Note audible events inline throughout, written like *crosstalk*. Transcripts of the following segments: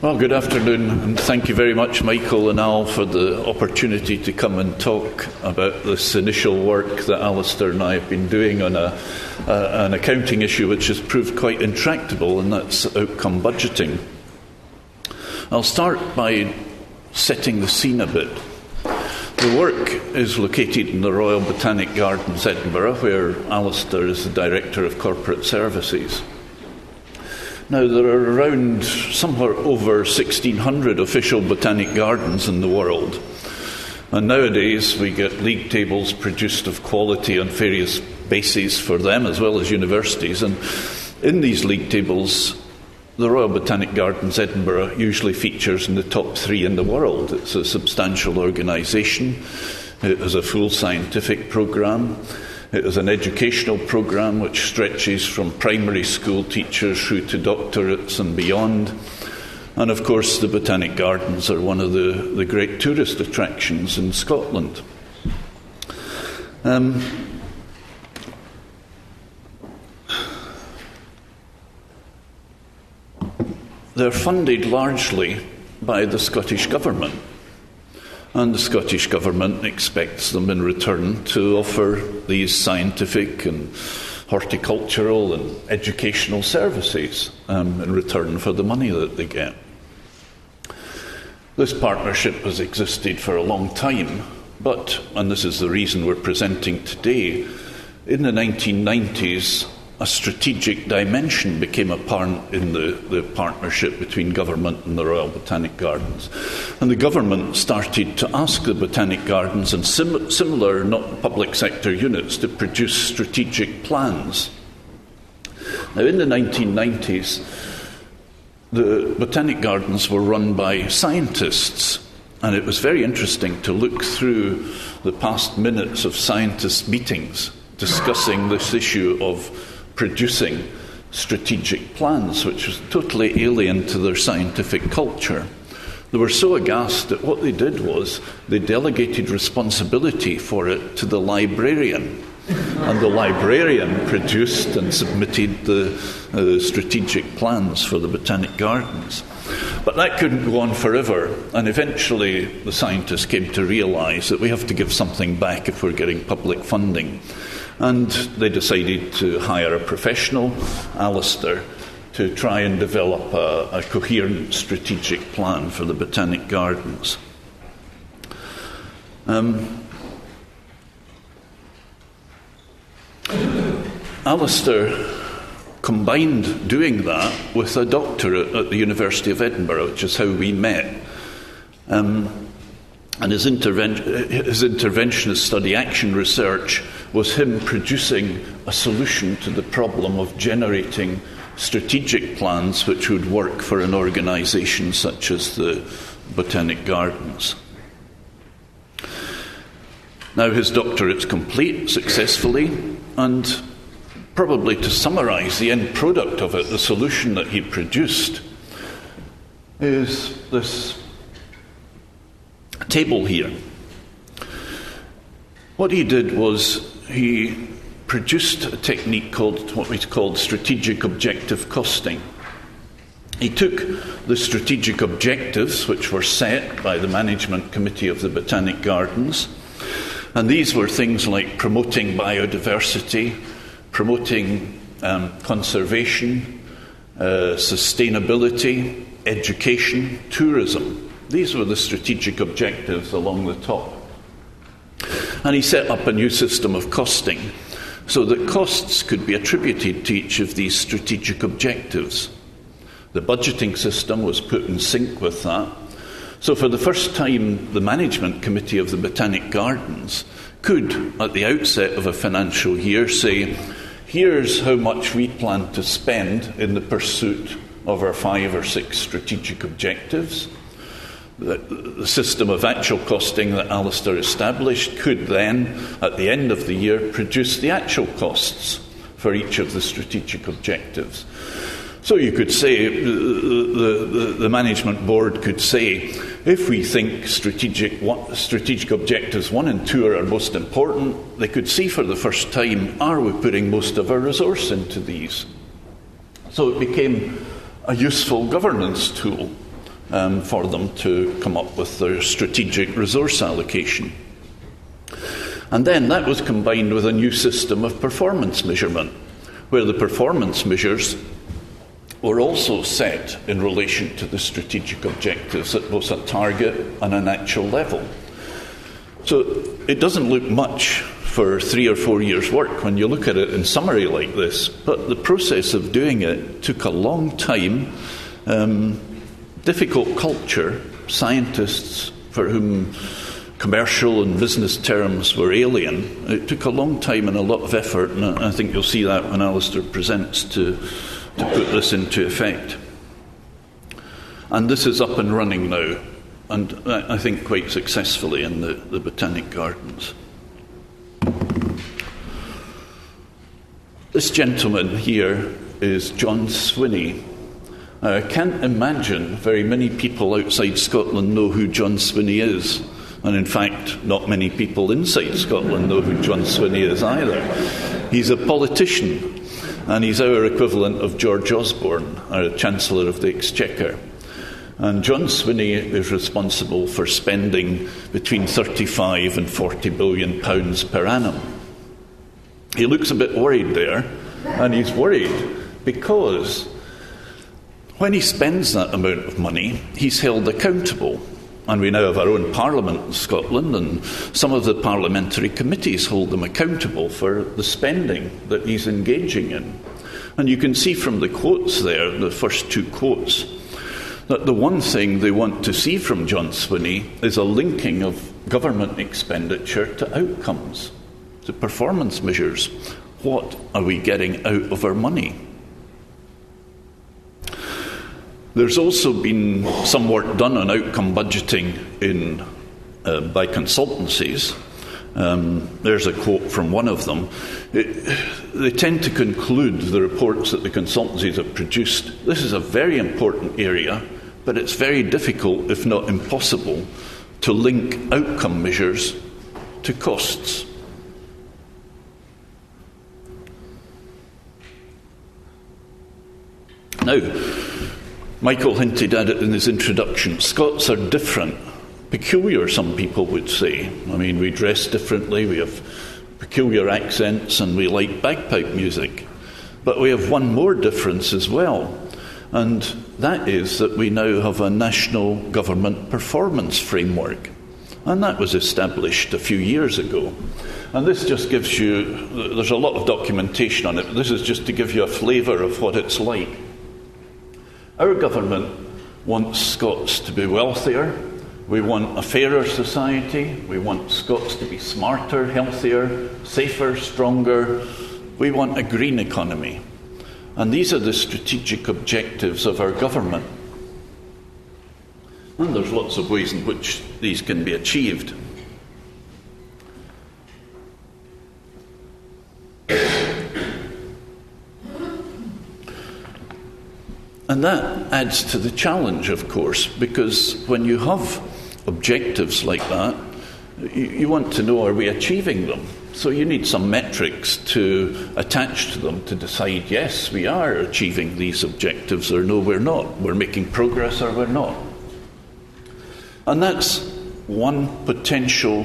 Well, good afternoon, and thank you very much, Michael and Al, for the opportunity to come and talk about this initial work that Alasdair and I have been doing on a, uh, an accounting issue which has proved quite intractable, and that's outcome budgeting. I'll start by setting the scene a bit. The work is located in the Royal Botanic Gardens, Edinburgh, where Alasdair is the Director of Corporate Services. Now, there are around somewhere over 1,600 official botanic gardens in the world. And nowadays, we get league tables produced of quality on various bases for them, as well as universities. And in these league tables, the Royal Botanic Gardens Edinburgh usually features in the top three in the world. It's a substantial organisation, it has a full scientific programme. It is an educational programme which stretches from primary school teachers through to doctorates and beyond. And of course, the Botanic Gardens are one of the, the great tourist attractions in Scotland. Um, they're funded largely by the Scottish Government and the Scottish Government expects them in return to offer these scientific and horticultural and educational services um, in return for the money that they get. This partnership has existed for a long time, but, and this is the reason we're presenting today, in the 1990s, a strategic dimension became apparent in the, the partnership between government and the Royal Botanic Gardens. And the government started to ask the Botanic Gardens and sim- similar not public sector units to produce strategic plans. Now, in the 1990s, the Botanic Gardens were run by scientists, and it was very interesting to look through the past minutes of scientists' meetings discussing this issue of producing strategic plans, which was totally alien to their scientific culture. They were so aghast that what they did was they delegated responsibility for it to the librarian. And the librarian produced and submitted the uh, strategic plans for the Botanic Gardens. But that couldn't go on forever, and eventually the scientists came to realize that we have to give something back if we're getting public funding. And they decided to hire a professional, Alasdair, to try and develop a, a coherent strategic plan for the Botanic Gardens. Um, Alasdair combined doing that with a doctorate at the University of Edinburgh, which is how we met. Um, and his, his interventionist study, action research, was him producing a solution to the problem of generating strategic plans which would work for an organisation such as the Botanic Gardens. Now, his doctorate's complete successfully, and probably to summarise the end product of it, the solution that he produced, is this table here. What he did was he produced a technique called what we called strategic objective costing. He took the strategic objectives, which were set by the management committee of the Botanic Gardens, and these were things like promoting biodiversity, promoting um, conservation, uh, sustainability, education, tourism. These were the strategic objectives along the top. And he set up a new system of costing so that costs could be attributed to each of these strategic objectives. The budgeting system was put in sync with that. So, for the first time, the management committee of the Botanic Gardens could, at the outset of a financial year, say, here's how much we plan to spend in the pursuit of our five or six strategic objectives the system of actual costing that Alistair established could then, at the end of the year, produce the actual costs for each of the strategic objectives. So you could say, uh, the, the, the management board could say, if we think strategic, strategic objectives one and two are most important, they could see for the first time, are we putting most of our resource into these? So it became a useful governance tool um, for them to come up with their strategic resource allocation. And then that was combined with a new system of performance measurement, where the performance measures were also set in relation to the strategic objectives at both a target and an actual level. So it doesn't look much for three or four years' work when you look at it in summary like this, but the process of doing it took a long time, um, difficult culture, scientists for whom commercial and business terms were alien. It took a long time and a lot of effort, and I think you'll see that when Alasdair presents to, to put this into effect. And this is up and running now, and I think quite successfully in the, the Botanic Gardens. This gentleman here is John Swinney. I can't imagine very many people outside Scotland know who John Swinney is. And in fact, not many people inside Scotland know who John Swinney is either. He's a politician, and he's our equivalent of George Osborne, our Chancellor of the Exchequer. And John Swinney is responsible for spending between 35 and 40 billion pounds per annum. He looks a bit worried there, and he's worried because when he spends that amount of money, he's held accountable. And we now have our own parliament in Scotland, and some of the parliamentary committees hold them accountable for the spending that he's engaging in. And you can see from the quotes there, the first two quotes, that the one thing they want to see from John Swinney is a linking of government expenditure to outcomes, to performance measures. What are we getting out of our money? There's also been some work done on outcome budgeting in, uh, by consultancies. Um, there's a quote from one of them. It, they tend to conclude the reports that the consultancies have produced. This is a very important area, but it's very difficult, if not impossible, to link outcome measures to costs. Now, Michael hinted at it in his introduction. Scots are different, peculiar, some people would say. I mean, we dress differently, we have peculiar accents, and we like bagpipe music. But we have one more difference as well, and that is that we now have a national government performance framework. And that was established a few years ago. And this just gives you, there's a lot of documentation on it, but this is just to give you a flavour of what it's like. Our government wants Scots to be wealthier. We want a fairer society. We want Scots to be smarter, healthier, safer, stronger. We want a green economy. And these are the strategic objectives of our government. And there's lots of ways in which these can be achieved. And that adds to the challenge, of course, because when you have objectives like that, you, you, want to know are we achieving them? So you need some metrics to attach to them to decide yes, we are achieving these objectives, or no, we're not. We're making progress, or we're not. And that's one potential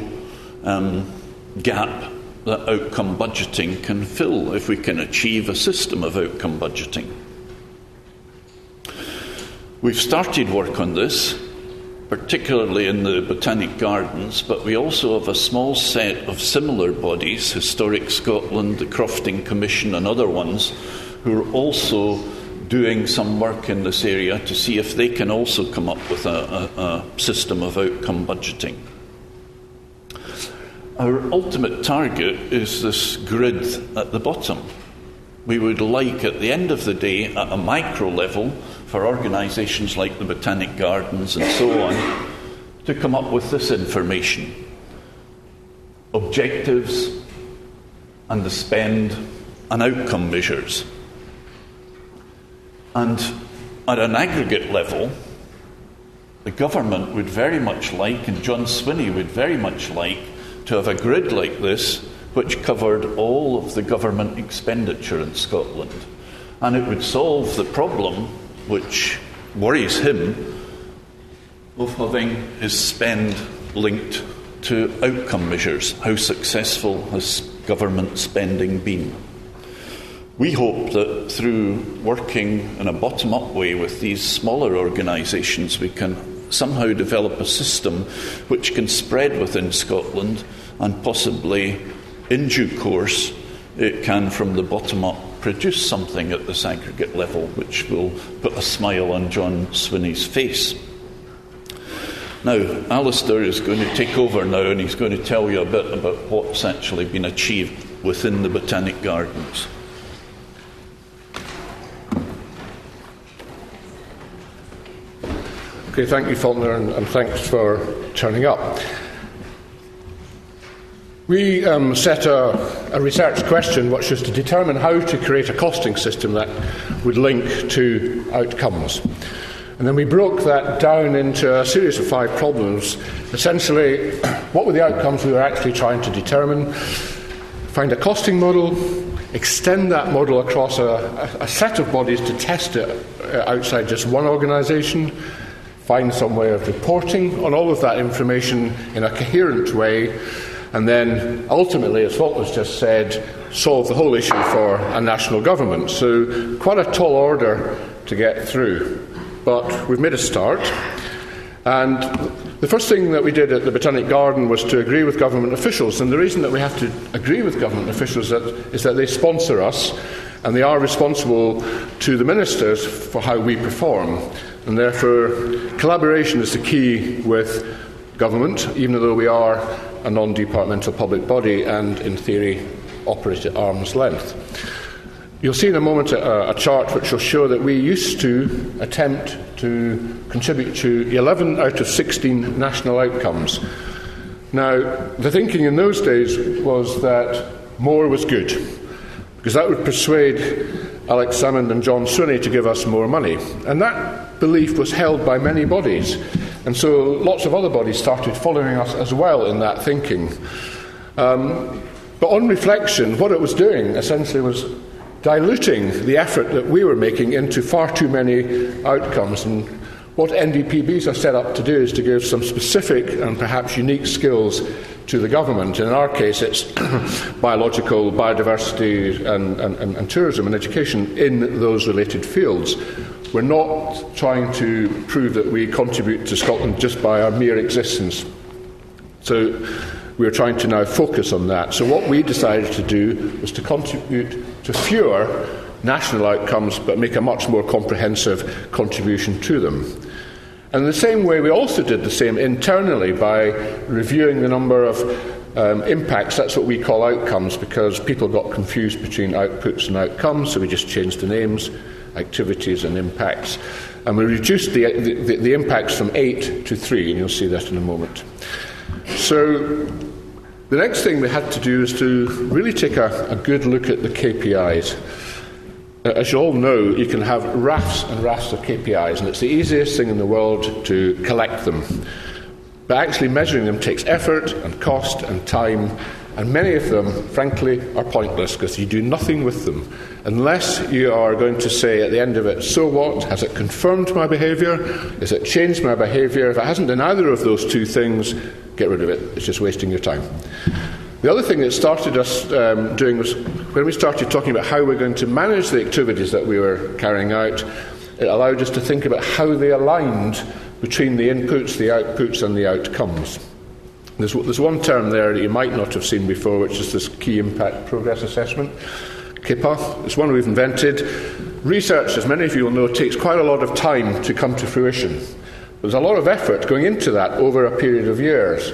um, gap that outcome budgeting can fill if we can achieve a system of outcome budgeting. We've started work on this, particularly in the Botanic Gardens, but we also have a small set of similar bodies, Historic Scotland, the Crofting Commission, and other ones, who are also doing some work in this area to see if they can also come up with a, a, a system of outcome budgeting. Our ultimate target is this grid at the bottom. We would like, at the end of the day, at a micro level, for organisations like the Botanic Gardens and so on to come up with this information objectives and the spend and outcome measures. And at an aggregate level, the government would very much like, and John Swinney would very much like, to have a grid like this which covered all of the government expenditure in Scotland. And it would solve the problem which worries him of having his spend linked to outcome measures. How successful has government spending been? We hope that through working in a bottom up way with these smaller organisations, we can somehow develop a system which can spread within Scotland and possibly, in due course, it can from the bottom up produce something at this aggregate level which will put a smile on John Swinney's face. Now, Alasdair is going to take over now and he's going to tell you a bit about what's actually been achieved within the Botanic Gardens. Okay, thank you, Falconer, and, and thanks for turning up. We um, set a, a, research question which was to determine how to create a costing system that would link to outcomes. And then we broke that down into a series of five problems. Essentially, *clears throat* what were the outcomes we were actually trying to determine? Find a costing model, extend that model across a, a set of bodies to test it uh, outside just one organisation, find some way of reporting on all of that information in a coherent way, and then ultimately, as Falconer's just said, solve the whole issue for a national government. So, quite a tall order to get through. But we've made a start. And the first thing that we did at the Botanic Garden was to agree with government officials. And the reason that we have to agree with government officials that, is that they sponsor us and they are responsible to the ministers for how we perform. And therefore, collaboration is the key with government, even though we are a non departmental public body and, in theory, operate at arm's length. You'll see in a moment a, a, chart which will show that we used to attempt to contribute to 11 out of 16 national outcomes. Now, the thinking in those days was that more was good, because that would persuade Alex Salmond and John Swinney to give us more money. And that belief was held by many bodies. And so lots of other bodies started following us as well in that thinking. Um, but on reflection, what it was doing essentially was diluting the effort that we were making into far too many outcomes. And what NDPBs are set up to do is to give some specific and perhaps unique skills to the government. In our case, it's *coughs* biological, biodiversity, and, and, and, tourism and education in those related fields. We're not trying to prove that we contribute to Scotland just by our mere existence. So we're trying to now focus on that. So what we decided to do was to contribute to fewer national outcomes but make a much more comprehensive contribution to them. And in the same way, we also did the same internally by reviewing the number of um, impacts. That's what we call outcomes because people got confused between outputs and outcomes, so we just changed the names activities and impacts. And we reduced the, the, the impacts from eight to three, and you'll see that in a moment. So the next thing we had to do is to really take a, a good look at the KPIs. Uh, as you all know, you can have rafts and rafts of KPIs, and it's the easiest thing in the world to collect them. But actually measuring them takes effort and cost and time, and many of them, frankly, are pointless because you do nothing with them unless you are going to say at the end of it, so what? Has it confirmed my behaviour? Has it changed my behaviour? If it hasn't done either of those two things, get rid of it. It's just wasting your time. The other thing that started us um, doing was when we started talking about how we're going to manage the activities that we were carrying out, it allowed us to think about how they aligned between the inputs, the outputs, and the outcomes. There's, there's one term there that you might not have seen before, which is this Key Impact Progress Assessment, KIPA. It's one we've invented. Research, as many of you will know, takes quite a lot of time to come to fruition. There's a lot of effort going into that over a period of years.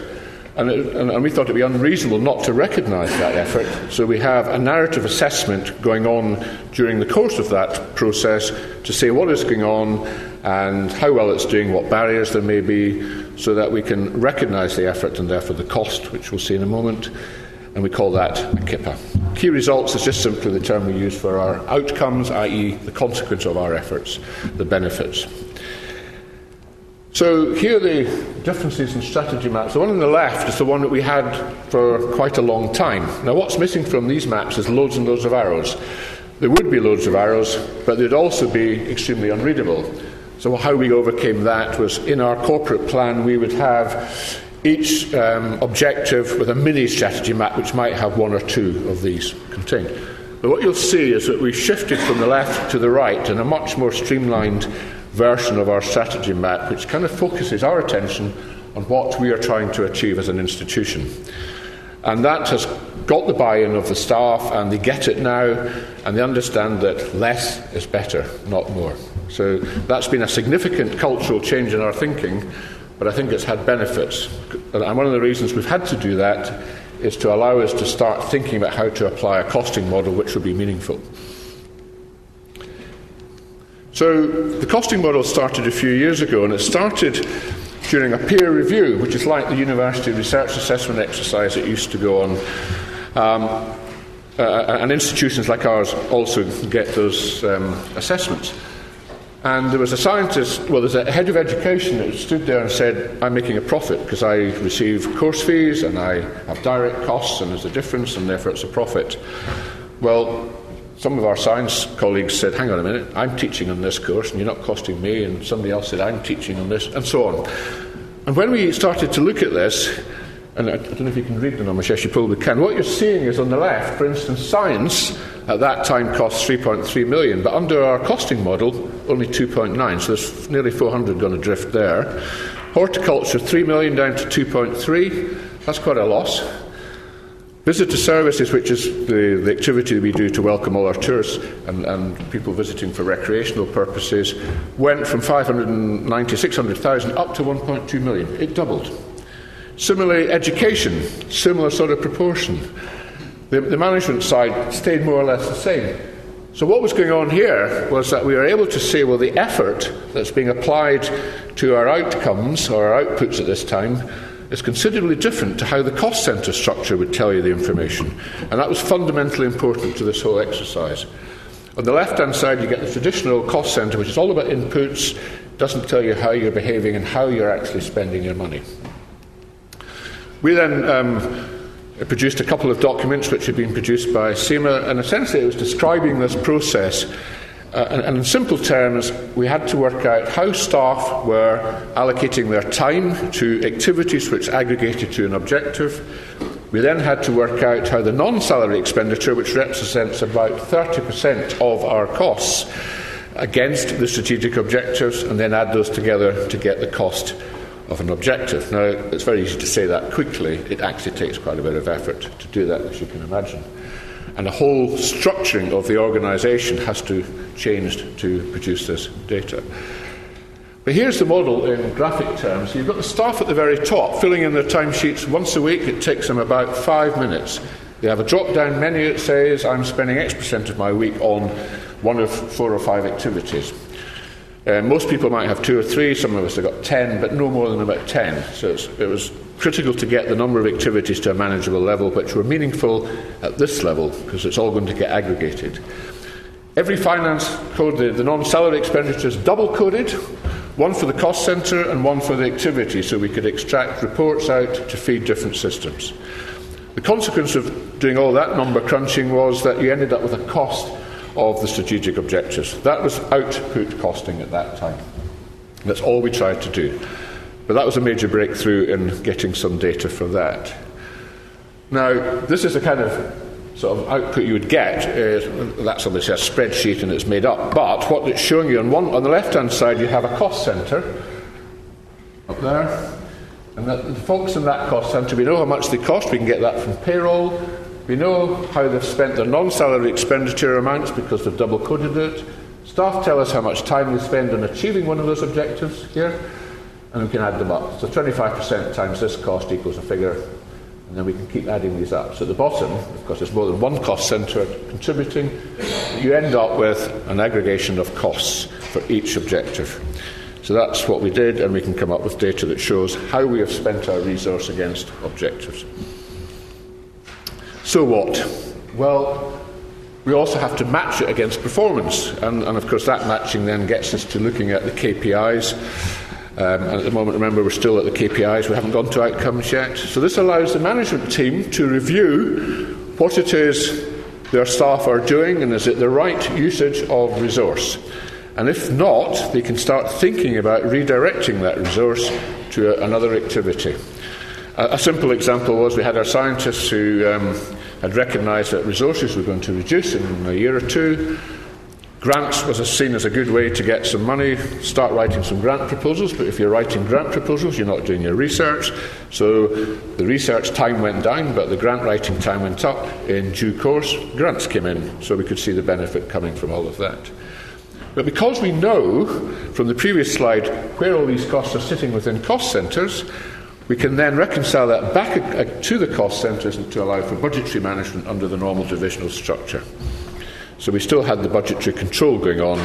And, it, and, and, we thought it would be unreasonable not to recognise that effort. So we have a narrative assessment going on during the course of that process to say what is going on and how well it's doing, what barriers there may be, so that we can recognise the effort and therefore the cost, which we'll see in a moment. And we call that a KIPA. Key results is just simply the term we use for our outcomes, i.e., the consequence of our efforts, the benefits. So here are the differences in strategy maps. The one on the left is the one that we had for quite a long time. Now, what's missing from these maps is loads and loads of arrows. There would be loads of arrows, but they'd also be extremely unreadable. So, how we overcame that was in our corporate plan, we would have each um, objective with a mini strategy map, which might have one or two of these contained. But what you'll see is that we've shifted from the left to the right in a much more streamlined version of our strategy map, which kind of focuses our attention on what we are trying to achieve as an institution. And that has got the buy in of the staff, and they get it now, and they understand that less is better, not more. So that's been a significant cultural change in our thinking, but I think it's had benefits. And one of the reasons we've had to do that is to allow us to start thinking about how to apply a costing model which will be meaningful. So the costing model started a few years ago, and it started during a peer review, which is like the university research assessment exercise that used to go on. Um, uh, and institutions like ours also get those um, assessments. And there was a scientist, well, there's a head of education that stood there and said, I'm making a profit because I receive course fees and I have direct costs and there's a difference and therefore it's a profit. Well, some of our science colleagues said, hang on a minute, I'm teaching on this course and you're not costing me, and somebody else said, I'm teaching on this, and so on. And when we started to look at this, and I don't know if you can read the numbers, yes, you probably can. What you're seeing is on the left, for instance, science at that time cost 3.3 million, but under our costing model, only 2.9, so there's nearly 400 going to drift there. Horticulture, 3 million down to 2.3, that's quite a loss. Visitor services, which is the, the activity we do to welcome all our tourists and, and people visiting for recreational purposes, went from 590, 600,000 up to 1.2 million. It doubled. Similarly, education, similar sort of proportion. The, the management side stayed more or less the same. So, what was going on here was that we were able to say, well, the effort that's being applied to our outcomes or our outputs at this time is considerably different to how the cost centre structure would tell you the information. And that was fundamentally important to this whole exercise. On the left hand side, you get the traditional cost centre, which is all about inputs, doesn't tell you how you're behaving and how you're actually spending your money. We then um, produced a couple of documents which had been produced by CIMA, and essentially it was describing this process. Uh, and, and, in simple terms, we had to work out how staff were allocating their time to activities which aggregated to an objective. We then had to work out how the non salary expenditure, which represents about 30% of our costs, against the strategic objectives, and then add those together to get the cost of an objective. Now, it's very easy to say that quickly. It actually takes quite a bit of effort to do that, as you can imagine. And the whole structuring of the organisation has to change to produce this data. But here's the model in graphic terms. You've got the staff at the very top filling in their timesheets once a week. It takes them about five minutes. They have a drop down menu that says, I'm spending X percent of my week on one of four or five activities. Uh, most people might have two or three, some of us have got ten, but no more than about ten. So it was critical to get the number of activities to a manageable level, which were meaningful at this level, because it's all going to get aggregated. Every finance code, the, the non salary expenditure is double coded one for the cost centre and one for the activity, so we could extract reports out to feed different systems. The consequence of doing all that number crunching was that you ended up with a cost of the strategic objectives. That was output costing at that time. That's all we tried to do. But that was a major breakthrough in getting some data for that. Now, this is a kind of sort of output you would get. That's obviously a spreadsheet and it's made up. But what it's showing you on, one, on the left hand side, you have a cost centre up there. And the, the folks in that cost centre, we know how much they cost. We can get that from payroll. We know how they've spent their non salary expenditure amounts because they've double coded it. Staff tell us how much time they spend on achieving one of those objectives here, and we can add them up. So 25% times this cost equals a figure, and then we can keep adding these up. So at the bottom, of course, there's more than one cost centre contributing. You end up with an aggregation of costs for each objective. So that's what we did, and we can come up with data that shows how we have spent our resource against objectives. So what? Well, we also have to match it against performance. And, and of course, that matching then gets us to looking at the KPIs. Um, and at the moment, remember, we're still at the KPIs, we haven't gone to outcomes yet. So, this allows the management team to review what it is their staff are doing and is it the right usage of resource. And if not, they can start thinking about redirecting that resource to a, another activity. A, simple example was we had our scientists who um, had recognised that resources were going to reduce in a year or two. Grants was seen as a good way to get some money, start writing some grant proposals, but if you're writing grant proposals, you're not doing your research. So the research time went down, but the grant writing time went up. In due course, grants came in, so we could see the benefit coming from all of that. But because we know from the previous slide where all these costs are sitting within cost centres, we can then reconcile that back to the cost centres to allow for budgetary management under the normal divisional structure. So we still had the budgetary control going on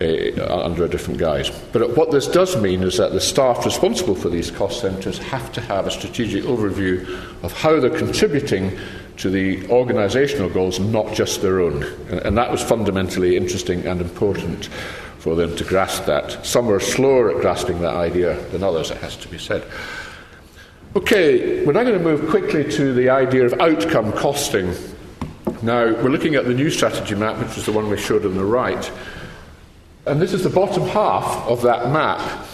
uh, under a different guise. But what this does mean is that the staff responsible for these cost centres have to have a strategic overview of how they're contributing to the organisational goals, not just their own. And, and that was fundamentally interesting and important for them to grasp that. Some are slower at grasping that idea than others, it has to be said. Okay, we're now going to move quickly to the idea of outcome costing. Now, we're looking at the new strategy map, which is the one we showed on the right. And this is the bottom half of that map.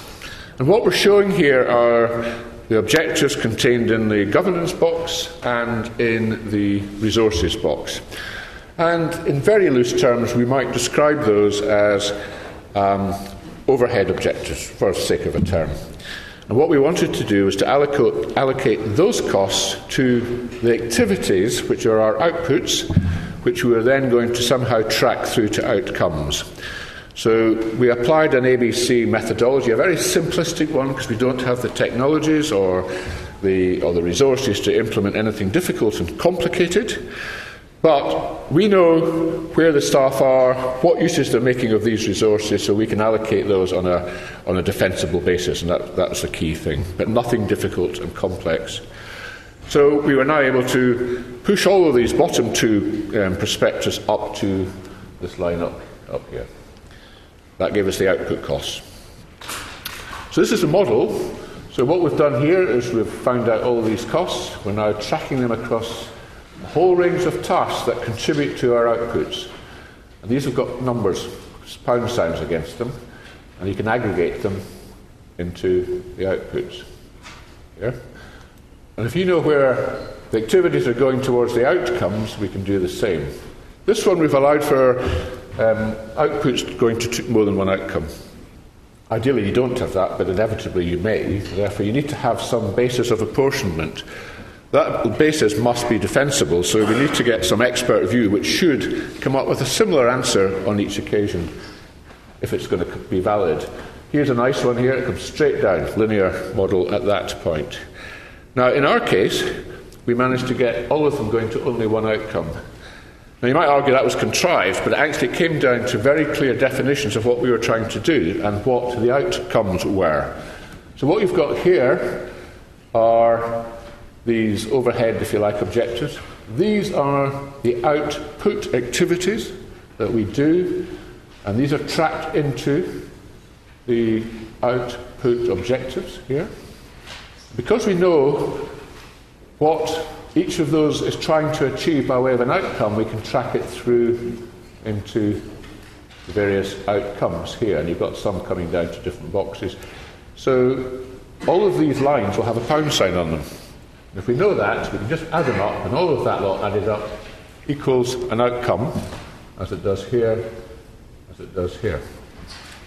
And what we're showing here are the objectives contained in the governance box and in the resources box. And in very loose terms, we might describe those as um, overhead objectives, for the sake of a term. And what we wanted to do was to allocate, allocate those costs to the activities, which are our outputs, which we were then going to somehow track through to outcomes. So we applied an ABC methodology, a very simplistic one because we don't have the technologies or the, or the resources to implement anything difficult and complicated. But we know where the staff are, what uses they're making of these resources, so we can allocate those on a, on a defensible basis, and that, that's the key thing. But nothing difficult and complex. So we were now able to push all of these bottom two um, perspectives up to this line up, up here. That gave us the output costs. So this is a model. So what we've done here is we've found out all these costs. We're now tracking them across whole range of tasks that contribute to our outputs. And these have got numbers, pound signs against them, and you can aggregate them into the outputs. Here. And if you know where the activities are going towards the outcomes, we can do the same. This one we've allowed for um, outputs going to more than one outcome. Ideally, you don't have that, but inevitably you may. Therefore, you need to have some basis of apportionment. That basis must be defensible, so we need to get some expert view which should come up with a similar answer on each occasion if it's going to be valid. Here's a nice one here, it comes straight down, linear model at that point. Now, in our case, we managed to get all of them going to only one outcome. Now, you might argue that was contrived, but it actually came down to very clear definitions of what we were trying to do and what the outcomes were. So, what you've got here are these overhead, if you like, objectives. These are the output activities that we do, and these are tracked into the output objectives here. Because we know what each of those is trying to achieve by way of an outcome, we can track it through into the various outcomes here, and you've got some coming down to different boxes. So all of these lines will have a pound sign on them. If we know that, we can just add them up, and all of that lot added up equals an outcome, as it does here, as it does here.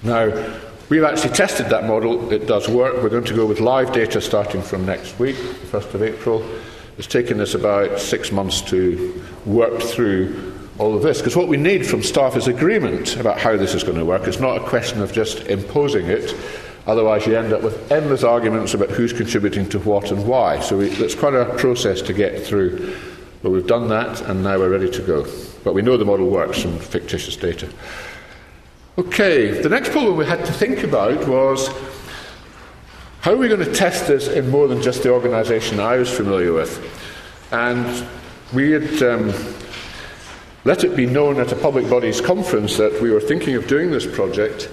Now, we've actually tested that model. It does work. We're going to go with live data starting from next week, the 1st of April. It's taken us about six months to work through all of this, because what we need from staff is agreement about how this is going to work. It's not a question of just imposing it. Otherwise, you end up with endless arguments about who's contributing to what and why. So we, it's quite a process to get through. But we've done that, and now we're ready to go. But we know the model works from fictitious data. Okay, the next problem we had to think about was how are we going to test this in more than just the organisation I was familiar with? And we had um, let it be known at a public bodies conference that we were thinking of doing this project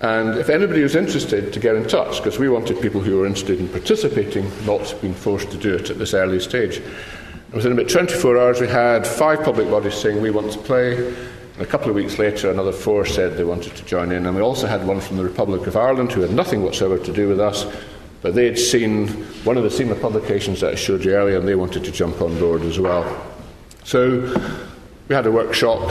and if anybody was interested, to get in touch, because we wanted people who were interested in participating, not being forced to do it at this early stage. Within about 24 hours, we had five public bodies saying we want to play, And a couple of weeks later, another four said they wanted to join in. And we also had one from the Republic of Ireland who had nothing whatsoever to do with us, but they had seen one of the CIMA publications that I showed you earlier, and they wanted to jump on board as well. So we had a workshop,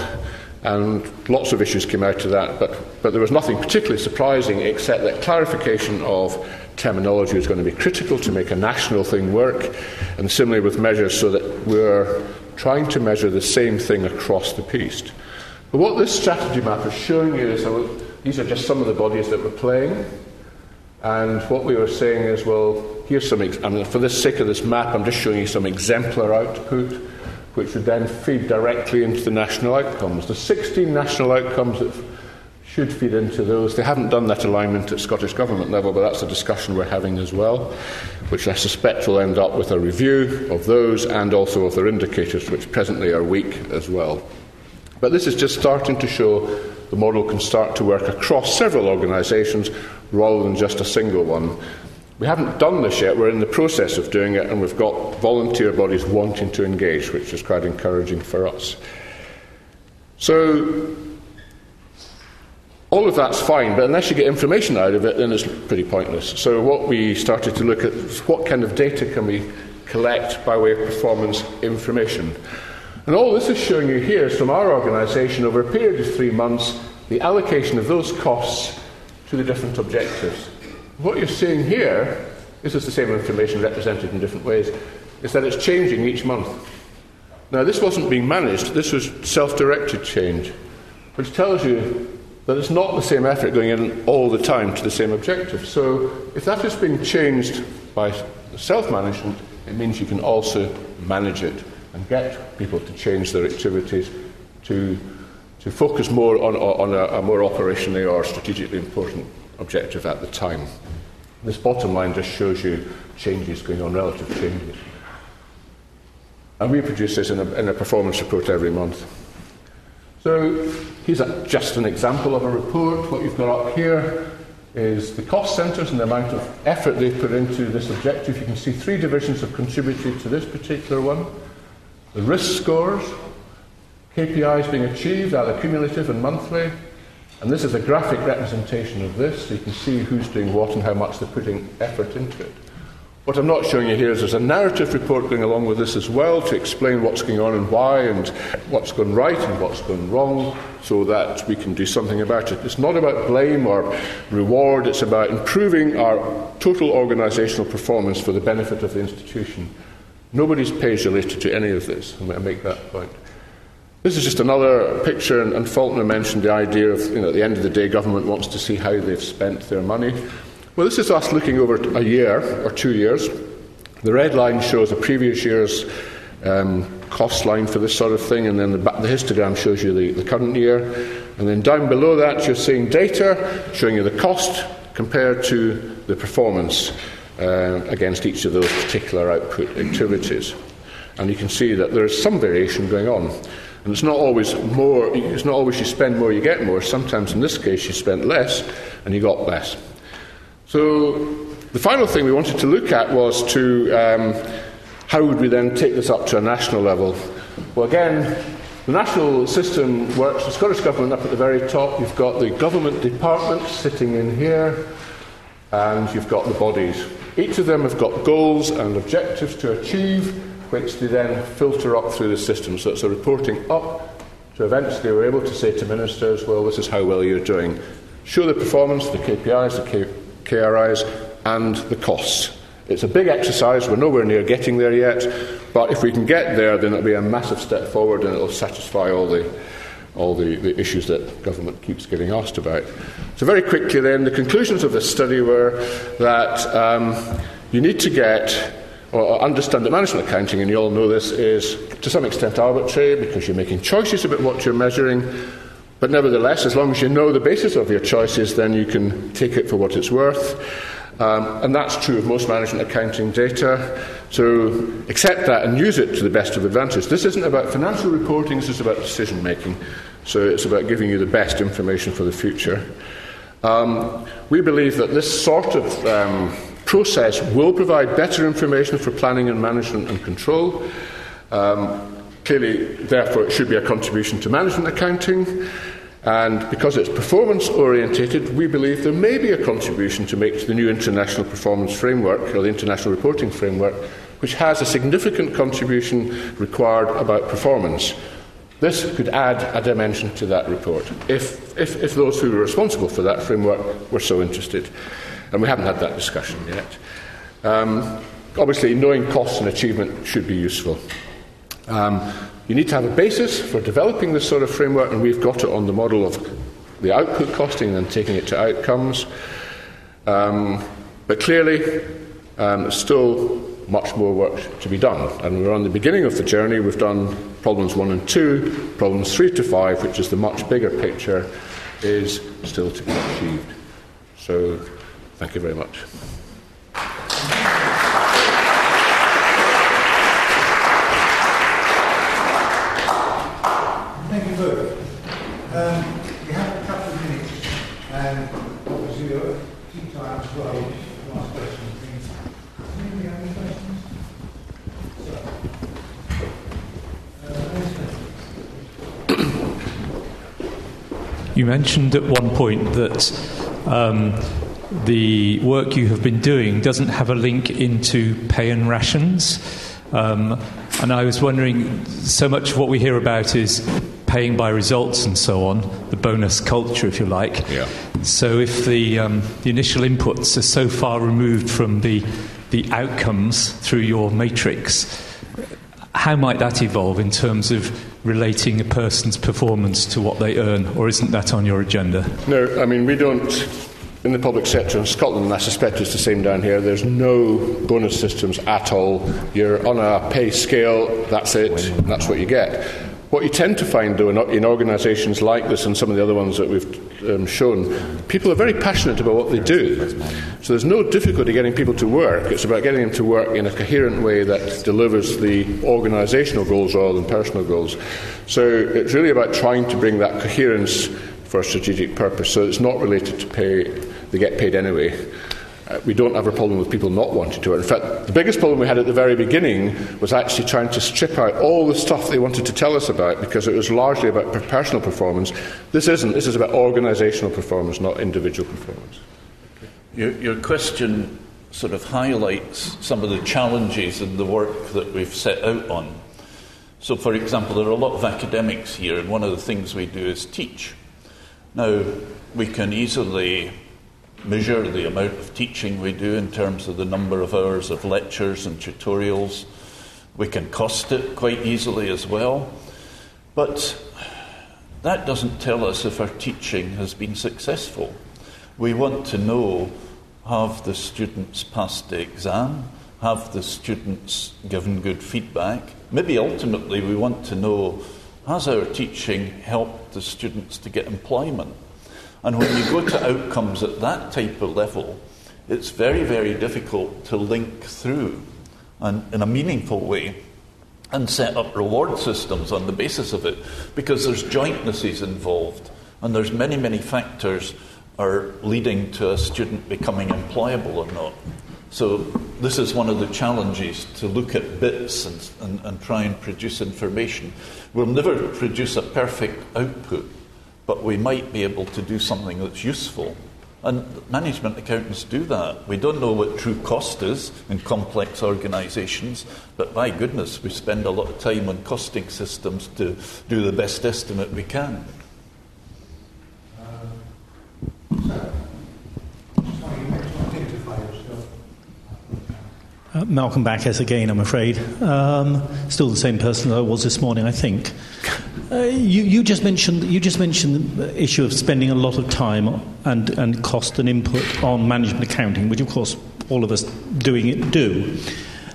and lots of issues came out of that, but, but there was nothing particularly surprising except that clarification of terminology was going to be critical to make a national thing work, and similarly with measures so that we're trying to measure the same thing across the piece. But what this strategy map is showing you is that these are just some of the bodies that we're playing. And what we were saying is, well, here's some, ex- I mean, for the sake of this map, I'm just showing you some exemplar output, which would then feed directly into the national outcomes. The 16 national outcomes that should feed into those. They haven't done that alignment at Scottish Government level, but that's a discussion we're having as well, which I suspect will end up with a review of those and also of their indicators, which presently are weak as well. But this is just starting to show the model can start to work across several organisations rather than just a single one. We haven't done this yet, we're in the process of doing it, and we've got volunteer bodies wanting to engage, which is quite encouraging for us. So, all of that's fine, but unless you get information out of it, then it's pretty pointless. So, what we started to look at is what kind of data can we collect by way of performance information. And all this is showing you here is from our organisation over a period of three months the allocation of those costs to the different objectives. What you're seeing here, this is the same information represented in different ways, is that it's changing each month. Now, this wasn't being managed, this was self directed change, which tells you that it's not the same effort going in all the time to the same objective. So, if that is being changed by self management, it means you can also manage it and get people to change their activities to, to focus more on, on a, a more operationally or strategically important objective at the time. This bottom line just shows you changes going on, relative changes. And we produce this in a, in a performance report every month. So here's a, just an example of a report. What you've got up here is the cost centres and the amount of effort they've put into this objective. You can see three divisions have contributed to this particular one. The risk scores, KPIs being achieved, either cumulative and monthly. And this is a graphic representation of this, so you can see who's doing what and how much they're putting effort into it. What I'm not showing you here is there's a narrative report going along with this as well to explain what's going on and why and what's gone right and what's gone wrong so that we can do something about it. It's not about blame or reward, it's about improving our total organisational performance for the benefit of the institution. Nobody's pay is related to any of this. I'm make that point. This is just another picture, and, and Falconer mentioned the idea of, you know, at the end of the day, government wants to see how they've spent their money. Well, this is us looking over a year or two years. The red line shows the previous year's um, cost line for this sort of thing, and then the, the histogram shows you the, the current year. And then down below that, you're seeing data showing you the cost compared to the performance uh, against each of those particular output activities. And you can see that there is some variation going on. And it's not always more, it's not always you spend more, you get more. Sometimes in this case, you spent less and you got less. So the final thing we wanted to look at was to um, how would we then take this up to a national level? Well, again, the national system works. The Scottish Government up at the very top. You've got the government departments sitting in here, and you've got the bodies. Each of them have got goals and objectives to achieve, which they then filter up through the system. So it's a reporting up to eventually we're able to say to ministers, well, this is how well you're doing. Show the performance, the KPIs, the K- KRIs, and the costs. It's a big exercise, we're nowhere near getting there yet, but if we can get there, then it'll be a massive step forward and it'll satisfy all the, all the, the issues that government keeps getting asked about. So, very quickly, then, the conclusions of this study were that um, you need to get or understand that management accounting, and you all know this, is to some extent arbitrary because you're making choices about what you're measuring. But nevertheless, as long as you know the basis of your choices, then you can take it for what it's worth. Um, and that's true of most management accounting data. So accept that and use it to the best of advantage. This isn't about financial reporting, this is about decision making. So it's about giving you the best information for the future. Um, we believe that this sort of um, process will provide better information for planning and management and control. Um, clearly, therefore, it should be a contribution to management accounting. And because it's performance orientated, we believe there may be a contribution to make to the new international performance framework, or the international reporting framework, which has a significant contribution required about performance. This could add a dimension to that report if, if, if those who were responsible for that framework were so interested. And we haven't had that discussion yet. Um, obviously, knowing costs and achievement should be useful. Um, you need to have a basis for developing this sort of framework, and we've got it on the model of the output costing and taking it to outcomes. Um, but clearly, um, still much more work to be done. And we're on the beginning of the journey. We've done problems one and two. Problems three to five, which is the much bigger picture, is still to be achieved. So, thank you very much. Thank you both. Um, we have a couple of minutes, and um, obviously we'll keep time as well. Last question. Any other questions? You mentioned at one point that um, the work you have been doing doesn't have a link into pay and rations. Um, and I was wondering, so much of what we hear about is paying by results and so on, the bonus culture, if you like. Yeah. So if the, um, the initial inputs are so far removed from the, the outcomes through your matrix, how might that evolve in terms of relating a person's performance to what they earn, or isn't that on your agenda? No, I mean, we don't. In the public sector in Scotland, I suspect it's the same down here, there's no bonus systems at all. You're on a pay scale, that's it, that's what you get. What you tend to find, though, in, in organisations like this and some of the other ones that we've um, shown, people are very passionate about what they do. So there's no difficulty getting people to work. It's about getting them to work in a coherent way that delivers the organisational goals rather than personal goals. So it's really about trying to bring that coherence for a strategic purpose. So it's not related to pay, they get paid anyway. Uh, we don't have a problem with people not wanting to. In fact, the biggest problem we had at the very beginning was actually trying to strip out all the stuff they wanted to tell us about because it was largely about personal performance. This isn't. This is about organisational performance, not individual performance. Your, your question sort of highlights some of the challenges in the work that we've set out on. So, for example, there are a lot of academics here, and one of the things we do is teach. Now, we can easily measure the amount of teaching we do in terms of the number of hours of lectures and tutorials. We can cost it quite easily as well. But that doesn't tell us if our teaching has been successful. We want to know have the students passed the exam? Have the students given good feedback? Maybe ultimately we want to know has our teaching helped the students to get employment? And when you go to outcomes at that type of level, it's very, very difficult to link through and in a meaningful way and set up reward systems on the basis of it because there's jointnesses involved and there's many, many factors are leading to a student becoming employable or not. So this is one of the challenges to look at bits and, and, and try and produce information. We'll never produce a perfect output but we might be able to do something that's useful. And management accountants do that. We don't know what true cost is in complex organisations, but by goodness, we spend a lot of time on costing systems to do the best estimate we can. Um, Uh, Malcolm Backus again, I'm afraid. Um, still the same person I was this morning, I think. Uh, you, you, just mentioned you just mentioned the issue of spending a lot of time and, and cost and input on management accounting, which of course all of us doing it do.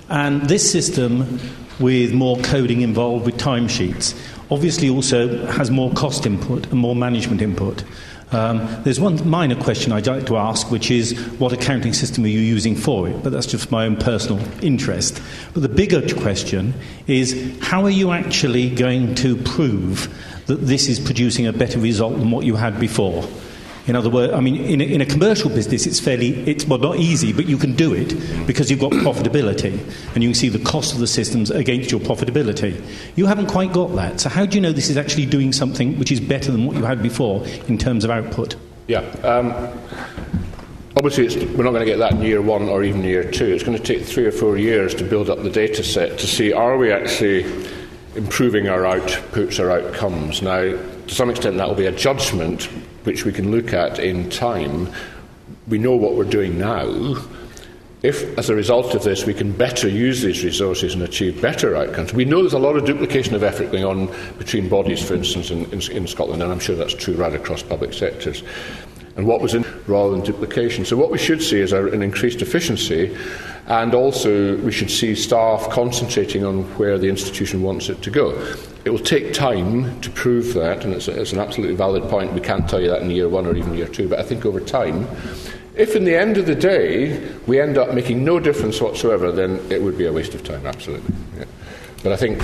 And this system, with more coding involved with timesheets, obviously also has more cost input and more management input. Um, there's one minor question I'd like to ask, which is what accounting system are you using for it? But that's just my own personal interest. But the bigger question is how are you actually going to prove that this is producing a better result than what you had before? In other words, I mean, in a, in a commercial business, it's fairly, it's well, not easy, but you can do it because you've got profitability and you can see the cost of the systems against your profitability. You haven't quite got that. So, how do you know this is actually doing something which is better than what you had before in terms of output? Yeah. Um, obviously, we're not going to get that in year one or even year two. It's going to take three or four years to build up the data set to see are we actually improving our outputs or outcomes. Now, to some extent, that will be a judgment which we can look at in time. We know what we're doing now. If, as a result of this, we can better use these resources and achieve better outcomes, we know there's a lot of duplication of effort going on between bodies, for instance, in, in, in Scotland, and I'm sure that's true right across public sectors. And what was in rather than duplication. So, what we should see is an increased efficiency and also, we should see staff concentrating on where the institution wants it to go. It will take time to prove that, and it's, it's an absolutely valid point. We can't tell you that in year one or even year two, but I think over time, if in the end of the day we end up making no difference whatsoever, then it would be a waste of time, absolutely. Yeah. But I think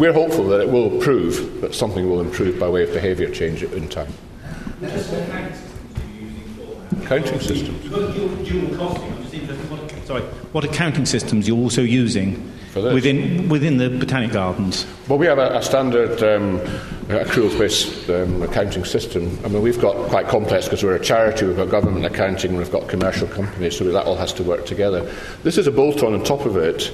we're hopeful that it will prove that something will improve by way of behaviour change in time. Counting systems. Dual costing. I'm just interested what sorry, what accounting systems you're also using within, within the Botanic Gardens? Well, we have a, a standard um, accruals-based um, accounting system. I mean, we've got quite complex because we're a charity, we've got government accounting, we've got commercial companies, so that all has to work together. This is a bolt-on on top of it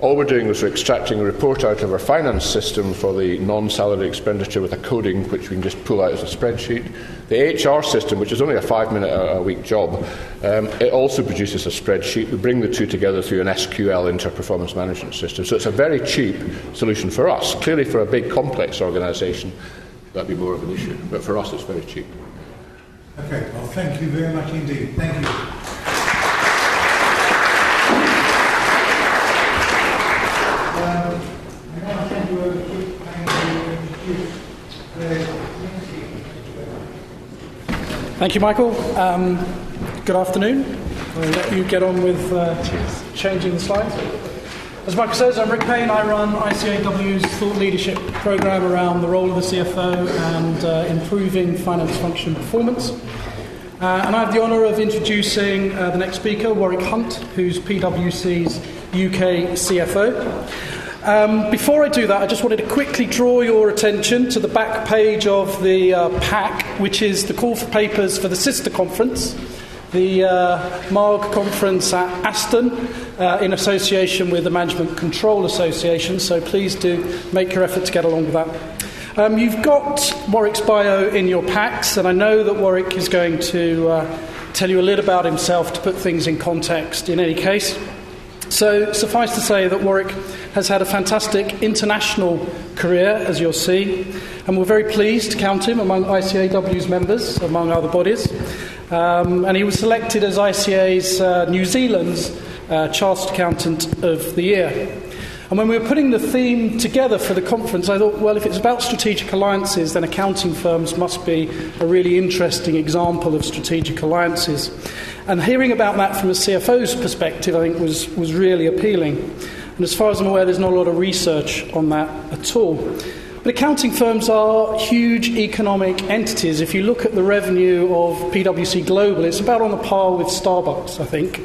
all we're doing is extracting a report out of our finance system for the non salary expenditure with a coding which we can just pull out as a spreadsheet. The HR system, which is only a five minute a week job, um, it also produces a spreadsheet. We bring the two together through an SQL inter performance management system. So it's a very cheap solution for us. Clearly, for a big complex organisation, that'd be more of an issue. But for us, it's very cheap. Okay, well, thank you very much indeed. Thank you. Thank you, Michael. Um, good afternoon. I'll let you get on with uh, changing the slides. As Michael says, I'm Rick Payne. I run ICAEW's thought leadership program around the role of the CFO and uh, improving finance function performance. Uh, and I have the honour of introducing uh, the next speaker, Warwick Hunt, who's PwC's UK CFO. Um, before I do that, I just wanted to quickly draw your attention to the back page of the uh, pack, which is the call for papers for the sister conference, the uh, MARG conference at Aston, uh, in association with the Management Control Association. So please do make your effort to get along with that. Um, you've got Warwick's bio in your packs, and I know that Warwick is going to uh, tell you a little about himself to put things in context in any case. So, suffice to say that Warwick has had a fantastic international career, as you'll see, and we're very pleased to count him among ICAEW's members, among other bodies. Um, and he was selected as ICA's uh, New Zealand's uh, Chartered Accountant of the Year. And when we were putting the theme together for the conference, I thought, well, if it's about strategic alliances, then accounting firms must be a really interesting example of strategic alliances. And hearing about that from a CFO's perspective, I think, was, was really appealing. And as far as I'm aware, there's not a lot of research on that at all. But accounting firms are huge economic entities. If you look at the revenue of PwC Global, it's about on the par with Starbucks, I think,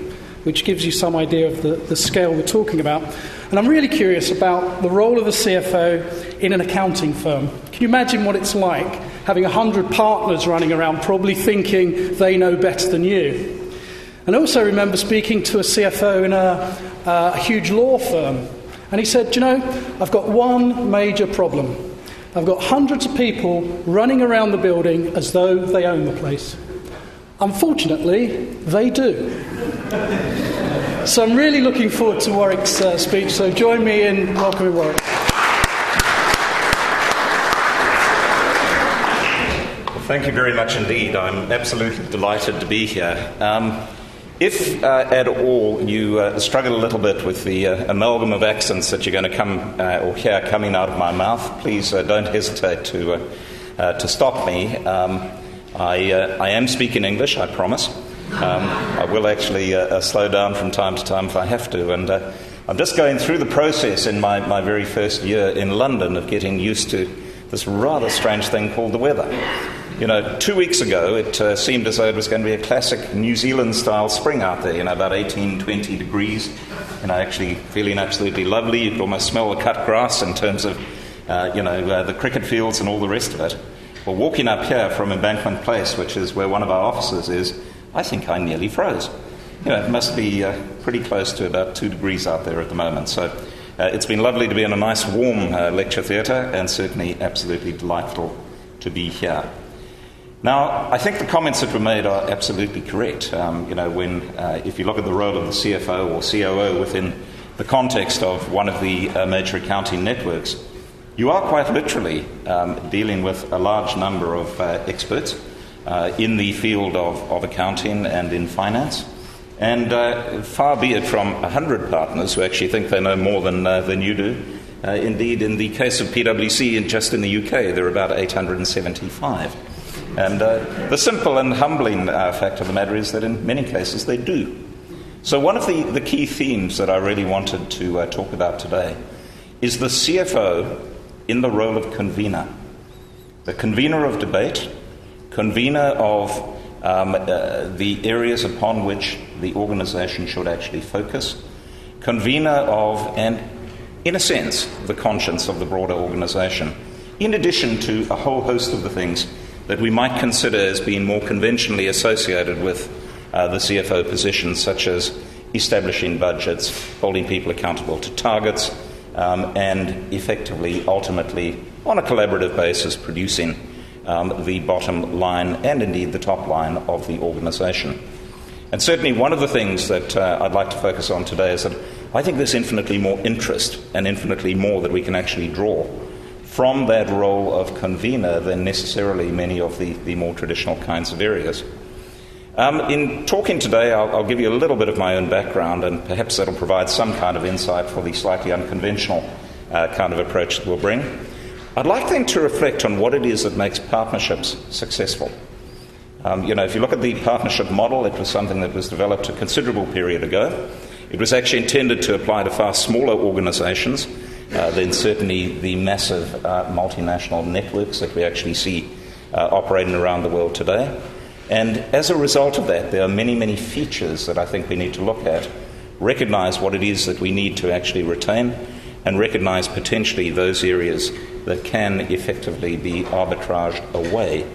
which gives you some idea of the, the scale we're talking about. And I'm really curious about the role of a CFO in an accounting firm. Can you imagine what it's like having 100 partners running around, probably thinking they know better than you? And I also remember speaking to a CFO in a, a huge law firm, and he said, You know, I've got one major problem. I've got hundreds of people running around the building as though they own the place. Unfortunately, they do. so I'm really looking forward to Warwick's uh, speech, so join me in welcoming Warwick. Thank you very much indeed. I'm absolutely delighted to be here. Um, if uh, at all you uh, struggle a little bit with the uh, amalgam of accents that you're going to come uh, or hear coming out of my mouth, please uh, don't hesitate to, uh, to stop me. Um, I, I am speaking English, I promise. Um, I will actually slow down from time to time if I have to. And I'm just going through the process in my, my very first year in London of getting used to this rather strange thing called the weather. You know, two weeks ago, it uh, seemed as though it was going to be a classic New Zealand style spring out there, you know, about 18, 20 degrees. You know, actually feeling absolutely lovely. You could almost smell the cut grass in terms of, uh, you know, uh, the cricket fields and all the rest of it. Well, walking up here from Embankment Place, which is where one of our offices is, I think I nearly froze. You know, it must be uh, pretty close to about two degrees out there at the moment. So uh, it's been lovely to be in a nice warm uh, lecture theatre and certainly absolutely delightful to be here. Now, I think the comments that were made are absolutely correct. Um, you know, when uh, if you look at the role of the CFO or COO within the context of one of the uh, major accounting networks, you are quite literally um, dealing with a large number of uh, experts uh, in the field of, of, accounting and in finance. And uh, far be it from 100 partners who actually think they know more than, uh, than you do. indeed, in the case of PwC, just in the UK, there are about 875. And uh, the simple and humbling uh, fact of the matter is that in many cases they do. So, one of the, the key themes that I really wanted to uh, talk about today is the CFO in the role of convener. The convener of debate, convener of um, uh, the areas upon which the organization should actually focus, convener of, and in a sense, the conscience of the broader organization, in addition to a whole host of the things that we might consider as being more conventionally associated with uh, the CFO position, such as establishing budgets, holding people accountable to targets, um, and effectively, ultimately, on a collaborative basis, producing um, the bottom line and indeed the top line of the organisation. And certainly, one of the things that uh, I'd like to focus on today is that I think there's infinitely more interest and infinitely more that we can actually draw from that role of convener than necessarily many of the, the more traditional kinds of areas. Um, in talking today, I'll, I'll, give you a little bit of my own background, and perhaps that'll provide some kind of insight for the slightly unconventional uh, kind of approach that we'll bring. I'd like then to reflect on what it is that makes partnerships successful. Um, you know, if you look at the partnership model, it was something that was developed a considerable period ago. It was actually intended to apply to far smaller organizations uh, then certainly the massive uh, multinational networks that we actually see uh, operating around the world today. And as a result of that, there are many, many features that I think we need to look at, recognize what it is that we need to actually retain, and recognize potentially those areas that can effectively be arbitraged away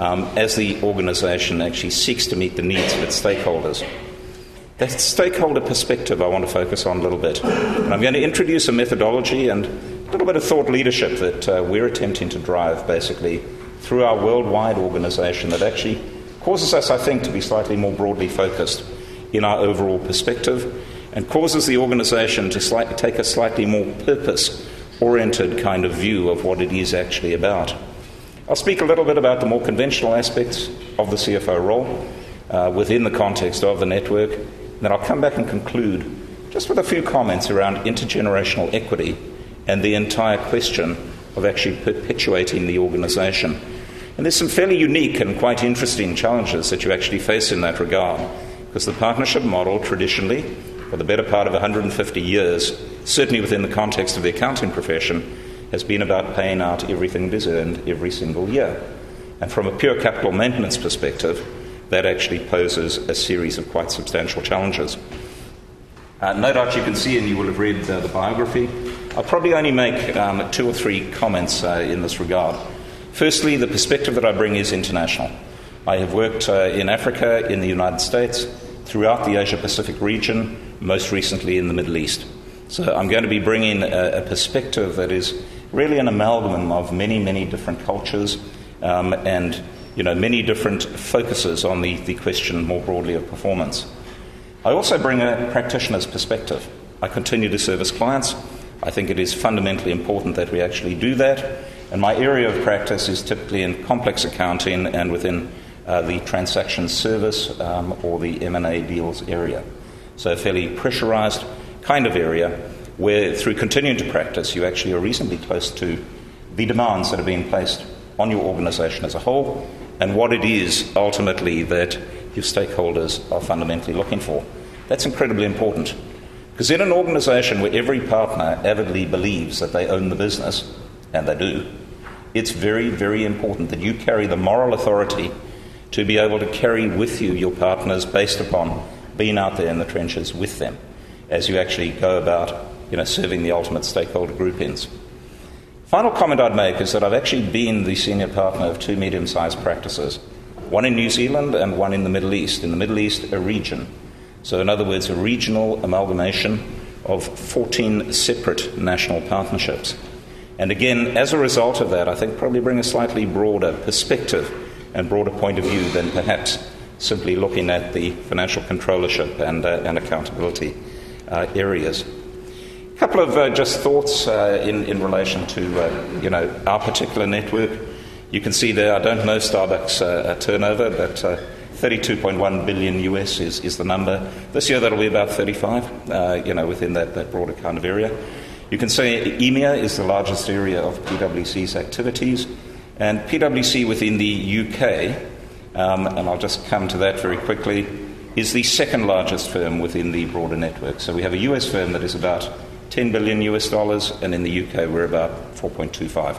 um, as the organization actually seeks to meet the needs of its stakeholders. That stakeholder perspective I want to focus on a little bit. And I'm going to introduce a methodology and a little bit of thought leadership that uh, we're attempting to drive basically through our worldwide organization that actually causes us, I think, to be slightly more broadly focused in our overall perspective and causes the organization to take a slightly more purpose oriented kind of view of what it is actually about. I'll speak a little bit about the more conventional aspects of the CFO role uh, within the context of the network then I'll come back and conclude just with a few comments around intergenerational equity and the entire question of actually perpetuating the organisation. And there's some fairly unique and quite interesting challenges that you actually face in that regard, because the partnership model traditionally, for the better part of 150 years, certainly within the context of the accounting profession, has been about paying out everything that is earned every single year. And from a pure capital maintenance perspective, that actually poses a series of quite substantial challenges. Uh, no doubt you can see, and you will have read uh, the biography. I'll probably only make um, two or three comments uh, in this regard. Firstly, the perspective that I bring is international. I have worked uh, in Africa, in the United States, throughout the Asia Pacific region, most recently in the Middle East. So I'm going to be bringing a, a perspective that is really an amalgam of many, many different cultures um, and you know, many different focuses on the, the question more broadly of performance. I also bring a practitioner's perspective. I continue to service clients. I think it is fundamentally important that we actually do that. And my area of practice is typically in complex accounting and within uh, the transaction service um, or the M&A deals area. So a fairly pressurized kind of area where through continuing to practice you actually are reasonably close to the demands that are being placed on your organization as a whole and what it is ultimately that your stakeholders are fundamentally looking for. That's incredibly important. Because in an organization where every partner avidly believes that they own the business, and they do, it's very, very important that you carry the moral authority to be able to carry with you your partners based upon being out there in the trenches with them as you actually go about you know, serving the ultimate stakeholder groupings. Final comment I'd make is that I've actually been the senior partner of two medium sized practices, one in New Zealand and one in the Middle East. In the Middle East, a region. So, in other words, a regional amalgamation of 14 separate national partnerships. And again, as a result of that, I think probably bring a slightly broader perspective and broader point of view than perhaps simply looking at the financial controllership and, uh, and accountability uh, areas. A couple of uh, just thoughts uh, in, in relation to uh, you know, our particular network. You can see there, I don't know Starbucks uh, turnover, but 32.1 billion US is, is the number. This year that'll be about 35, you know, within that, that broader kind of area. You can say EMEA is the largest area of PwC's activities, and PwC within the UK, um, and I'll just come to that very quickly, is the second largest firm within the broader network. So we have a US firm that is about 10 billion US dollars, and in the UK we're about 4.25.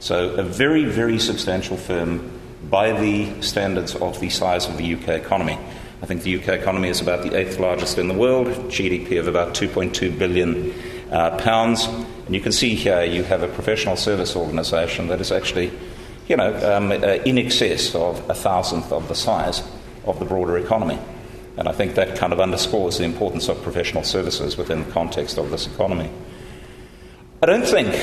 So a very, very substantial firm by the standards of the size of the UK economy. I think the UK economy is about the eighth largest in the world, GDP of about 2.2 billion uh, pounds. And you can see here you have a professional service organisation that is actually, you know, um, uh, in excess of a thousandth of the size of the broader economy. And I think that kind of underscores the importance of professional services within the context of this economy. I don't think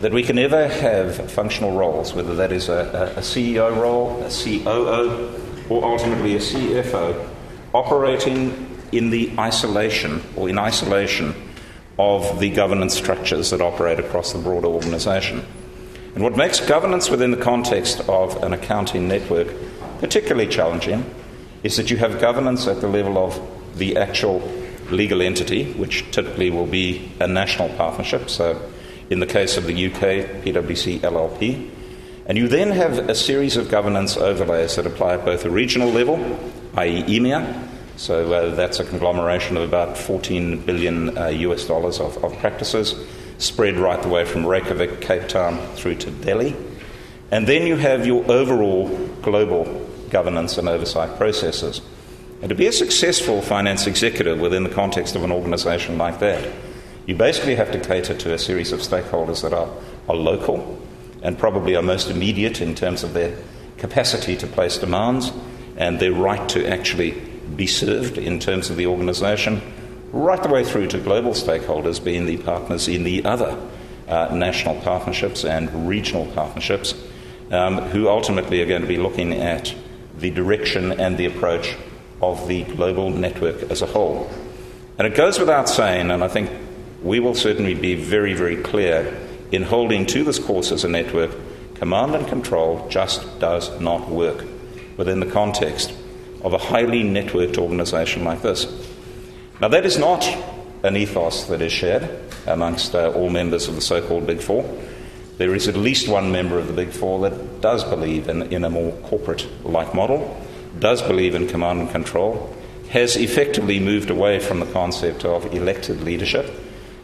that we can ever have functional roles, whether that is a, a CEO role, a COO, or ultimately a CFO, operating in the isolation or in isolation of the governance structures that operate across the broader organisation. And what makes governance within the context of an accounting network particularly challenging is that you have governance at the level of the actual legal entity, which typically will be a national partnership. So, in the case of the UK, PwC LLP. And you then have a series of governance overlays that apply at both a regional level, i.e., EMEA, so uh, that's a conglomeration of about 14 billion uh, US dollars of, of, practices, spread right the way from Reykjavik, Cape Town, through to Delhi. And then you have your overall global governance and oversight processes. And to be a successful finance executive within the context of an organization like that, you basically have to cater to a series of stakeholders that are, are local and probably are most immediate in terms of their capacity to place demands and their right to actually be served in terms of the organisation, right the way through to global stakeholders being the partners in the other uh, national partnerships and regional partnerships, um, who ultimately are going to be looking at the direction and the approach of the global network as a whole. And it goes without saying, and I think we will certainly be very, very clear in holding to this course as a network, command and control just does not work within the context of a highly networked organisation like this. Now, that is not an ethos that is shared amongst uh, all members of the so called Big Four. There is at least one member of the Big Four that does believe in, in a more corporate like model, does believe in command and control, has effectively moved away from the concept of elected leadership,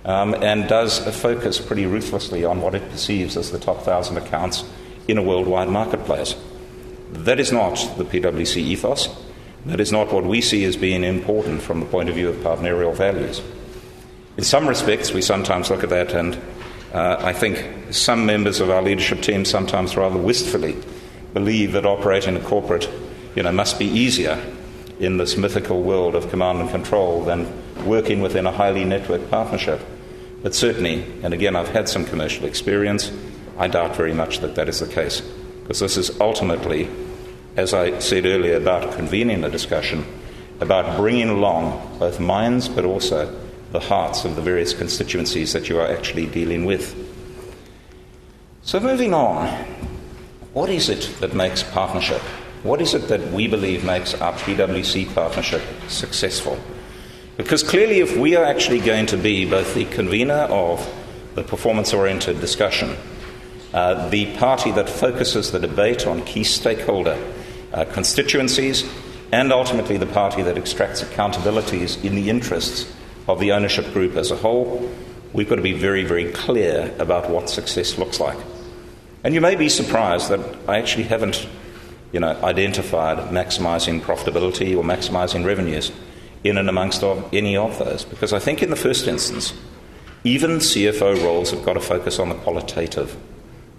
um, and does focus pretty ruthlessly on what it perceives as the top thousand accounts in a worldwide marketplace. That is not the PwC ethos. That is not what we see as being important from the point of view of partnerial values. In some respects, we sometimes look at that, and uh, I think some members of our leadership team sometimes rather wistfully believe that operating a corporate you know, must be easier in this mythical world of command and control than working within a highly networked partnership. But certainly, and again, I've had some commercial experience, I doubt very much that that is the case, because this is ultimately as I said earlier, about convening a discussion, about bringing along both minds but also the hearts of the various constituencies that you are actually dealing with. So, moving on, what is it that makes partnership? What is it that we believe makes our PwC partnership successful? Because clearly, if we are actually going to be both the convener of the performance oriented discussion, uh, the party that focuses the debate on key stakeholder uh, constituencies, and ultimately the party that extracts accountabilities in the interests of the ownership group as a whole, we've got to be very, very clear about what success looks like. And you may be surprised that I actually haven't you know, identified maximizing profitability or maximizing revenues in and amongst of any of those. Because I think in the first instance, even CFO roles have got to focus on the qualitative.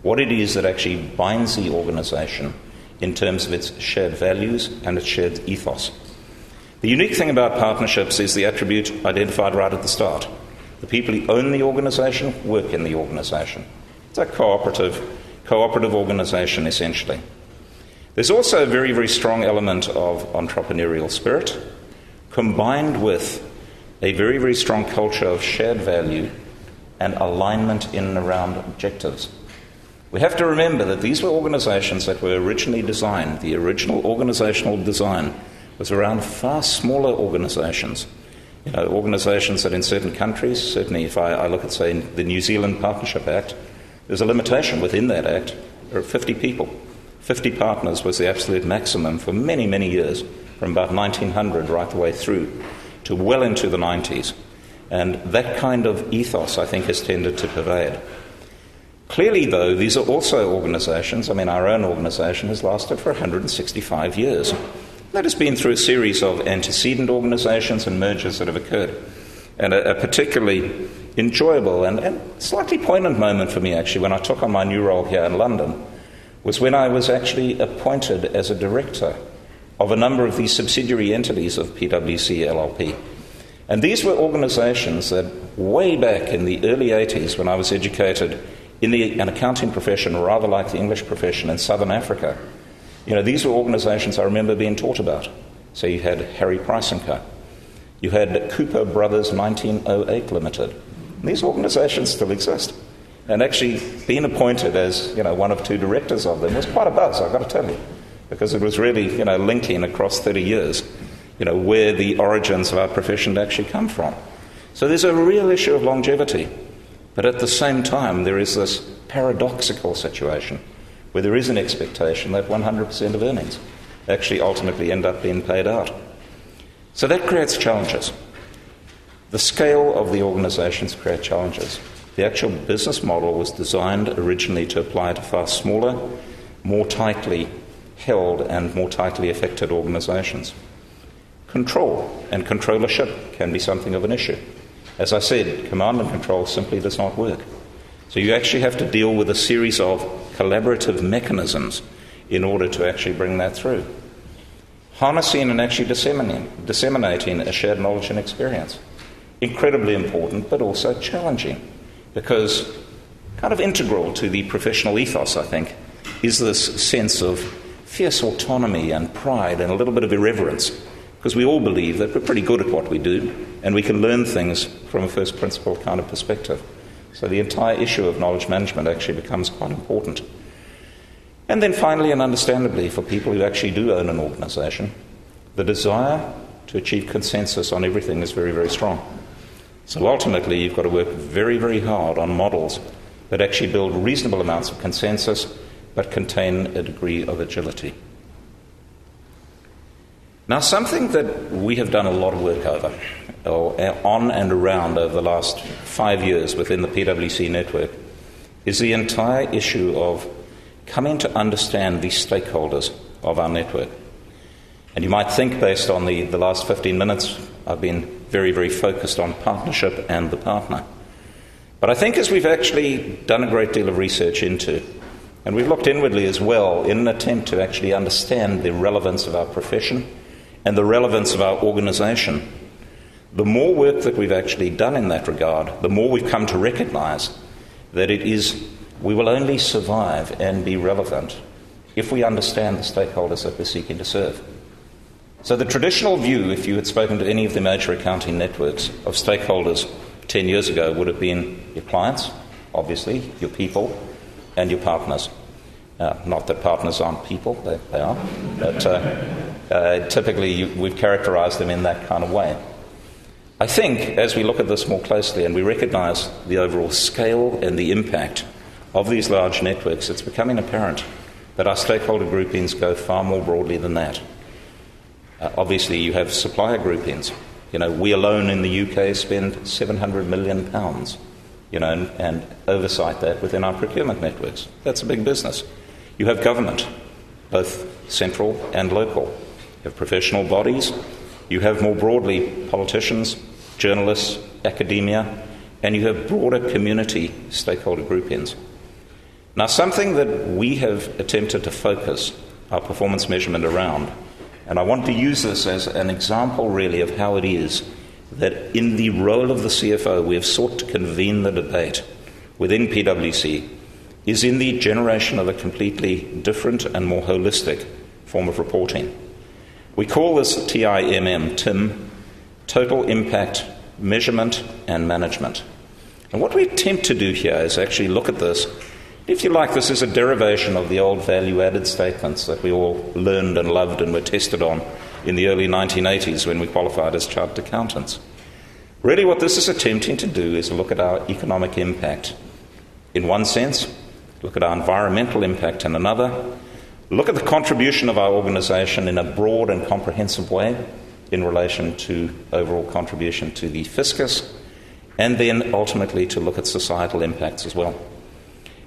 What it is that actually binds the organization in terms of its shared values and its shared ethos. The unique thing about partnerships is the attribute identified right at the start. The people who own the organization work in the organization. It's a cooperative, cooperative organization, essentially. There's also a very, very strong element of entrepreneurial spirit combined with a very, very strong culture of shared value and alignment in and around objectives. We have to remember that these were organizations that were originally designed, the original organizational design was around far smaller organizations. You know, organizations that in certain countries, certainly if I, I look at, say, the New Zealand Partnership Act, there's a limitation within that act. Are 50 people. 50 partners was the absolute maximum for many, many years, from about 1900 right the way through to well into the 90s. And that kind of ethos, I think, has tended to pervade. Clearly, though, these are also organizations. I mean, our own organization has lasted for 165 years. That has been through a series of antecedent organizations and mergers that have occurred. And a, a particularly enjoyable and, and, slightly poignant moment for me, actually, when I took on my new role here in London, was when I was actually appointed as a director of a number of these subsidiary entities of PwC LLP. And these were organizations that, way back in the early 80s, when I was educated in the, an accounting profession, rather like the English profession in southern Africa, you know, these were organizations I remember being taught about. So you had Harry Price and Co. You had Cooper Brothers 1908 Limited. These organizations still exist. And actually, being appointed as you know one of two directors of them was quite a buzz. I've got to tell you, because it was really you know linking across 30 years, you know where the origins of our profession actually come from. So there's a real issue of longevity, but at the same time there is this paradoxical situation where there is an expectation that 100% of earnings actually ultimately end up being paid out. So that creates challenges. The scale of the organisations create challenges. The actual business model was designed originally to apply to far smaller, more tightly held, and more tightly affected organisations. Control and controllership can be something of an issue. As I said, command and control simply does not work. So you actually have to deal with a series of collaborative mechanisms in order to actually bring that through. Harnessing and actually disseminating, disseminating a shared knowledge and experience. Incredibly important, but also challenging, because kind of integral to the professional ethos, I think, is this sense of fierce autonomy and pride and a little bit of irreverence, because we all believe that we're pretty good at what we do and we can learn things from a first principle kind of perspective. So the entire issue of knowledge management actually becomes quite important. And then finally, and understandably, for people who actually do own an organization, the desire to achieve consensus on everything is very, very strong. So ultimately, you've got to work very, very hard on models that actually build reasonable amounts of consensus but contain a degree of agility. Now, something that we have done a lot of work over, or uh, on and around over the last five years within the PwC network, is the entire issue of coming to understand the stakeholders of our network. And you might think, based on the, the last 15 minutes, I've been very, very focused on partnership and the partner. But I think as we've actually done a great deal of research into, and we've looked inwardly as well in an attempt to actually understand the relevance of our profession and the relevance of our organization, the more work that we've actually done in that regard, the more we've come to recognize that it is, we will only survive and be relevant if we understand the stakeholders that we're seeking to serve. So, the traditional view, if you had spoken to any of the major accounting networks of stakeholders 10 years ago, would have been your clients, obviously, your people, and your partners. Uh, not that partners aren't people, they, they are, but uh, uh, typically we've characterized them in that kind of way. I think as we look at this more closely and we recognize the overall scale and the impact of these large networks, it's becoming apparent that our stakeholder groupings go far more broadly than that. Uh, obviously, you have supplier groupings. You know, we alone in the UK spend 700 million pounds you know, and, and oversight that within our procurement networks. That's a big business. You have government, both central and local. You have professional bodies. You have more broadly politicians, journalists, academia, and you have broader community stakeholder groupings. Now, something that we have attempted to focus our performance measurement around, and I want to use this as an example really of how it is that in the role of the CFO we have sought to convene the debate within PwC is in the generation of a completely different and more holistic form of reporting. We call this TIMM, TIM, Total Impact Measurement and Management. And what we attempt to do here is actually look at this. If you like, this is a derivation of the old value added statements that we all learned and loved and were tested on in the early 1980s when we qualified as chartered accountants. Really, what this is attempting to do is look at our economic impact in one sense, look at our environmental impact in another, look at the contribution of our organisation in a broad and comprehensive way in relation to overall contribution to the fiscus, and then ultimately to look at societal impacts as well.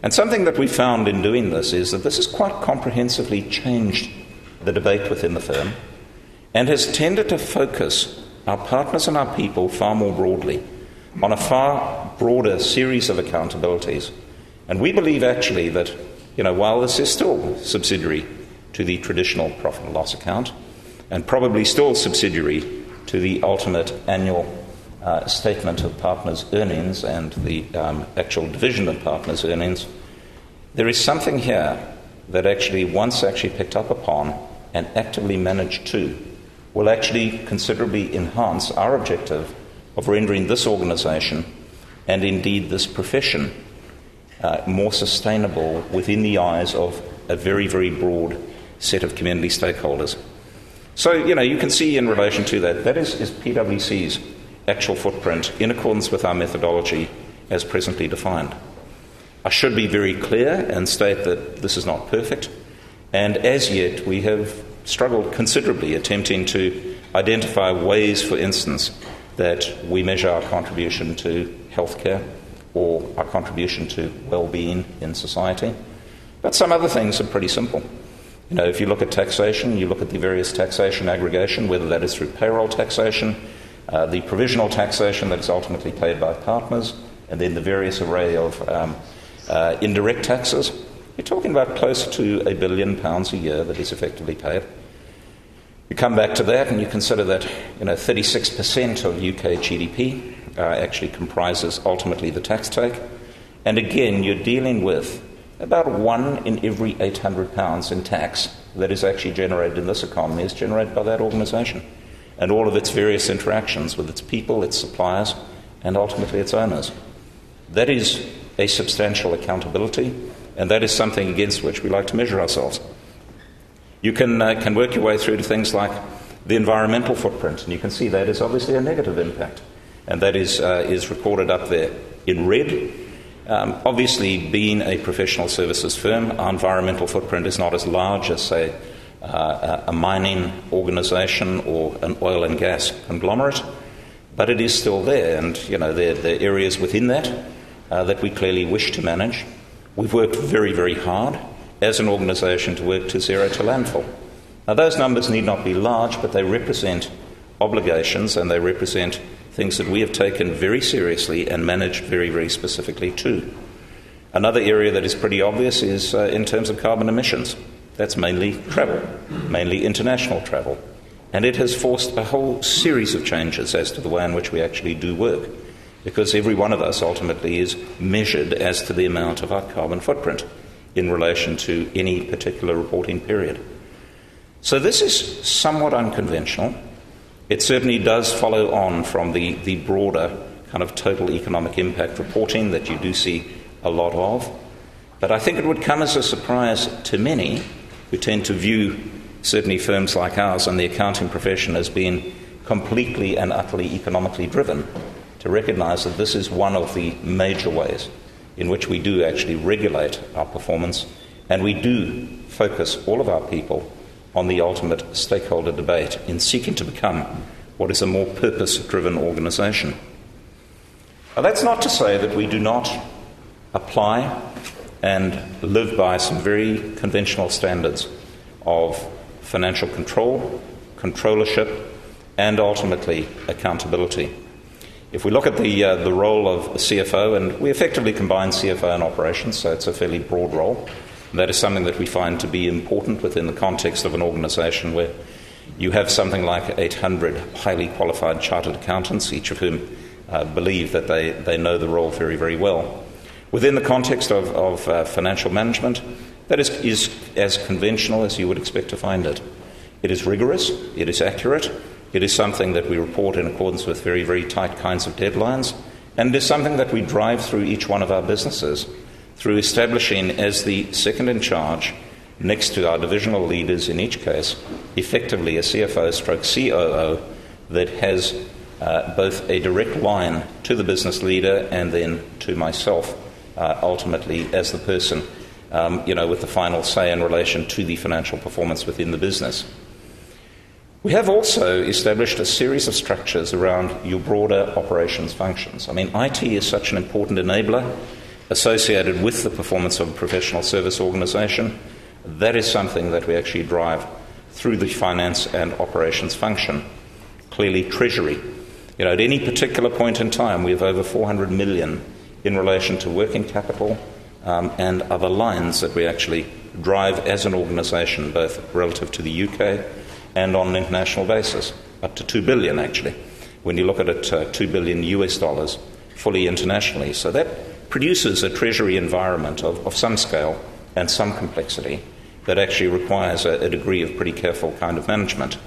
And something that we found in doing this is that this has quite comprehensively changed the debate within the firm and has tended to focus our partners and our people far more broadly on a far broader series of accountabilities. And we believe actually that, you know, while this is still subsidiary to the traditional profit and loss account, and probably still subsidiary to the ultimate annual uh, statement of partners' earnings and the um, actual division of partners' earnings, there is something here that actually, once actually picked up upon and actively managed to, will actually considerably enhance our objective of rendering this organisation and indeed this profession uh, more sustainable within the eyes of a very, very broad set of community stakeholders. So, you know, you can see in relation to that, that is, is PwC's actual footprint in accordance with our methodology as presently defined. I should be very clear and state that this is not perfect, and as yet we have struggled considerably attempting to identify ways, for instance, that we measure our contribution to healthcare or our contribution to well being in society. But some other things are pretty simple. You know, if you look at taxation, you look at the various taxation aggregation, whether that is through payroll taxation, uh, the provisional taxation that is ultimately paid by partners, and then the various array of um, uh, indirect taxes. You're talking about close to a billion pounds a year that is effectively paid. You come back to that and you consider that you know, 36% of UK GDP uh, actually comprises ultimately the tax take. And again, you're dealing with about one in every 800 pounds in tax that is actually generated in this economy is generated by that organisation and all of its various interactions with its people, its suppliers, and ultimately its owners. That is a substantial accountability and that is something against which we like to measure ourselves. You can, uh, can work your way through to things like the environmental footprint, and you can see that is obviously a negative impact, and that is, uh, is recorded up there in red. Um, obviously, being a professional services firm, our environmental footprint is not as large as, say, uh, a mining organisation or an oil and gas conglomerate, but it is still there, and you know there, there are areas within that uh, that we clearly wish to manage. We've worked very, very hard as an organisation to work to zero to landfill. Now, those numbers need not be large, but they represent obligations and they represent things that we have taken very seriously and managed very, very specifically too. Another area that is pretty obvious is uh, in terms of carbon emissions. That's mainly travel, mainly international travel. And it has forced a whole series of changes as to the way in which we actually do work because every one of us ultimately is measured as to the amount of our carbon footprint in relation to any particular reporting period. So this is somewhat unconventional. It certainly does follow on from the, the broader kind of total economic impact reporting that you do see a lot of. But I think it would come as a surprise to many who tend to view certainly firms like ours and the accounting profession as being completely and utterly economically driven to recognize that this is one of the major ways in which we do actually regulate our performance and we do focus all of our people on the ultimate stakeholder debate in seeking to become what is a more purpose driven organization. Now, that's not to say that we do not apply and live by some very conventional standards of financial control, controllership, and ultimately accountability. If we look at the, uh, the role of a CFO, and we effectively combine CFO and operations, so it's a fairly broad role. That is something that we find to be important within the context of an organization where you have something like 800 highly qualified chartered accountants, each of whom uh, believe that they, they know the role very, very well. Within the context of, of uh, financial management, that is, is as conventional as you would expect to find it. It is rigorous, it is accurate, it is something that we report in accordance with very, very tight kinds of deadlines, and it is something that we drive through each one of our businesses through establishing as the second in charge, next to our divisional leaders in each case, effectively a CFO stroke COO that has uh, both a direct line to the business leader and then to myself, uh, ultimately as the person, um, you know, with the final say in relation to the financial performance within the business. We have also established a series of structures around your broader operations functions. I mean, IT is such an important enabler associated with the performance of a professional service organisation. That is something that we actually drive through the finance and operations function. Clearly, Treasury. You know, at any particular point in time, we have over 400 million in relation to working capital um, and other lines that we actually drive as an organisation, both relative to the UK and on an international basis, up to 2 billion actually, when you look at it, uh, 2 billion US dollars fully internationally. So that produces a treasury environment of, of some scale and some complexity that actually requires a, a, degree of pretty careful kind of management.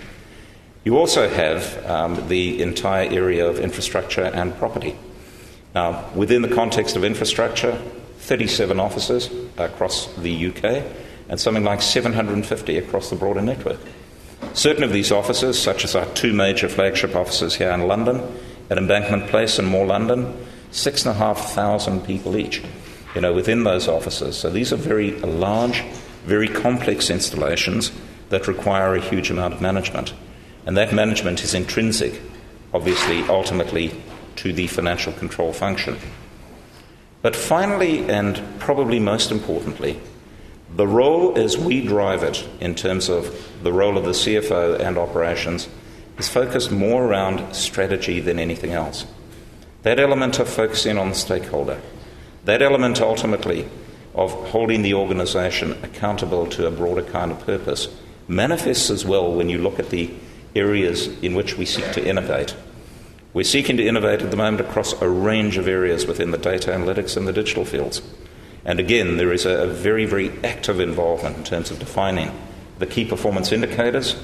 You also have um, the entire area of infrastructure and property. Now, within the context of infrastructure, 37 offices across the UK and something like 750 across the broader network. Certain of these offices, such as our two major flagship offices here in London, at Embankment Place and More London, six and a half thousand people each, you know, within those offices. So these are very large, very complex installations that require a huge amount of management. And that management is intrinsic, obviously, ultimately, to the financial control function. But finally, and probably most importantly, the role as we drive it in terms of the role of the CFO and operations is focused more around strategy than anything else. That element of focusing on the stakeholder, that element ultimately of holding the organisation accountable to a broader kind of purpose, manifests as well when you look at the areas in which we seek to innovate. We're seeking to innovate at the moment across a range of areas within the data analytics and the digital fields. And again, there is a, very, very active involvement in terms of defining the key performance indicators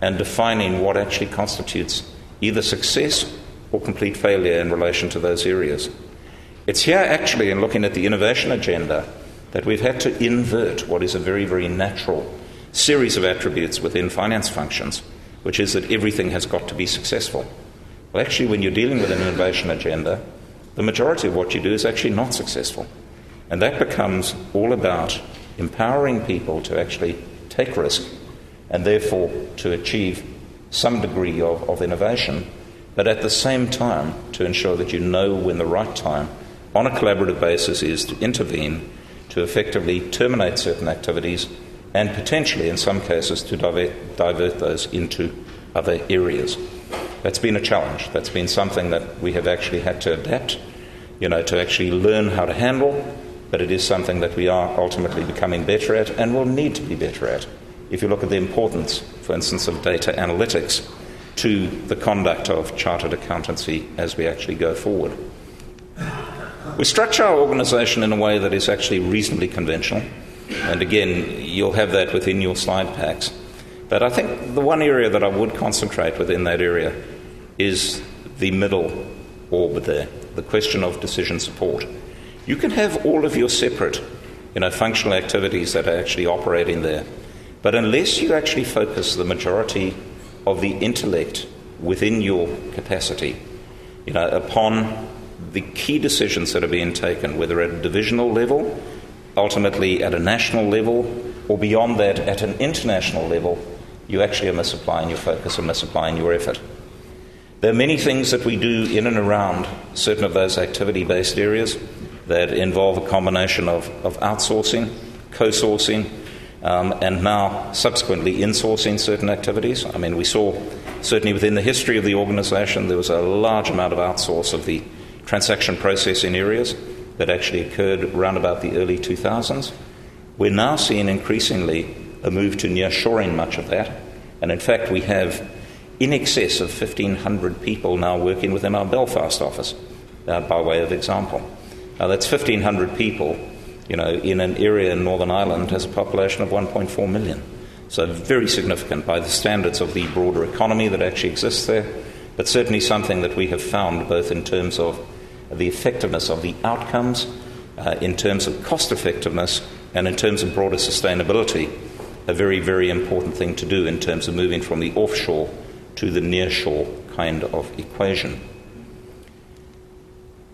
and defining what actually constitutes either success or complete failure in relation to those areas. It's here, actually, in looking at the innovation agenda, that we've had to invert what is a very, very natural series of attributes within finance functions, which is that everything has got to be successful. Well, actually, when you're dealing with an innovation agenda, the majority of what you do is actually not successful. And that becomes all about empowering people to actually take risk and therefore to achieve some degree of, of innovation, but at the same time to ensure that you know when the right time on a collaborative basis is to intervene to effectively terminate certain activities and potentially, in some cases, to divert, divert those into other areas. That's been a challenge. That's been something that we have actually had to adapt, you know, to actually learn how to handle but it is something that we are ultimately becoming better at and will need to be better at. If you look at the importance, for instance, of data analytics to the conduct of chartered accountancy as we actually go forward. We structure our organisation in a way that is actually reasonably conventional, and again, you'll have that within your slide packs. But I think the one area that I would concentrate within that area is the middle orb there, the question of decision support. You can have all of your separate, you know, functional activities that are actually operating there. But unless you actually focus the majority of the intellect within your capacity, you know, upon the key decisions that are being taken, whether at a divisional level, ultimately at a national level, or beyond that at an international level, you actually are misapplying your focus and misapplying your effort. There are many things that we do in and around certain of those activity based areas that involve a combination of, of outsourcing, co sourcing, um, and now subsequently insourcing certain activities. I mean, we saw certainly within the history of the organization there was a large amount of outsource of the transaction processing areas that actually occurred around about the early 2000s. We're now seeing increasingly a move to near shoring much of that. And in fact, we have in excess of 1,500 people now working within our Belfast office, uh, by way of example. Now, that's 1,500 people, you know, in an area in Northern Ireland has a population of 1.4 million. So, very significant by the standards of the broader economy that actually exists there, but certainly something that we have found both in terms of the effectiveness of the outcomes, uh, in terms of cost effectiveness, and in terms of broader sustainability, a very, very important thing to do in terms of moving from the offshore to the nearshore kind of equation.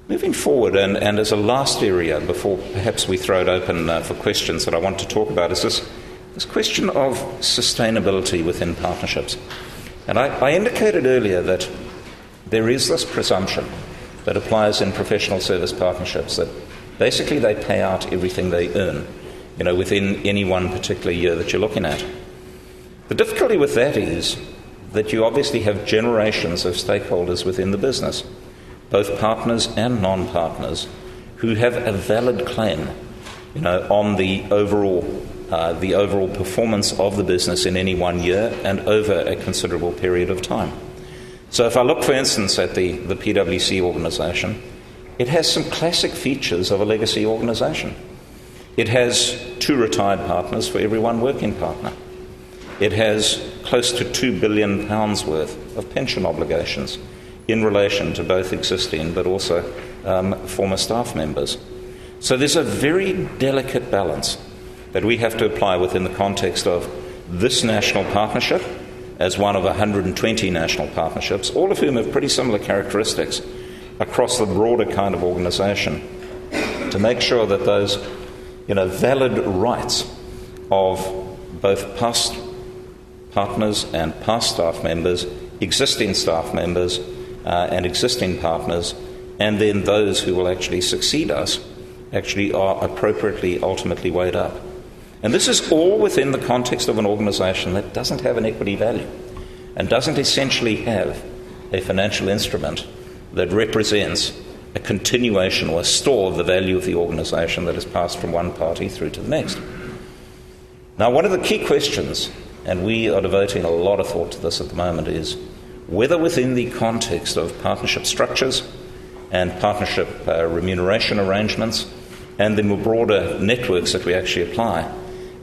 Moving forward, and, and as a last area before perhaps we throw it open uh, for questions that I want to talk about, is this, this question of sustainability within partnerships. And I, I indicated earlier that there is this presumption that applies in professional service partnerships that basically they pay out everything they earn, you know, within any one particular year that you're looking at. The difficulty with that is that you obviously have generations of stakeholders within the business, both partners and non partners, who have a valid claim you know, on the overall, uh, the overall performance of the business in any one year and over a considerable period of time. So, if I look, for instance, at the, the PwC organisation, it has some classic features of a legacy organisation. It has two retired partners for every one working partner. It has close to £2 billion worth of pension obligations in relation to both existing but also um, former staff members. So there's a very delicate balance that we have to apply within the context of this national partnership as one of 120 national partnerships, all of whom have pretty similar characteristics across the broader kind of organisation, to make sure that those you know, valid rights of both past partners and past staff members, existing staff members, uh, and existing partners, and then those who will actually succeed us actually are appropriately ultimately weighed up. And this is all within the context of an organization that doesn't have an equity value and doesn't essentially have a financial instrument that represents a continuation or a store of the value of the organization that has passed from one party through to the next. Now, one of the key questions, and we are devoting a lot of thought to this at the moment, is whether within the context of partnership structures and partnership uh, remuneration arrangements and the more broader networks that we actually apply,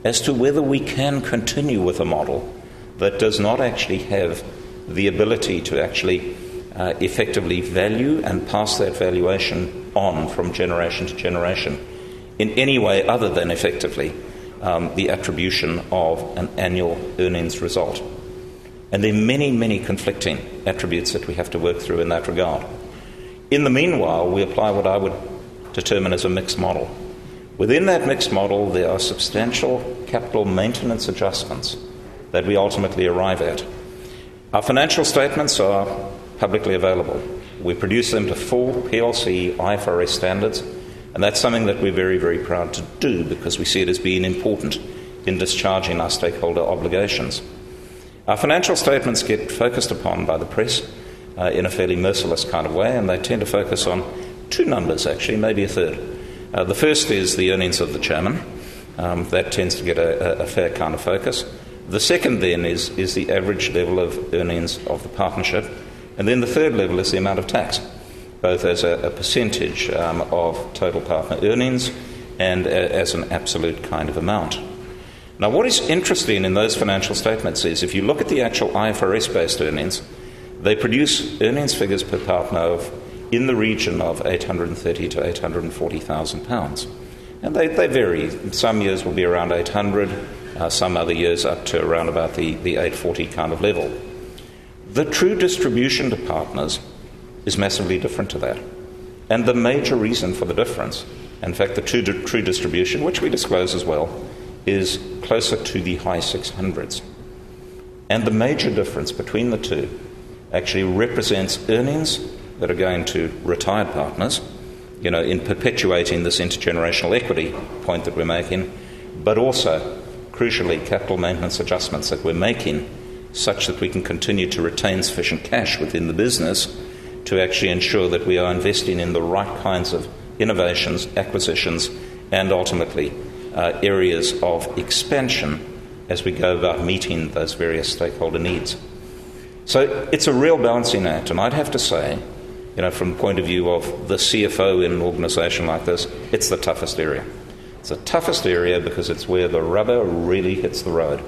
as to whether we can continue with a model that does not actually have the ability to actually uh, effectively value and pass that valuation on from generation to generation in any way other than effectively um, the attribution of an annual earnings result. And there are many, many conflicting attributes that we have to work through in that regard. In the meanwhile, we apply what I would determine as a mixed model. Within that mixed model, there are substantial capital maintenance adjustments that we ultimately arrive at. Our financial statements are publicly available. We produce them to full PLC IFRS standards, and that's something that we're very, very proud to do because we see it as being important in discharging our stakeholder obligations. Our financial statements get focused upon by the press uh, in a fairly merciless kind of way, and they tend to focus on two numbers, actually, maybe a third. Uh, the first is the earnings of the chairman. Um, that tends to get a, a, fair kind of focus. The second, then, is, is the average level of earnings of the partnership. And then the third level is the amount of tax, both as a, a percentage um, of total partner earnings and a, as an absolute kind of amount. Now, what is interesting in those financial statements is if you look at the actual IFRS based earnings, they produce earnings figures per partner of in the region of 830 to 840,000 pounds. And they, they vary. Some years will be around 800, uh, some other years up to around about the, the 840 kind of level. The true distribution to partners is massively different to that. And the major reason for the difference, in fact, the true, true distribution, which we disclose as well, is closer to the high 600s. And the major difference between the two actually represents earnings that are going to retired partners, you know, in perpetuating this intergenerational equity point that we're making, but also, crucially, capital maintenance adjustments that we're making such that we can continue to retain sufficient cash within the business to actually ensure that we are investing in the right kinds of innovations, acquisitions, and ultimately uh, areas of expansion as we go about meeting those various stakeholder needs. So it's a real balancing act, and I'd have to say, you know, from the point of view of the CFO in an organization like this, it's the toughest area. It's the toughest area because it's where the rubber really hits the road.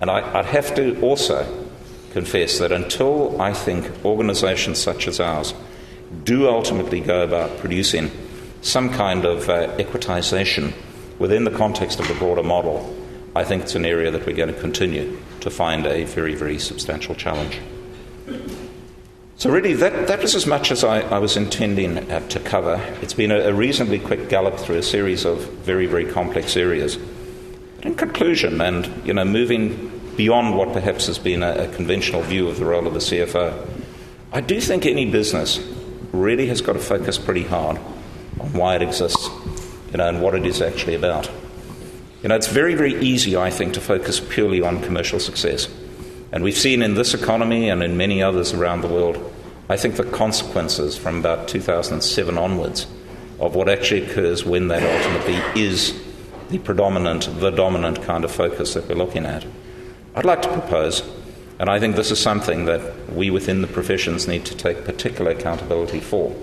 And I, would have to also confess that until I think organizations such as ours do ultimately go about producing some kind of uh, equitization within the context of the broader model, I think it's an area that we're going to continue to find a very, very substantial challenge. So, really, that, that was as much as I, I was intending uh, to cover. It's been a, a, reasonably quick gallop through a series of very, very complex areas. But in conclusion, and you know, moving beyond what perhaps has been a, a conventional view of the role of the CFO, I do think any business really has got to focus pretty hard on why it exists, you know, and what it is actually about. You know, it's very, very easy, I think, to focus purely on commercial success. And we've seen in this economy and in many others around the world, I think the consequences from about 2007 onwards of what actually occurs when that ultimately is the predominant, the dominant kind of focus that we're looking at. I'd like to propose, and I think this is something that we within the professions need to take particular accountability for,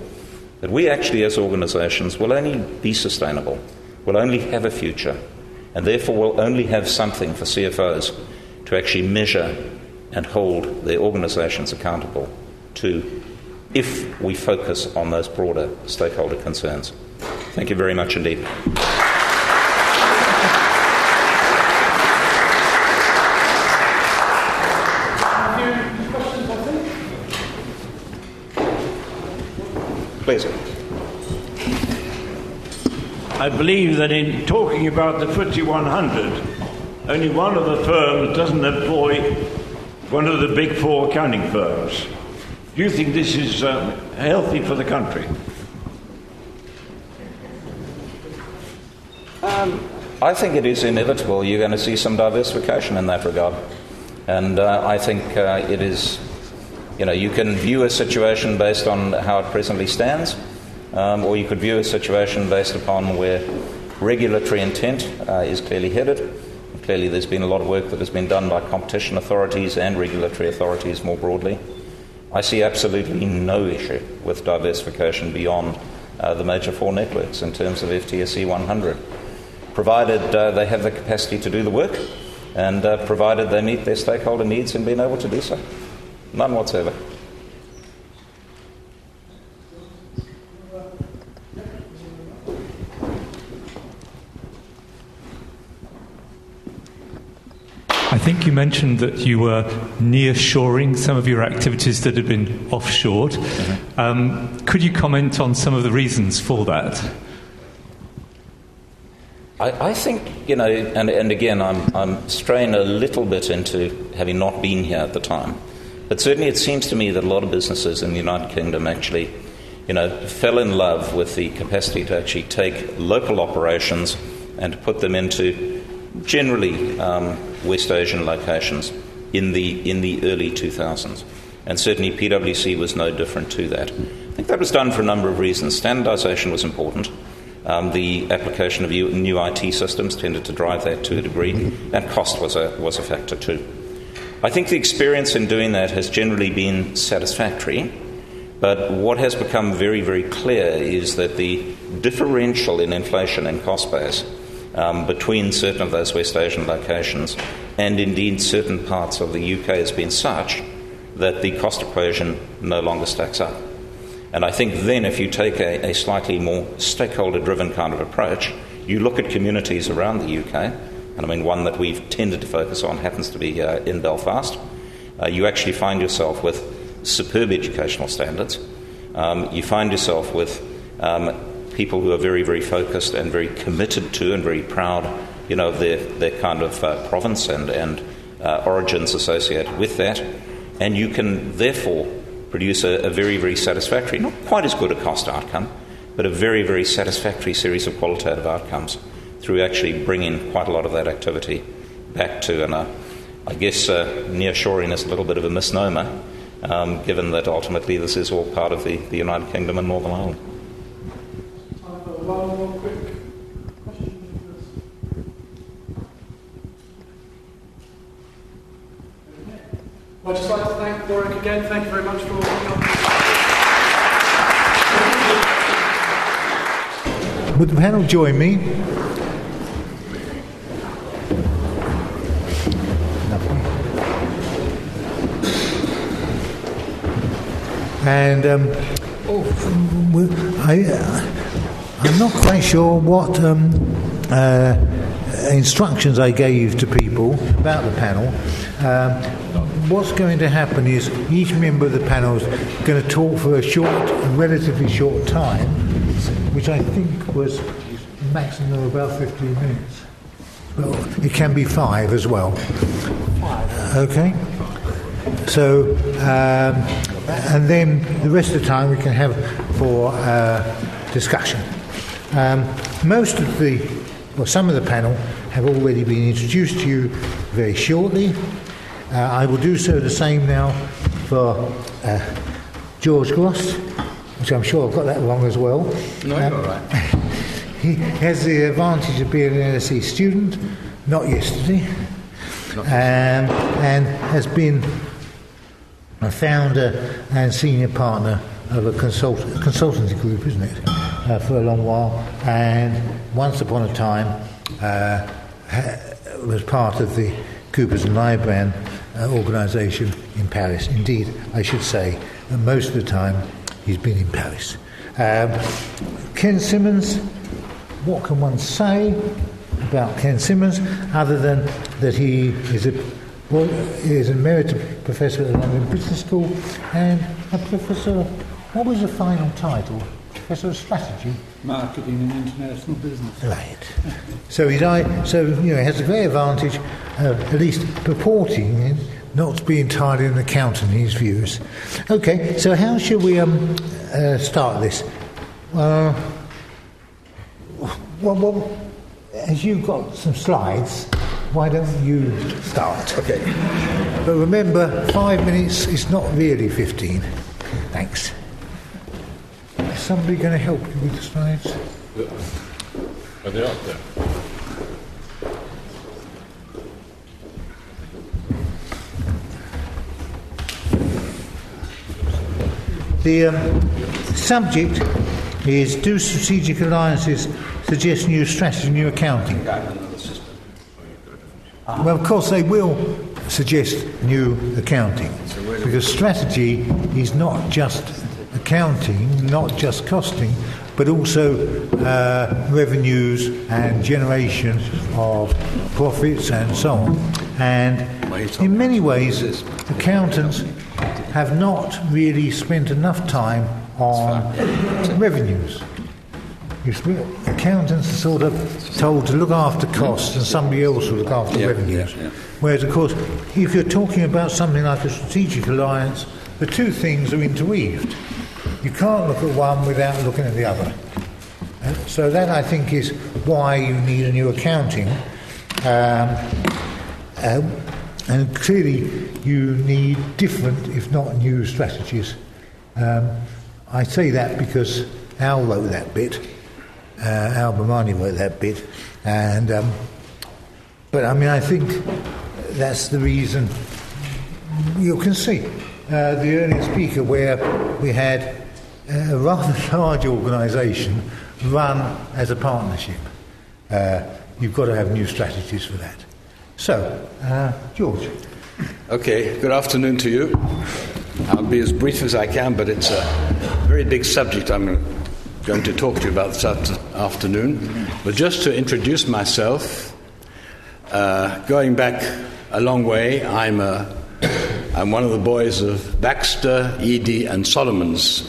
that we actually, as organizations, will only be sustainable, will only have a future, and therefore will only have something for CFOs to actually measure and hold their organizations accountable to if we focus on those broader stakeholder concerns. Thank you very much indeed. Please. I believe that in talking about the FTSE 100, only one of the firms doesn't employ one of the big four accounting firms. Do you think this is uh, healthy for the country? Um, I think it is inevitable. You're going to see some diversification in that regard. And uh, I think uh, it is you know, you can view a situation based on how it presently stands, um, or you could view a situation based upon where regulatory intent uh, is clearly headed. Clearly, there's been a lot of work that has been done by competition authorities and regulatory authorities more broadly. I see absolutely no issue with diversification beyond uh, the major four networks in terms of FTSE 100, provided uh, they have the capacity to do the work and uh, provided they meet their stakeholder needs in being able to do so. None whatsoever. I think you mentioned that you were near-shoring some of your activities that had been offshored. Mm-hmm. Um, could you comment on some of the reasons for that? I, I think, you know, and, and again, I'm, I'm straying a little bit into having not been here at the time. But certainly it seems to me that a lot of businesses in the United Kingdom actually, you know, fell in love with the capacity to actually take local operations and put them into generally um, West Asian locations in the, in the early 2000s. And certainly PwC was no different to that. I think that was done for a number of reasons. Standardization was important. Um, the application of new IT systems tended to drive that to a degree, and cost was a, was a factor too. I think the experience in doing that has generally been satisfactory, but what has become very, very clear is that the differential in inflation and cost base um, between certain of those West Asian locations and indeed certain parts of the UK has been such that the cost equation no longer stacks up. And I think then, if you take a, a slightly more stakeholder driven kind of approach, you look at communities around the UK and I mean one that we've tended to focus on happens to be uh, in Belfast, uh, you actually find yourself with superb educational standards. Um, you find yourself with um, people who are very, very focused and very committed to and very proud, you know, of their, their kind of uh, province and, and uh, origins associated with that. and you can therefore produce a, a very, very satisfactory, not quite as good a cost outcome, but a very, very satisfactory series of qualitative outcomes through actually bringing quite a lot of that activity back to, and uh, I guess uh, nearshoring is a little bit of a misnomer, um, given that ultimately this is all part of the, the United Kingdom and Northern Ireland. I'd just like to thank Warwick again. Thank you very much for all your Would the panel join me? And um, I, uh, I'm not quite sure what um, uh, instructions I gave to people about the panel. Um, what's going to happen is each member of the panel is going to talk for a short, relatively short time, which I think was maximum of about 15 minutes. Well, it can be five as well. Okay. So, um, and then the rest of the time we can have for uh, discussion. Um, most of the, well, some of the panel have already been introduced to you very shortly. Uh, I will do so the same now for uh, George Grosz, which I'm sure I've got that wrong as well. No, um, you're all right. *laughs* He has the advantage of being an LSE student, not yesterday, not um, and has been a founder and senior partner of a consult- consultancy group, isn't it, uh, for a long while, and once upon a time uh, ha- was part of the Coopers and Lybrand uh, organisation in Paris. Indeed, I should say that most of the time he's been in Paris. Um, Ken Simmonds, what can one say about Ken Simmonds other than that he is a well, he is a emeritus professor at the London Business School and a professor. What was the final title? Professor of Strategy. Marketing and International Business. Right. So he's so you know he has a great advantage of at least purporting not to be entirely an accountant in his views. Okay, so how should we um, uh, start this? Uh, well, well, as you've got some slides, why don't you start? Okay. But remember, five minutes is not really 15. Thanks. Is somebody going to help you with the slides? Are they up there? The um, subject is Do Strategic Alliances Suggest New Strategy, New Accounting? Well, of course, they will suggest new accounting because strategy is not just accounting, not just costing, but also uh, revenues and generation of profits and so on. And in many ways, accountants have not really spent enough time on revenues. Accountants are sort of told to look after costs and somebody else will look after yeah, revenues. Yeah, yeah. Whereas, of course, if you're talking about something like a strategic alliance, the two things are interweaved. You can't look at one without looking at the other. Uh, so that, I think, is why you need a new accounting. Um, uh, and clearly, you need different, if not new, strategies. Um, I say that because Al wrote that bit uh, Bhimani wrote that bit, and um, but I mean I think that's the reason you can see uh, the earlier speaker where we had a rather *laughs* large organisation run as a partnership. Uh, you've got to have new strategies for that. So, uh, George. Okay, good afternoon to you. I'll be as brief as I can, but it's a very big subject I'm going to talk to you about this afternoon. But just to introduce myself, uh, going back a long way, I'm, a, I'm one of the boys of Baxter, Edey, and Solomons.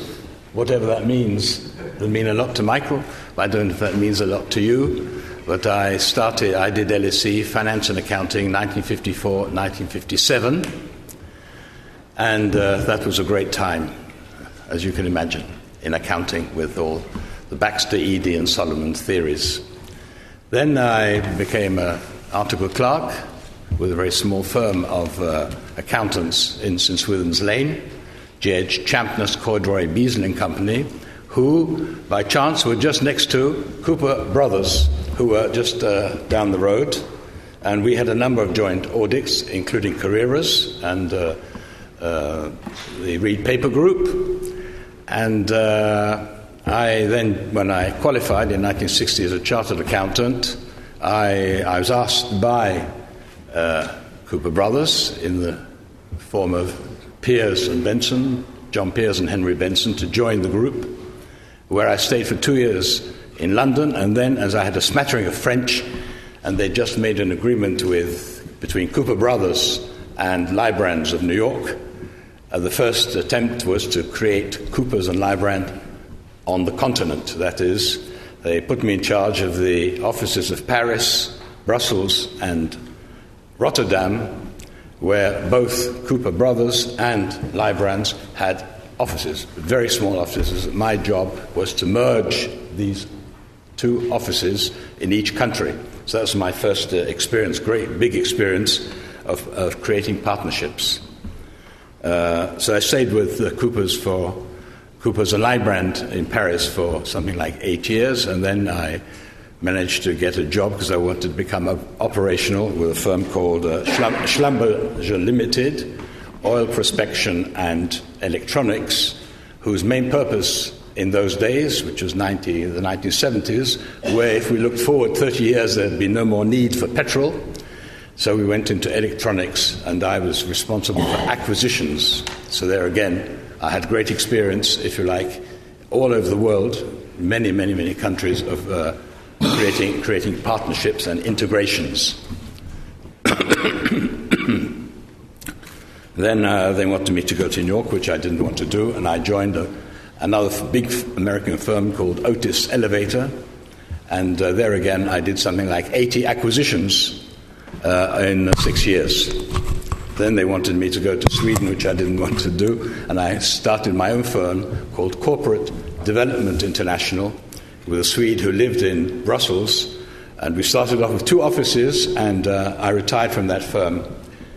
Whatever that means, it'll mean a lot to Michael, I don't know if that means a lot to you. But I started, I did LSE, Finance and Accounting, 1954 1957. And uh, that was a great time, as you can imagine, in accounting with all the Baxter, Edey, and Solomon theories. Then I became an article clerk with a very small firm of uh, accountants in St. Swithin's Lane, J.H. Champness, Corduroy, Beasley and Company, who, by chance, were just next to Cooper Brothers, who were just uh, down the road. And we had a number of joint audits, including Carreras and uh, uh the Reed Paper Group. And uh, I then, when I qualified in 1960 as a chartered accountant, I, I was asked by uh, Cooper Brothers in the form of Peers and Benson, John Peers and Henry Benson, to join the group, where I stayed for two years in London, and then, as I had a smattering of French, and they just made an agreement with between Cooper Brothers and Lybrand of New York. Uh, the first attempt was to create Coopers and Lybrand on the continent. That is, they put me in charge of the offices of Paris, Brussels, and Rotterdam, where both Cooper Brothers and Lybrands had offices, very small offices. My job was to merge these two offices in each country. So that was my first uh, experience, great big experience of, of creating partnerships. Uh, so I stayed with the Coopers for Cooper's and Lybrand in Paris for something like eight years, and then I managed to get a job because I wanted to become operational with a firm called uh, Schlumberger Limited, Oil Prospection and Electronics, whose main purpose in those days, which was 90, the 1970s, where if we looked forward 30 years, there'd be no more need for petrol. So we went into electronics, and I was responsible for acquisitions. So there again, I had great experience, if you like, all over the world, many, many, many countries of uh, creating, creating partnerships and integrations. *coughs* then uh, they wanted me to go to New York, which I didn't want to do, and I joined a, another big American firm called Otis Elevator. And uh, there again, I did something like 80 acquisitions uh, in six years. Then they wanted me to go to Sweden, which I didn't *laughs* want to do, and I started my own firm called Corporate Development International with a Swede who lived in Brussels. And we started off with two offices, and uh, I retired from that firm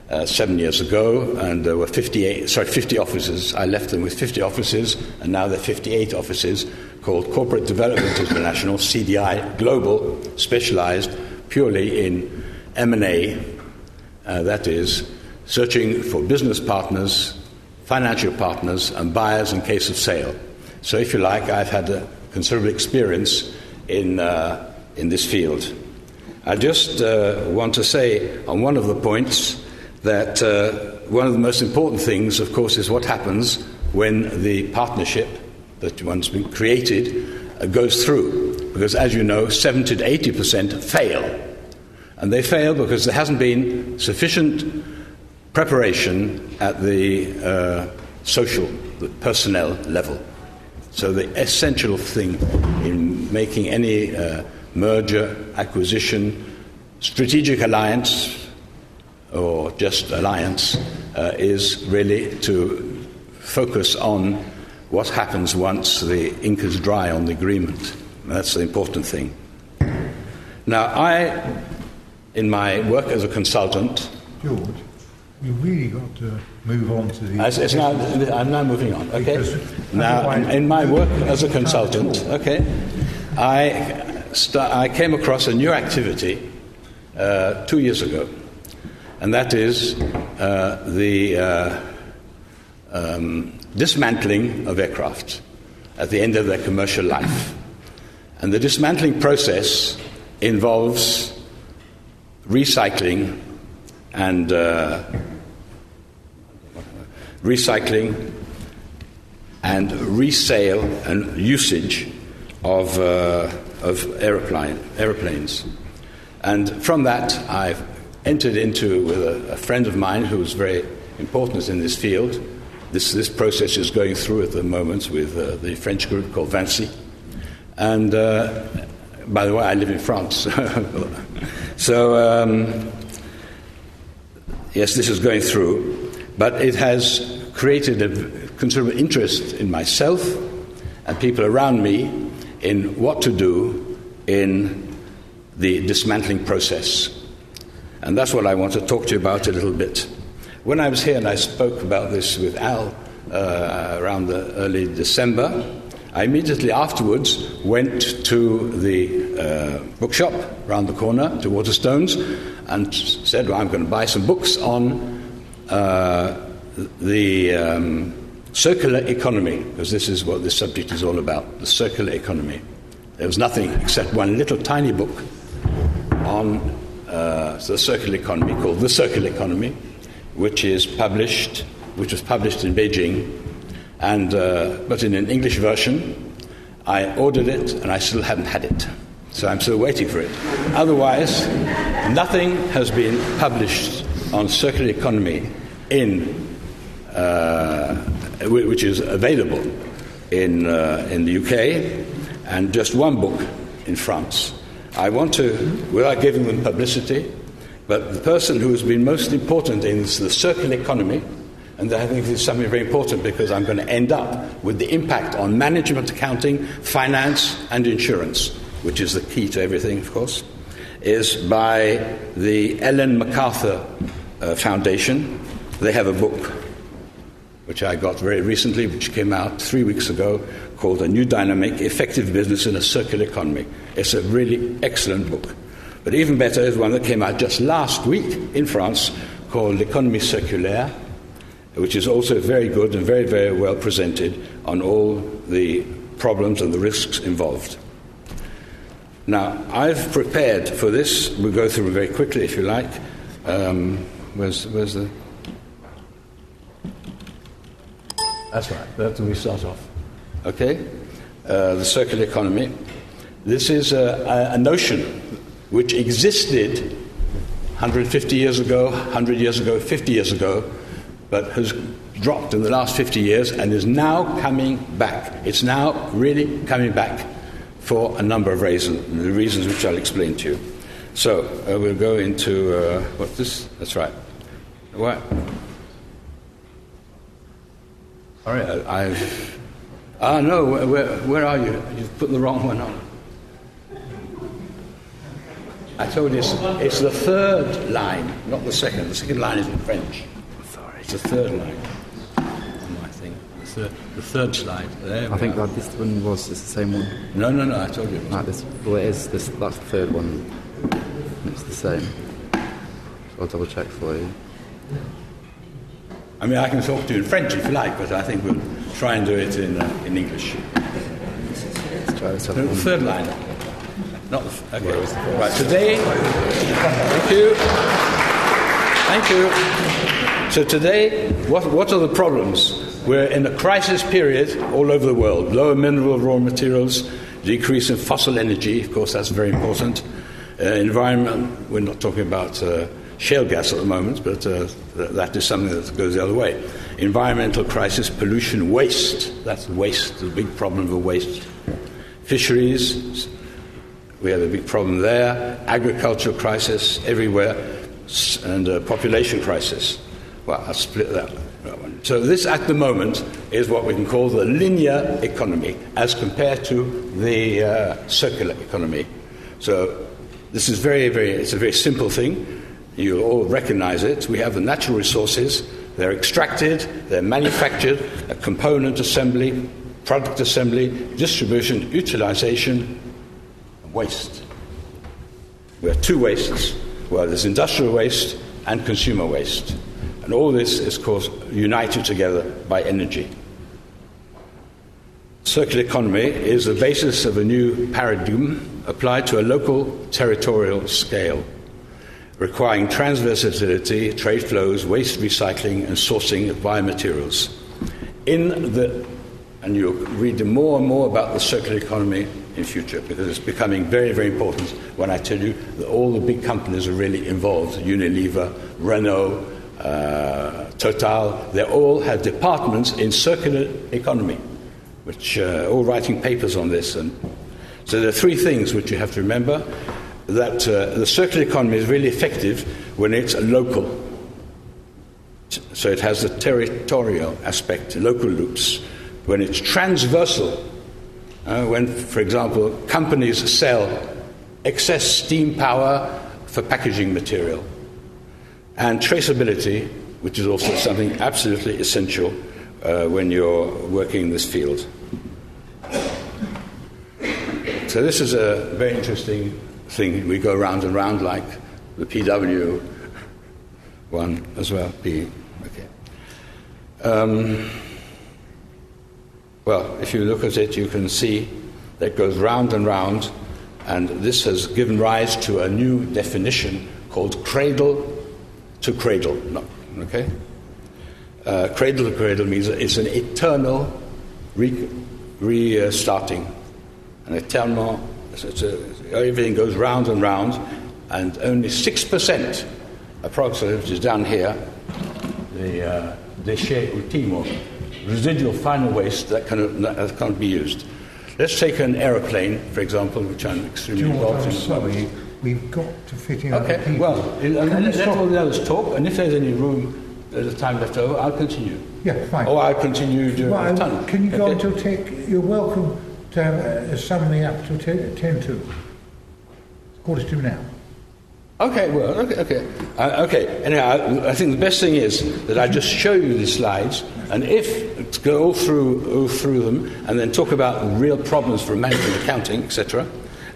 uh, seven years ago, and there were 58, sorry, 50 offices. I left them with 50 offices, and now there are 58 offices called Corporate Development International, CDI Global, specialized purely in M&A, uh, that is, searching for business partners, financial partners, and buyers in case of sale. So, if you like, I've had a considerable experience in, uh, in this field. I just uh, want to say on one of the points that uh, one of the most important things, of course, is what happens when the partnership that one's been created uh, goes through. Because, as you know, 70 to 80 percent fail. And they fail because there hasn't been sufficient preparation at the uh, social, the personnel level. So, the essential thing in making any uh, merger, acquisition, strategic alliance, or just alliance, uh, is really to focus on what happens once the ink is dry on the agreement. That's the important thing. Now, I, in my work as a consultant, George, You've really got to move on to the. As, now, I'm now moving on. Okay. Now, in my work as a consultant, okay, I st- I came across a new activity uh, two years ago, and that is uh, the uh, um, dismantling of aircraft at the end of their commercial life, and the dismantling process involves recycling and uh, recycling and resale and usage of, uh, of aeroplane, aeroplanes. And from that, I've entered into with a, a friend of mine who's very important in this field. This, this process is going through at the moment with uh, the French group called Vinci. And uh, by the way, I live in France. *laughs* so, um, yes, this is going through, but it has created a considerable interest in myself and people around me in what to do in the dismantling process. And that's what I want to talk to you about a little bit. When I was here and I spoke about this with Al uh, around the early December, I immediately afterwards went to the uh, bookshop around the corner to Waterstones and said, well, I'm going to buy some books on uh, the um, circular economy, because this is what this subject is all about the circular economy. There was nothing except one little tiny book on uh, the circular economy called The Circular Economy, which is published, which was published in Beijing, and, uh, but in an English version. I ordered it and I still haven't had it. So I'm still waiting for it. Otherwise, nothing has been published on circular economy in, uh, which is available in, uh, in the UK, and just one book in France. I want to, without giving them publicity, but the person who has been most important in the circular economy, and I think this is something very important because I'm going to end up with the impact on management accounting, finance, and insurance, which is the key to everything, of course, is by the Ellen MacArthur uh, Foundation. They have a book which I got very recently, which came out three weeks ago, called A New Dynamic Effective Business in a Circular Economy. It's a really excellent book. But even better is one that came out just last week in France called L'Économie Circulaire, which is also very good and very, very well presented on all the problems and the risks involved. Now, I've prepared for this. We'll go through very quickly if you like. Um, where's, where's the. That's right, that's where we start off. Okay? Uh, the circular economy. This is a, a, notion which existed 150 years ago, 100 years ago, 50 years ago, but has dropped in the last 50 years and is now coming back. It's now really coming back for a number of reasons, the reasons which I'll explain to you. So uh, we'll go into uh, what this? That's right. What? All right, I've. Ah, no, where, where are you? You've put the wrong one on. I told you it's, it's the third line, not the second. The second line is in French. Sorry. It's the third line my thing. The third, the third slide. There I think are. that this one was the same one. No, no, no, I told you. It this, well, it is. This, that's the third one. It's the same. So I'll double check for you. I mean, I can talk to you in French if you like, but I think we'll try and do it in, uh, in English. Let's try this no, the third line. Not the, okay. Right, today, thank you. Thank you. So today, what, what are the problems? We're in a crisis period all over the world. Lower mineral raw materials, decrease in fossil energy, of course, that's very important. Uh, environment, we're not talking about uh, shale gas at the moment, but uh, th- that is something that goes the other way. Environmental crisis, pollution, waste. That's waste, the big problem of waste. Fisheries, we have a big problem there. Agricultural crisis everywhere, and a population crisis. Well, I'll split that. one. So, this at the moment is what we can call the linear economy as compared to the uh, circular economy. So, this is very, very, it's a very simple thing. You all recognize it. We have the natural resources. They're extracted, they're manufactured, a component assembly, product assembly, distribution, utilization, waste. We have two wastes. Well, there's industrial waste and consumer waste. And all this is, course, united together by energy. Circular economy is the basis of a new paradigm applied to a local territorial scale requiring transversality, trade flows, waste recycling, and sourcing of biomaterials. In the, and you'll read more and more about the circular economy in future because it's becoming very, very important when I tell you that all the big companies are really involved Unilever, Renault, uh, Total, they all have departments in circular economy, which are uh, all writing papers on this. And so there are three things which you have to remember that uh, the circular economy is really effective when it's local. So it has a territorial aspect, local loops. When it's transversal, uh, when, for example, companies sell excess steam power for packaging material, and traceability, which is also something absolutely essential uh, when you're working in this field. So, this is a very interesting thing. We go round and round like the PW one as well. P. Okay. Um, well, if you look at it, you can see that it goes round and round, and this has given rise to a new definition called cradle to cradle. No, okay? Uh, cradle to cradle means it's an eternal. Re, uh, an eternal, it's a, everything goes round and round, and only 6%, approximately, which is down here, the uh, déchet ultimo, residual final waste that, can, that can't be used. Let's take an aeroplane, for example, which I'm extremely involved in. Sorry, we've got to fit in Okay, well, let, let all the others talk, and if there's any room, there's time left over, I'll continue. Yeah, fine. Or I'll continue during well, the tunnel. Can you go okay. until take? You're welcome to have a summary up to 10, 10 to. Quarter to now. Okay, well, okay, okay. Uh, okay, anyhow, I, I, think the best thing is that I just show you the slides, and if, go all through, all through them, and then talk about real problems for management accounting, etc.,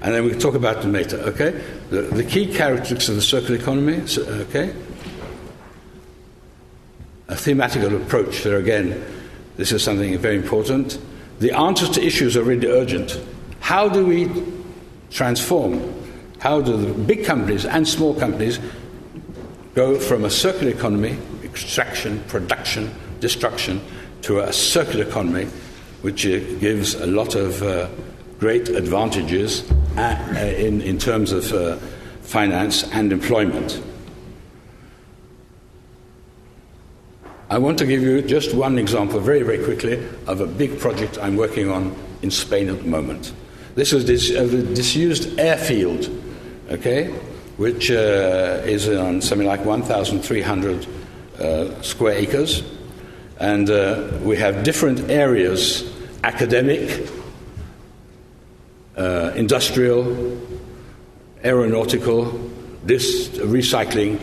and then we can talk about them later, okay? The, the key characteristics of the circular economy, okay? A thematical approach, there again, this is something very important. The answers to issues are really urgent. How do we transform how do the big companies and small companies go from a circular economy, extraction, production, destruction, to a circular economy, which uh, gives a lot of uh, great advantages at, uh, in, in terms of uh, finance and employment. I want to give you just one example, very, very quickly, of a big project I'm working on in Spain at the moment. This is this, uh, the disused airfield okay, which uh, is on something like 1,300 uh, square acres. And uh, we have different areas academic, uh, industrial, aeronautical, this recycling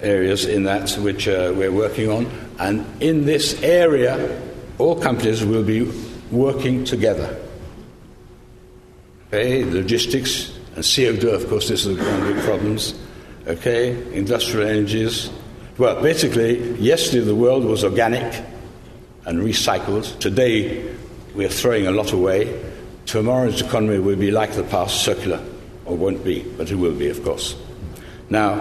areas in that which uh, we're working on. And in this area, all companies will be working together. Okay, logistics, and CO2, of course, this is one of the big problems. Okay, industrial energies. Well, basically, yesterday the world was organic and recycled. Today, we're throwing a lot away. Tomorrow's economy will be like the past, circular, or won't be, but it will be, of course. Now,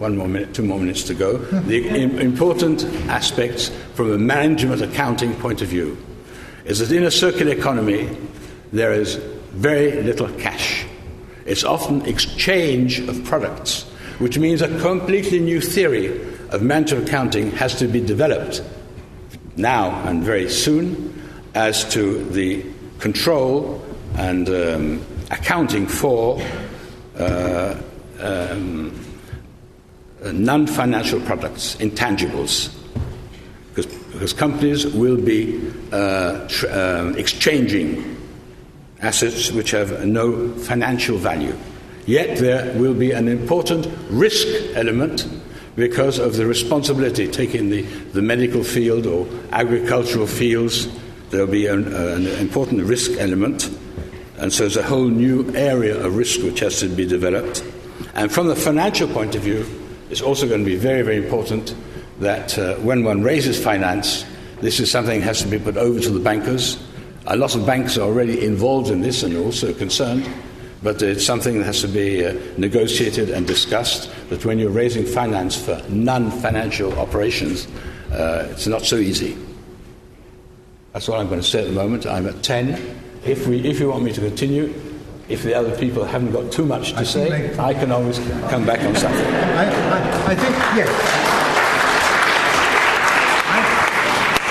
one more minute, two more minutes to go. *laughs* The important aspects from a management accounting point of view is that in a circular economy, there is very little cash. It's often exchange of products, which means a completely new theory of management accounting has to be developed now and very soon as to the control and um, accounting for uh, um, non financial products, intangibles. Because, companies will be uh, tr- uh, exchanging assets which have no financial value. Yet there will be an important risk element because of the responsibility taken the, the medical field or agricultural fields. There will be an, an important risk element. And so there's a whole new area of risk which has to be developed. And from the financial point of view, it's also going to be very, very important that uh, when one raises finance, this is something that has to be put over to the bankers a lot of banks are already involved in this and are also concerned, but it's something that has to be uh, negotiated and discussed. That when you're raising finance for non financial operations, uh, it's not so easy. That's what I'm going to say at the moment. I'm at 10. If, we, if you want me to continue, if the other people haven't got too much to I say, I can always come back on something. I, I, I think, yes. I,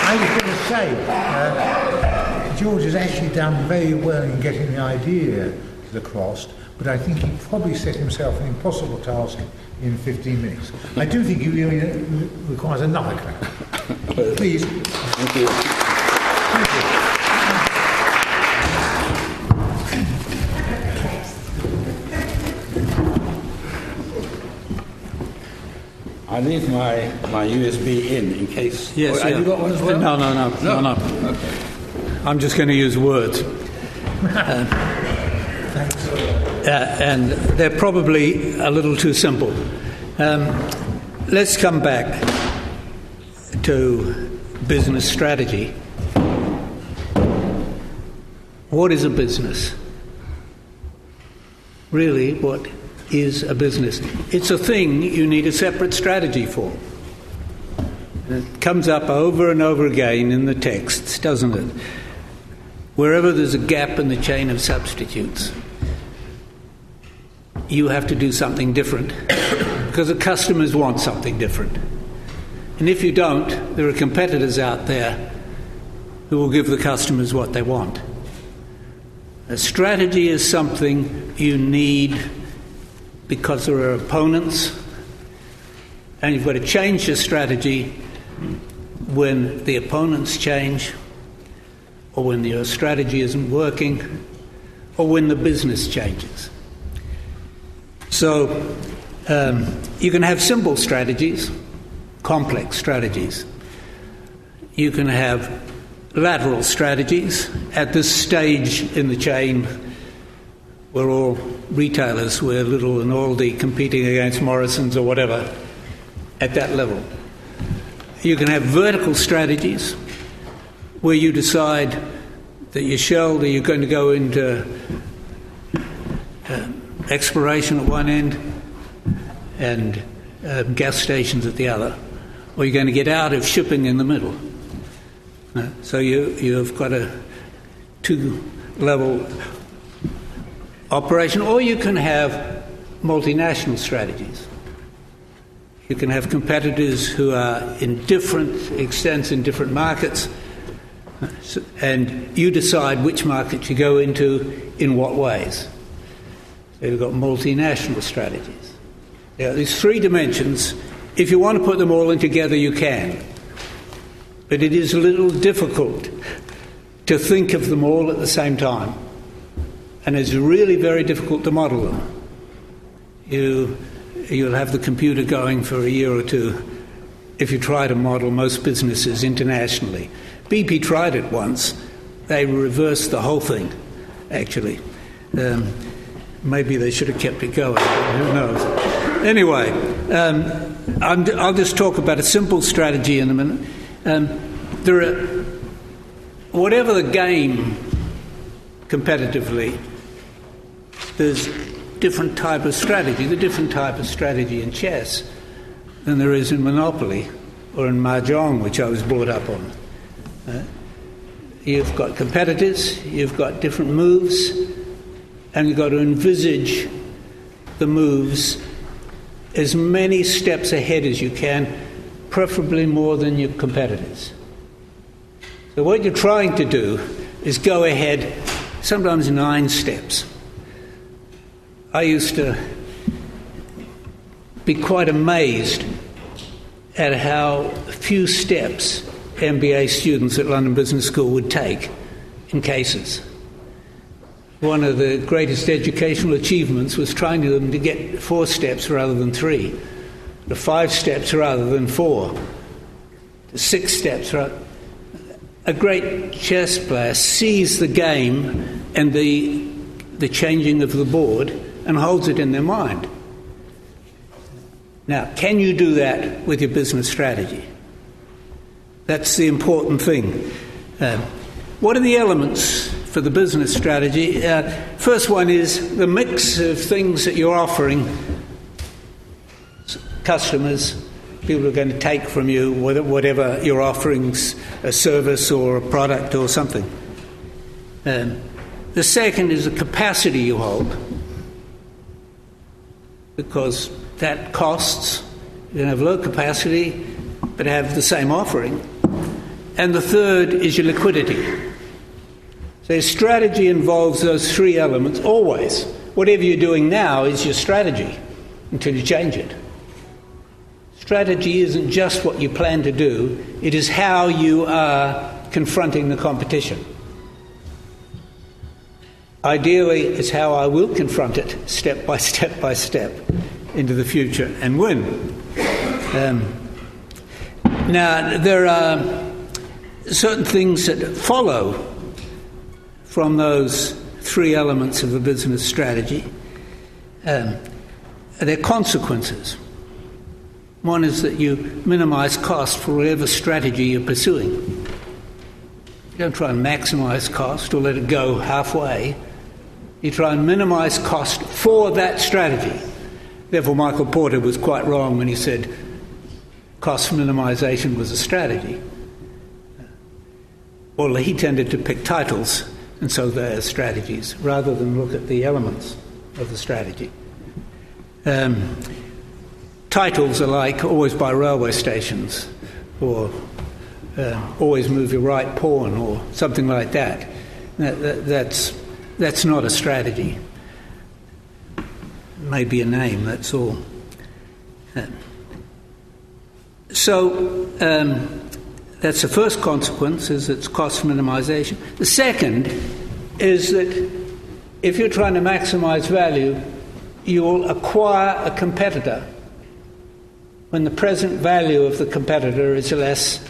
I was going to say, uh, George has actually done very well in getting the idea across, but I think he probably set himself an impossible task in 15 minutes. I do think he really requires another clap. Please. Thank you. Thank you. I leave my, my USB in in case. Yes, oh, have you got one as well? No, no, no, no, no. Okay. I'm just going to use words. Uh, *laughs* and they're probably a little too simple. Um, let's come back to business strategy. What is a business? Really, what is a business? It's a thing you need a separate strategy for. It comes up over and over again in the texts, doesn't it? Wherever there's a gap in the chain of substitutes, you have to do something different because the customers want something different. And if you don't, there are competitors out there who will give the customers what they want. A strategy is something you need because there are opponents, and you've got to change your strategy when the opponents change, or when your strategy isn't working, or when the business changes. So um, you can have simple strategies, complex strategies. You can have lateral strategies. At this stage in the chain, we're all retailers, we're Lidl and Aldi competing against Morrison's or whatever at that level. You can have vertical strategies where you decide that your that you're going to go into uh, exploration at one end and uh, gas stations at the other, or you're going to get out of shipping in the middle. Uh, so you, you've got a two level operation, or you can have multinational strategies. You can have competitors who are in different extents in different markets, and you decide which market you go into in what ways. You've got multinational strategies. Are these three dimensions. If you want to put them all in together, you can. But it is a little difficult to think of them all at the same time. And it's really very difficult to model them. You, you'll have the computer going for a year or two if you try to model most businesses internationally. BP tried it once. They reversed the whole thing, actually. Um, maybe they should have kept it going. Who knows? Anyway, um, i will just talk about a simple strategy in a minute. Um, there are, whatever the game competitively, there's different type of strategy. The different type of strategy in chess than there is in Monopoly or in Mahjong, which I was brought up on. Uh, you've got competitors, you've got different moves, and you've got to envisage the moves as many steps ahead as you can, preferably more than your competitors. So, what you're trying to do is go ahead sometimes nine steps. I used to be quite amazed at how few steps MBA students at London Business School would take in cases. One of the greatest educational achievements was trying to them to get four steps rather than three, the five steps rather than four, the six steps. A great chess player sees the game and the, the changing of the board and holds it in their mind. Now, can you do that with your business strategy? That's the important thing. Uh, what are the elements for the business strategy? Uh, first one is the mix of things that you're offering customers, people are going to take from you, whatever you're offering, a service or a product or something. Um, the second is the capacity you hold, because that costs. You can have low capacity, but have the same offering. And the third is your liquidity. So strategy involves those three elements always. whatever you're doing now is your strategy until you change it. Strategy isn't just what you plan to do, it is how you are confronting the competition. Ideally, it's how I will confront it step by step by step into the future and win. Um, now, there are certain things that follow from those three elements of a business strategy. Um, they're consequences. One is that you minimize cost for whatever strategy you're pursuing. You don't try and maximize cost or let it go halfway. You try and minimize cost for that strategy. Therefore, Michael Porter was quite wrong when he said cost minimization was a strategy. Well, he tended to pick titles, and so they're strategies, rather than look at the elements of the strategy. Um, titles are like always by railway stations, or uh, always move your right pawn, or something like that. that, that that's that's not a strategy. Maybe a name, that's all. Uh, so um, that's the first consequence, is its cost minimization. The second is that if you're trying to maximize value, you will acquire a competitor when the present value of the competitor is less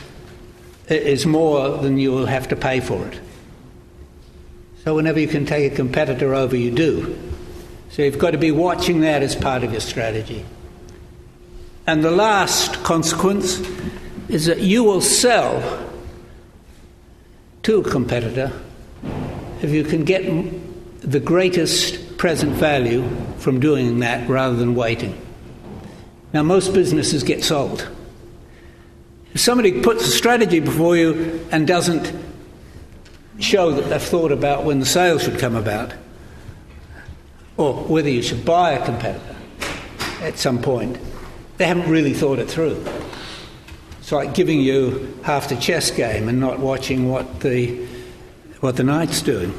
is more than you will have to pay for it. So whenever you can take a competitor over, you do. So you've got to be watching that as part of your strategy. And the last consequence is that you will sell to a competitor if you can get the greatest present value from doing that rather than waiting. Now, most businesses get sold. If somebody puts a strategy before you and doesn't show that they've thought about when the sale should come about, or whether you should buy a competitor at some point. They haven't really thought it through. It's like giving you half the chess game and not watching what the, what the knight's doing.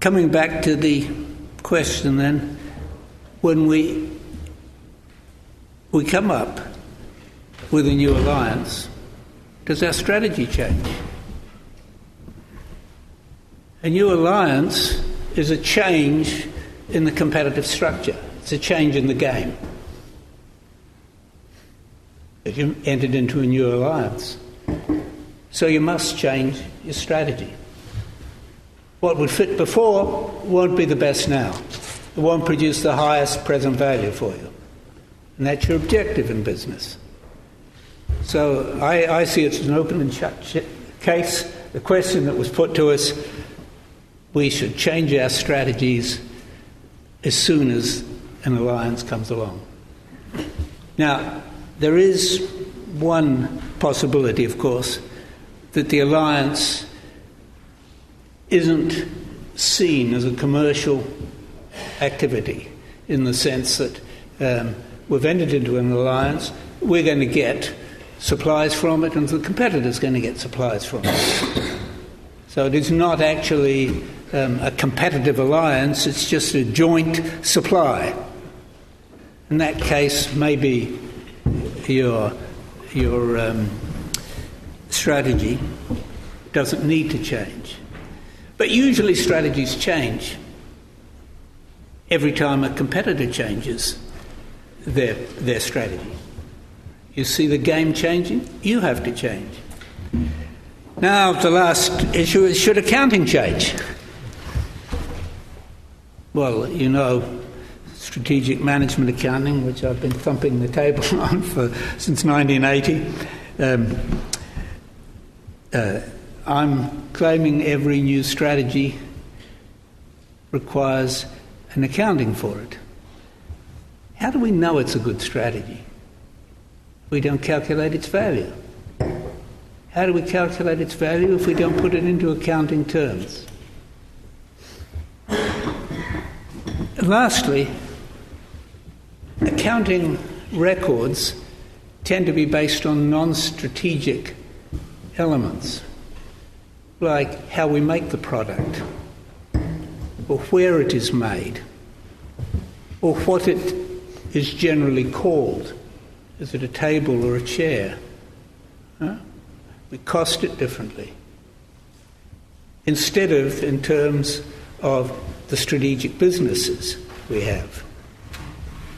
Coming back to the question then, when we, we come up with a new alliance, does our strategy change? A new alliance is a change in the competitive structure, it's a change in the game. If you entered into a new alliance. So you must change your strategy. What would fit before won't be the best now. It won't produce the highest present value for you. And that's your objective in business. So I, I see it as an open and shut case. The question that was put to us we should change our strategies as soon as an alliance comes along. Now, there is one possibility, of course, that the alliance isn't seen as a commercial activity in the sense that um, we've entered into an alliance, we're going to get supplies from it, and the competitor's going to get supplies from it. So it is not actually um, a competitive alliance, it's just a joint supply. In that case, maybe your, your um, strategy doesn't need to change. But usually, strategies change every time a competitor changes their, their strategy. You see the game changing, you have to change. Now, the last issue is should accounting change? Well, you know, strategic management accounting, which I've been thumping the table *laughs* on for since 1980. Um, uh, I'm claiming every new strategy requires an accounting for it. How do we know it's a good strategy? We don't calculate its value. How do we calculate its value if we don't put it into accounting terms? Lastly, accounting records tend to be based on non strategic elements, like how we make the product, or where it is made or what it is generally called. Is it a table or a chair? Huh? We cost it differently. Instead of in terms of the strategic businesses we have.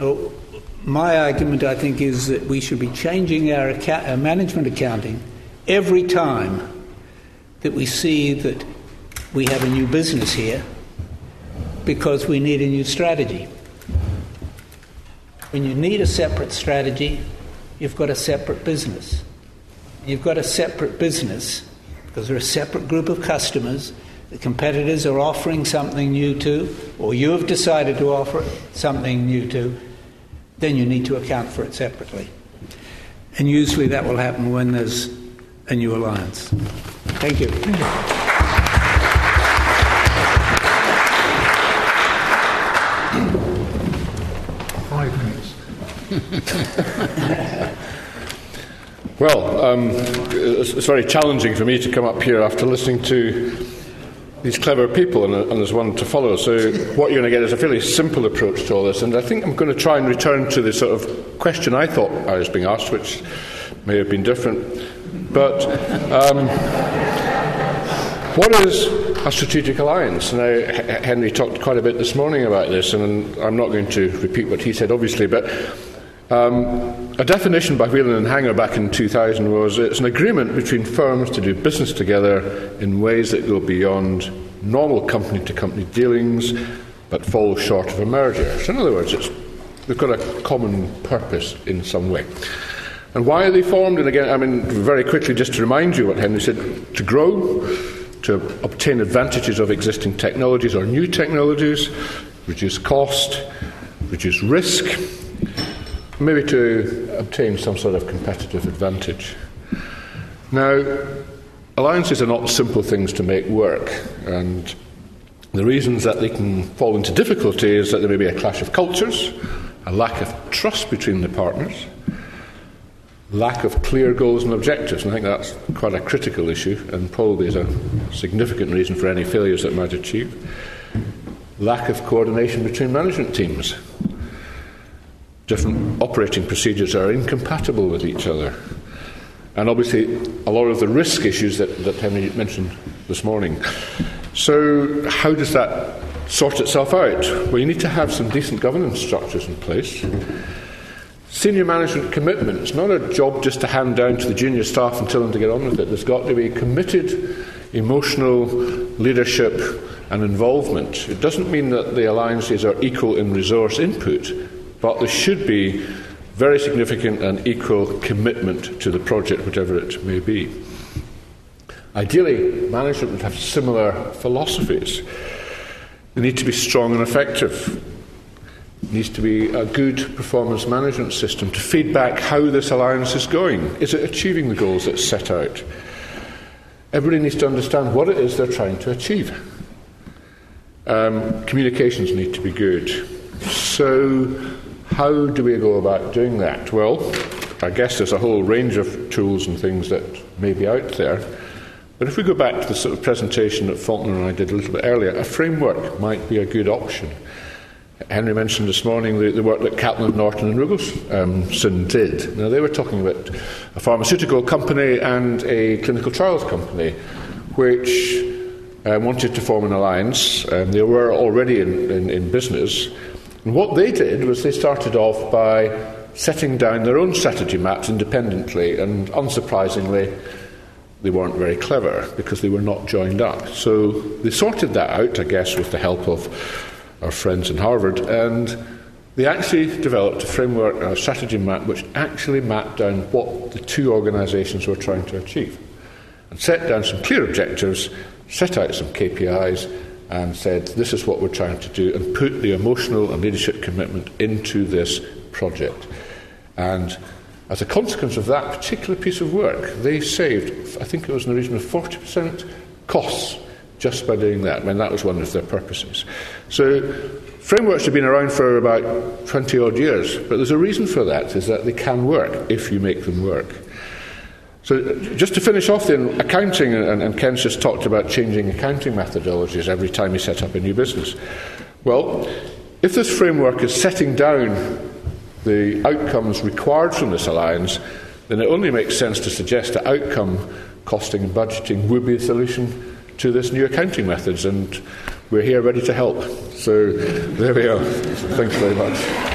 Oh, my argument, I think, is that we should be changing our, account, our management accounting every time that we see that we have a new business here because we need a new strategy. When you need a separate strategy, you've got a separate business. You've got a separate business because they're a separate group of customers. The competitors are offering something new to, or you have decided to offer something new to, then you need to account for it separately. And usually that will happen when there's a new alliance. Thank you. Thank you. *laughs* well, um, it's, it's, very challenging for me to come up here after listening to these clever people, and, and there's one to follow. So, what you're going to get is a fairly simple approach to all this, and I think I'm going to try and return to the sort of question I thought I was being asked, which may have been different. But um, what is a strategic alliance? Now, Henri talked quite a bit this morning about this, and I'm not going to repeat what he said, obviously, but um, a definition by Wheelen and Hunger back in 2000 was it's an agreement between firms to do business together in ways that go beyond normal company to company dealings but fall short of a merger. So, in other words, they've got a common purpose in some way. And why are they formed? And again, I mean, very quickly, just to remind you what Henri said to grow, to obtain advantages of existing technologies or new technologies, reduce cost, reduce risk maybe to obtain some sort of competitive advantage. Now, alliances are not simple things to make work, and the reasons that they can fall into difficulty is that there may be a clash of cultures, a lack of trust between the partners, lack of clear goals and objectives, and I think that's quite a critical issue and probably is a significant reason for any failures that might achieve. Lack of coordination between management teams different operating procedures are incompatible with each other. And obviously, a lot of the risk issues that, that Henri mentioned this morning. So, how does that sort itself out? Well, you need to have some decent governance structures in place. Senior management commitment. It's not a job just to hand down to the junior staff and tell them to get on with it. There's got to be committed emotional leadership and involvement. It doesn't mean that the alliances are equal in resource input, but there should be very significant and equal commitment to the project, whatever it may be. Ideally, management would have similar philosophies. They need to be strong and effective. There needs to be a good performance management system to feed back how this alliance is going. Is it achieving the goals that's set out? Everybody needs to understand what it is they're trying to achieve. Um, communications need to be good. So, how do we go about doing that? Well, I guess there's a whole range of tools and things that may be out there. But if we go back to the sort of presentation that Falconer and I did a little bit earlier, a framework might be a good option. Henri mentioned this morning the, the work that Kaplan, Norton, and Rugelsjoen um, did. Now, they were talking about a pharmaceutical company and a clinical trials company, which uh, wanted to form an alliance. Um, they were already in, in, in business, and what they did was they started off by setting down their own strategy maps independently, and unsurprisingly, they weren't very clever because they were not joined up. So they sorted that out, I guess, with the help of our friends in Harvard, and they actually developed a framework, a strategy map, which actually mapped down what the two organisations were trying to achieve, and set down some clear objectives, set out some KPIs, and said, This is what we're trying to do, and put the emotional and leadership commitment into this project. And as a consequence of that particular piece of work, they saved, I think it was in the region of 40% costs just by doing that. Mean, that was one of their purposes. So, frameworks have been around for about 20 odd years, but there's a reason for that, is that they can work if you make them work. So, uh, just to finish off, then, accounting, and, and Ken's just talked about changing accounting methodologies every time you set up a new business. Well, if this framework is setting down the outcomes required from this alliance, then it only makes sense to suggest that outcome costing and budgeting would be a solution to this new accounting methods, and we're here ready to help. So there we are. Thanks very much.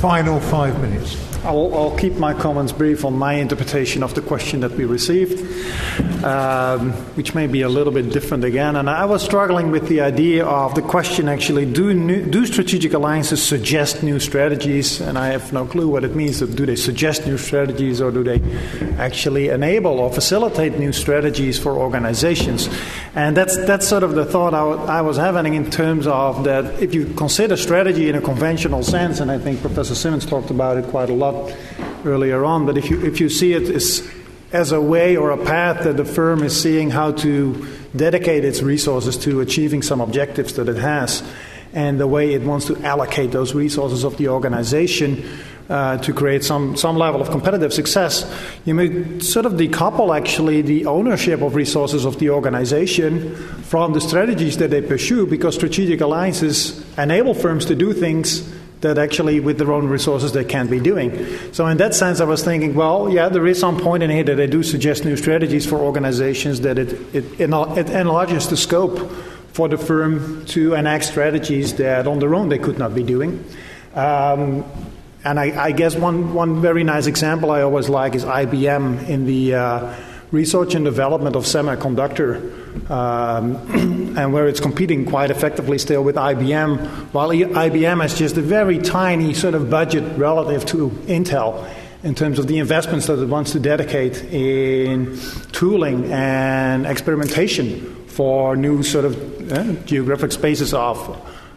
Final five minutes. I'll, I'll, keep my comments brief on my interpretation of the question that we received, um, which may be a little bit different again. And I was struggling with the idea of the question actually do, new, do strategic alliances suggest new strategies? And I have no clue what it means. Do they suggest new strategies or do they actually enable or facilitate new strategies for organizations? And that's, that's sort of the thought I, w- I was having in terms of that if you consider strategy in a conventional sense, and I think Professor Simmonds talked about it quite a lot earlier on. But if you, if you see it as, as a way or a path that the firm is seeing how to dedicate its resources to achieving some objectives that it has, and the way it wants to allocate those resources of the organization uh, to create some, some level of competitive success, you may sort of decouple actually the ownership of resources of the organization from the strategies that they pursue because strategic alliances enable firms to do things that actually with their own resources they can't be doing. So in that sense, I was thinking, well, yeah, there is some point in here that I do suggest new strategies for organizations that it, it, it enlarges the scope for the firm to enact strategies that on their own they could not be doing. Um, and I, I, guess one, one very nice example I always like is IBM in the uh, research and development of semiconductor um, *clears throat* and where it's competing quite effectively still with IBM, while IBM has just a very tiny sort of budget relative to Intel in terms of the investments that it wants to dedicate in tooling and experimentation for new sort of uh, geographic spaces of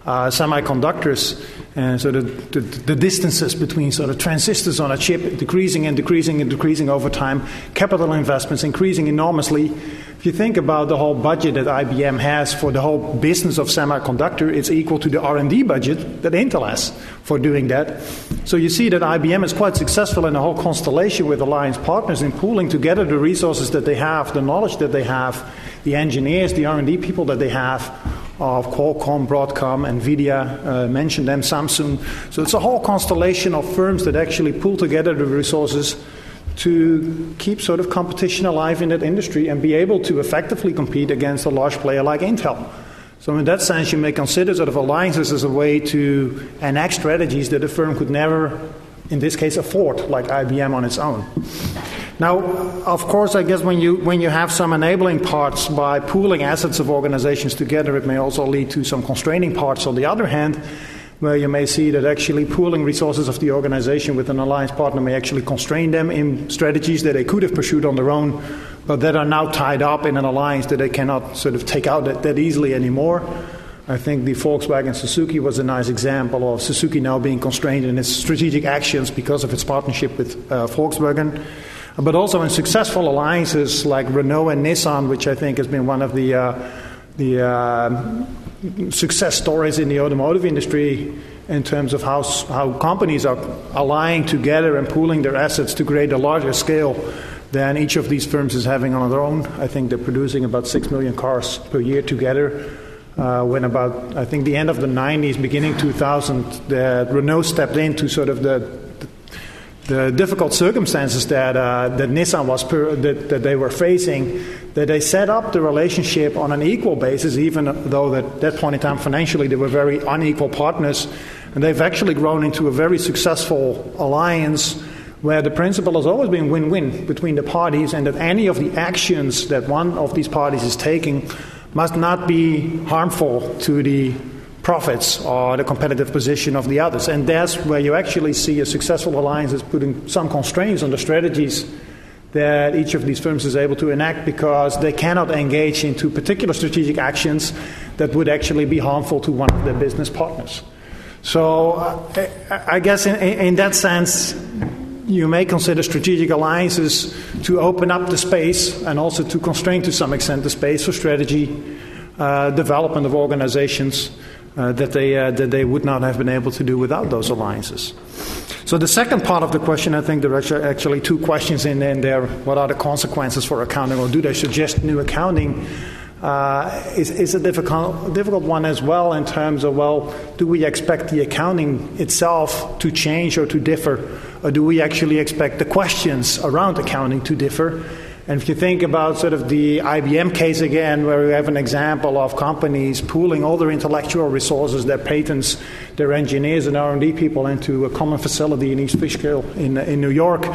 uh, semiconductors, and so the, the, the, distances between sort of transistors on a chip decreasing and decreasing and decreasing over time, capital investments increasing enormously. If you think about the whole budget that IBM has for the whole business of semiconductor, it's equal to the R&D budget that Intel has for doing that. So you see that IBM is quite successful in the whole constellation with alliance partners in pooling together the resources that they have, the knowledge that they have, the engineers, the R&D people that they have of Qualcomm, Broadcom, Nvidia, uh, mentioned them, Samsung. So it's a whole constellation of firms that actually pull together the resources to keep sort of competition alive in that industry and be able to effectively compete against a large player like Intel. So in that sense, you may consider sort of alliances as a way to enact strategies that a firm could never, in this case, afford, like IBM on its own. Now, of course, I guess when you, when you have some enabling parts by pooling assets of organizations together, it may also lead to some constraining parts on the other hand, where you may see that actually pooling resources of the organization with an alliance partner may actually constrain them in strategies that they could have pursued on their own, but that are now tied up in an alliance that they cannot sort of take out that, that easily anymore. I think the Volkswagen Suzuki was a nice example of Suzuki now being constrained in its strategic actions because of its partnership with uh, Volkswagen but also in successful alliances like Renault and Nissan, which I think has been one of the, uh, the uh, success stories in the automotive industry in terms of how, how companies are allying together and pooling their assets to create a larger scale than each of these firms is having on their own. I think they're producing about 6 million cars per year together. Uh, when about, I think, the end of the 90s, beginning 2000, the Renault stepped into sort of the the difficult circumstances that, uh, that Nissan was per, that, that, they were facing, that they set up the relationship on an equal basis, even though at that point in time financially they were very unequal partners. And they've actually grown into a very successful alliance where the principle has always been win win between the parties, and that any of the actions that one of these parties is taking must not be harmful to the profits or the competitive position of the others. And that's where you actually see a successful alliance is putting some constraints on the strategies that each of these firms is able to enact because they cannot engage into particular strategic actions that would actually be harmful to one of their business partners. So, uh, I guess in, in that sense, you may consider strategic alliances to open up the space and also to constrain to some extent the space for strategy uh, development of organizations uh, that, they, uh, that they would not have been able to do without those alliances. So, the second part of the question, I think there are actually two questions in there. What are the consequences for accounting, or do they suggest new accounting? Uh, is, is a difficult, difficult one as well in terms of, well, do we expect the accounting itself to change or to differ? Or do we actually expect the questions around accounting to differ? And if you think about sort of the IBM case again, where we have an example of companies pooling all their intellectual resources, their patents, their engineers and R&D people into a common facility in East Fishkill in, in New York,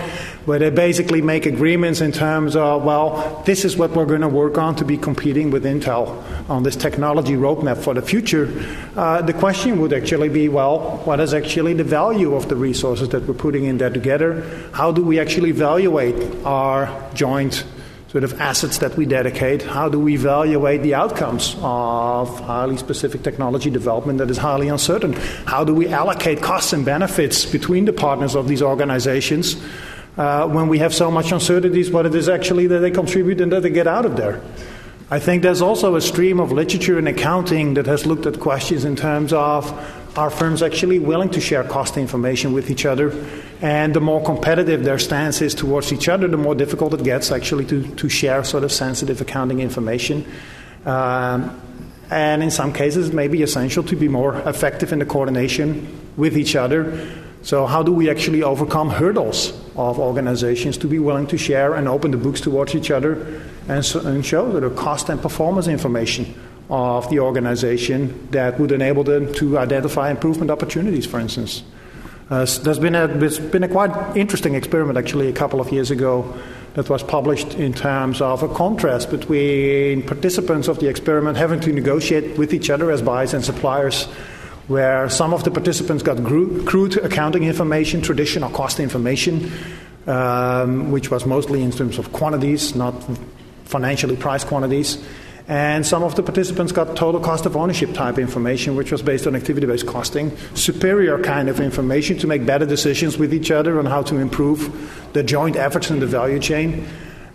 where they basically make agreements in terms of, well, this is what we're going to work on to be competing with Intel on this technology roadmap for the future. Uh, the question would actually be, well, what is actually the value of the resources that we're putting in there together? How do we actually evaluate our joint sort of assets that we dedicate? How do we evaluate the outcomes of highly specific technology development that is highly uncertain? How do we allocate costs and benefits between the partners of these organizations uh, when we have so much uncertainties what it is actually that they contribute and that they get out of there? I think there's also a stream of literature in accounting that has looked at questions in terms of are firms actually willing to share cost information with each other? And the more competitive their stance is towards each other, the more difficult it gets actually to, to share sort of sensitive accounting information. Um, and in some cases, it may be essential to be more effective in the coordination with each other. So, how do we actually overcome hurdles of organizations to be willing to share and open the books towards each other and, so, and show the cost and performance information of the organization that would enable them to identify improvement opportunities, for instance. Uh, there's, been a, there's been a quite interesting experiment actually a couple of years ago that was published in terms of a contrast between participants of the experiment having to negotiate with each other as buyers and suppliers, where some of the participants got crude accounting information, traditional cost information, um, which was mostly in terms of quantities, not financially priced quantities. And some of the participants got total cost of ownership type information, which was based on activity based costing, superior kind of information to make better decisions with each other on how to improve the joint efforts in the value chain.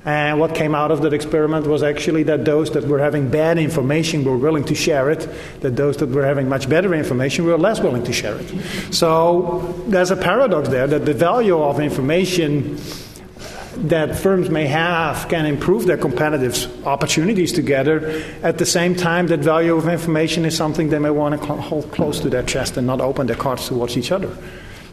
And what came out of that experiment was actually that those that were having bad information were willing to share it, that those that were having much better information were less willing to share it. So there's a paradox there that the value of information that firms may have can improve their competitive opportunities together. At the same time, that value of information is something they may want to cl- hold close to their chest and not open their cards towards each other.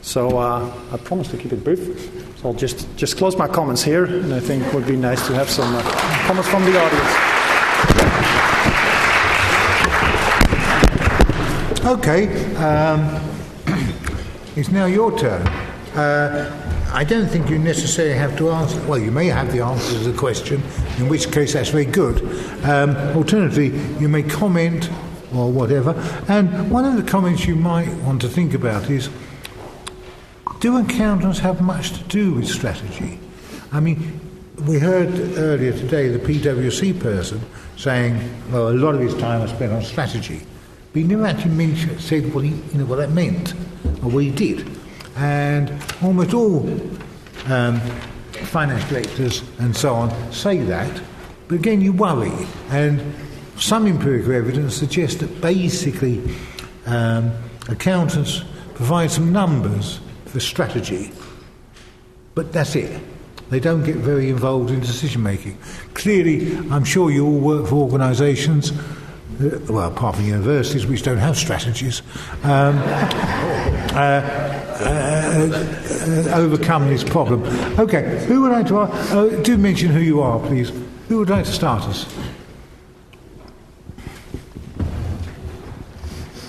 So uh, I promise to keep it brief. So I'll just, just close my comments here, and I think it would be nice to have some uh, comments from the audience. Okay, um, *clears throat* it's now your turn. Uh, I don't think you necessarily have to answer. Well, you may have the answer to the question, in which case that's very good. Um, alternatively, you may comment or whatever. And one of the comments you might want to think about is do accountants have much to do with strategy? I mean, we heard earlier today the PwC person saying, well, a lot of his time was spent on strategy. But he never actually mentioned, said what, he, you know, what that meant or what he did and almost all um, finance directors and so on say that. But again, you worry, and some empirical evidence suggests that basically um, accountants provide some numbers for strategy, but that's it. They don't get very involved in decision making. Clearly, I'm sure you all work for organisations, well, apart from universities, which don't have strategies. Um, *laughs* uh, uh, uh, overcome this problem. Okay, who would like to ask? Uh, do mention who you are, please. Who would like to start us?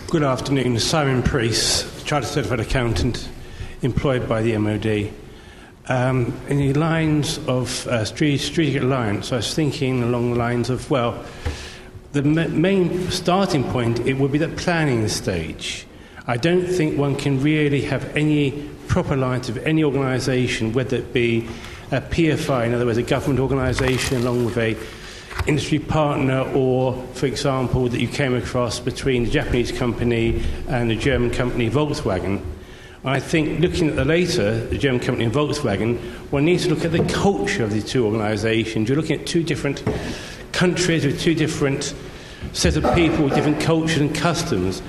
Good afternoon. Simon Priest, Chartered Certified Accountant, employed by the MOD. Um, in the lines of uh, strategic alliance, I was thinking along the lines of, well, the main starting point, it would be the planning stage. I don't think one can really have any proper alliance of any organisation, whether it be a PFI, in other words, a government organisation along with a industry partner, or, for example, that you came across between the Japanese company and the German company Volkswagen. I think looking at the later, the German company and Volkswagen, one needs to look at the culture of the two organisations. You're looking at two different countries with two different set of people with different cultures and customs.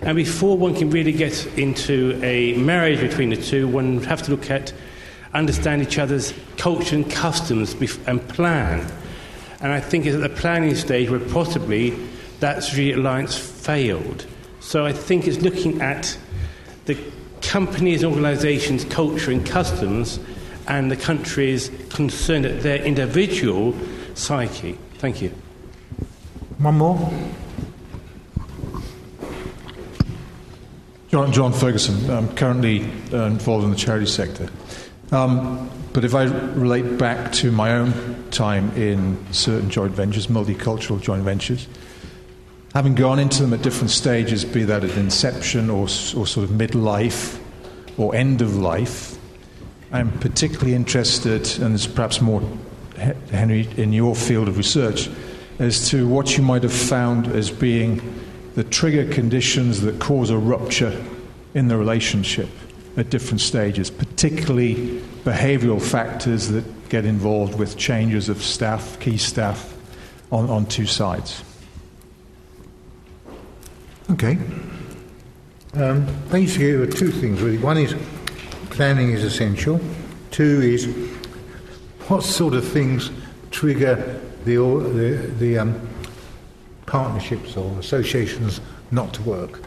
And before one can really get into a marriage between the two, one would have to look at, understand each other's culture and customs and plan. And I think it's at the planning stage where possibly that strategic alliance failed. So I think it's looking at the companies and organisations' culture and customs and the countries concerned at their individual psyche. Thank you. One more. John, John Ferguson. I'm currently uh, involved in the charity sector. Um, but if I relate back to my own time in certain joint ventures, multicultural joint ventures, having gone into them at different stages, be that at inception or, or sort of midlife or end of life, I'm particularly interested, and it's perhaps more, Henri, in your field of research, as to what you might have found as being the trigger conditions that cause a rupture in the relationship at different stages, particularly behavioral factors that get involved with changes of staff, key staff, on, on two sides. Okay. Um, basically, there are two things really. One is planning is essential. Two is what sort of things trigger the, the, the um, partnerships or associations not to work.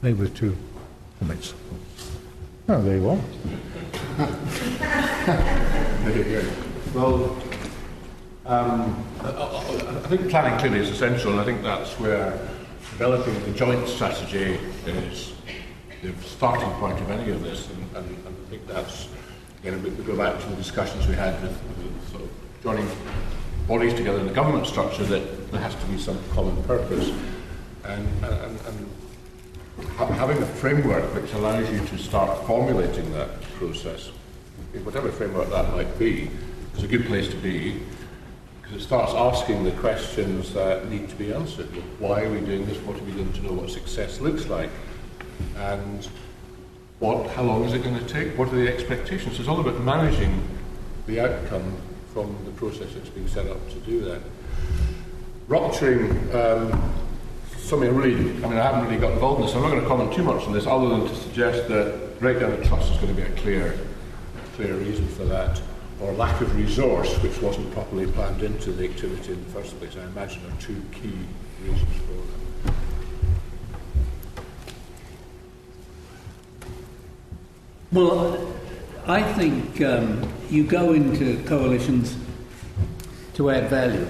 They were two comments. Oh, there you are. *laughs* well, um, I, think planning clearly is essential, and I think that's where developing the joint strategy is the starting point of any of this, and, and, and I think that's, again, we, we go back to the discussions we had with, with sort of joining bodies together in the government structure that there has to be some common purpose. And, and, and having a framework which allows you to start formulating that process, whatever framework that might be, is a good place to be it starts asking the questions that need to be answered. Why are we doing this? What are we doing to know what success looks like? And what, how long is it going to take? What are the expectations? It's all about managing the outcome from the process that's being set up to do that. Rupturing, um, something really, I mean, I haven't really got involved in this, I'm not going to comment too much on this other than to suggest that breakdown of trust is going to be a clear, clear reason for that, or lack of resource, which wasn't properly planned into the activity in the first place, I imagine are two key reasons for that. Well, I think um, you go into coalitions to add value.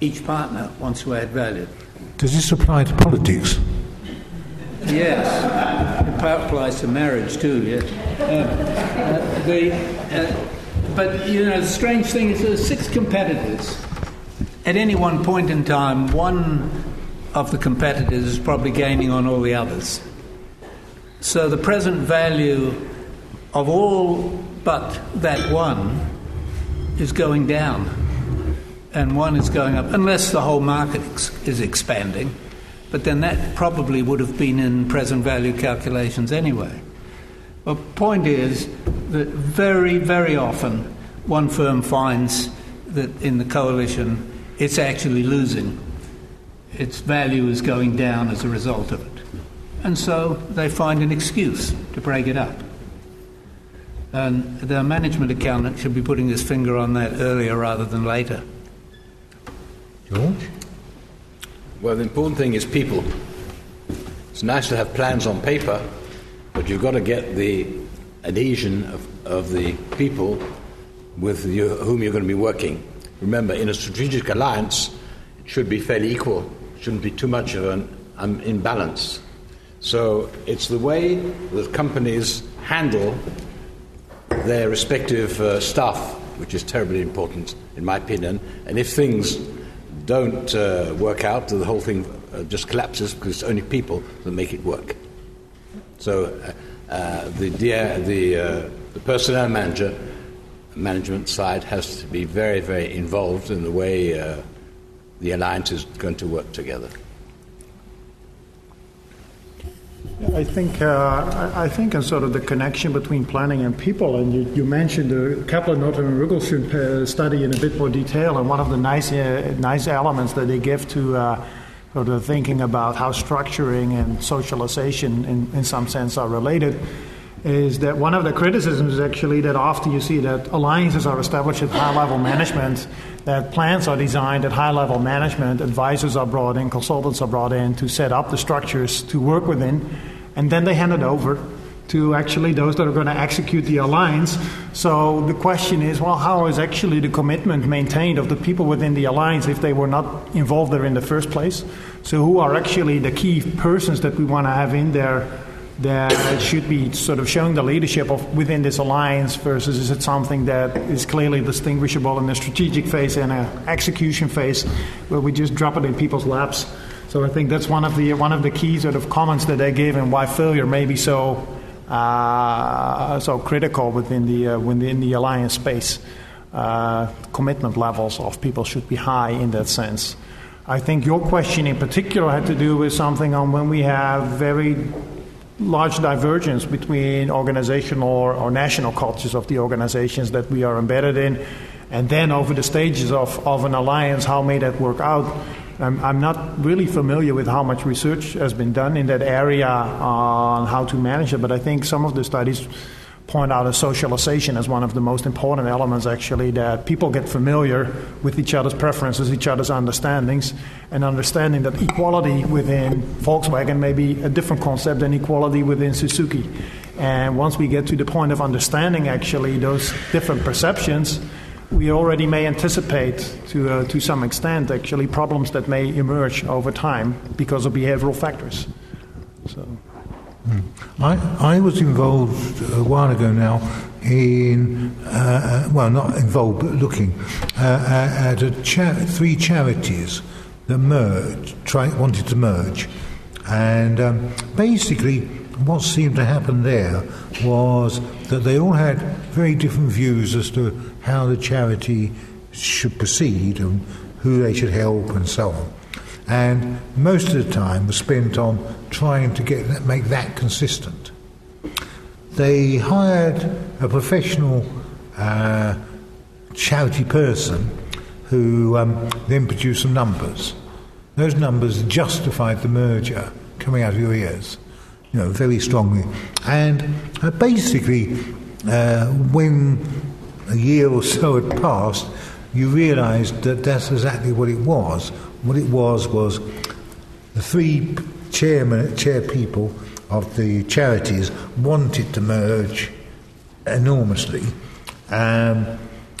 Each partner wants to add value. Does this apply to politics? Yes, it applies to marriage too. Yes, uh, uh, the, uh, but you know the strange thing is there's six competitors. At any one point in time, one of the competitors is probably gaining on all the others. So the present value of all but that one is going down, and one is going up, unless the whole market ex- is expanding. But then that probably would have been in present value calculations anyway. The point is that very, very often one firm finds that in the coalition it's actually losing. Its value is going down as a result of it. And so they find an excuse to break it up. And the management accountant should be putting his finger on that earlier rather than later. George? Well, the important thing is people. It's nice to have plans on paper, but you've got to get the adhesion of, of the people with you, whom you're going to be working. Remember, in a strategic alliance, it should be fairly equal. It shouldn't be too much of an um, imbalance. So it's the way that companies handle their respective uh, staff, which is terribly important, in my opinion. And if things don't uh, work out, the whole thing uh, just collapses because it's only people that make it work. So uh, uh, the, the, uh, the personnel manager management side has to be very, very involved in the way the alliance is going to work together. I think uh, I think in sort of the connection between planning and people, and you, you mentioned the Kaplan Norton and Rugelsjoen uh, study in a bit more detail, and one of the nice uh, nice elements that they give to uh, So the thinking about how structuring and socialization, in, in some sense, are related, is that one of the criticisms is actually that often you see that alliances are established at high level management, that plans are designed at high level management, advisors are brought in, consultants are brought in to set up the structures to work within, and then they hand it over to actually those that are going to execute the alliance. So the question is, well, how is actually the commitment maintained of the people within the alliance if they were not involved there in the first place? So who are actually the key persons that we want to have in there that should be sort of showing the leadership of within this alliance versus is it something that is clearly distinguishable in a strategic phase and an execution phase where we just drop it in people's laps? So I think that's one of the one of the key sort of comments that they gave and why failure may be so so critical within the uh, within the alliance space. Uh, commitment levels of people should be high in that sense. I think your question in particular had to do with something on when we have very large divergence between organizational or, or national cultures of the organizations that we are embedded in, and then over the stages of, of an alliance, how may that work out? I'm, I'm, not really familiar with how much research has been done in that area on how to manage it, but I think some of the studies point out a socialization as one of the most important elements, actually, that people get familiar with each other's preferences, each other's understandings, and understanding that equality within Volkswagen may be a different concept than equality within Suzuki. And once we get to the point of understanding, actually, those different perceptions, we already may anticipate to, uh, to some extent actually problems that may emerge over time because of behavioral factors. So. Hmm. I, I was involved a while ago now in, uh, uh well, not involved, but looking uh, at a cha- three charities that merged, try, wanted to merge. And um, basically, what seemed to happen there was that they all had very different views as to how the charity should proceed and who they should help and so on. And most of the time was spent on trying to get that, make that consistent. They hired a professional uh, charity person who um, then produced some numbers. Those numbers justified the merger coming out of your ears, you know, very strongly. And uh, basically, uh, when a year or so had passed, you realised that that's exactly what it was. What it was was the three chairman, chair people of the charities wanted to merge enormously. Um,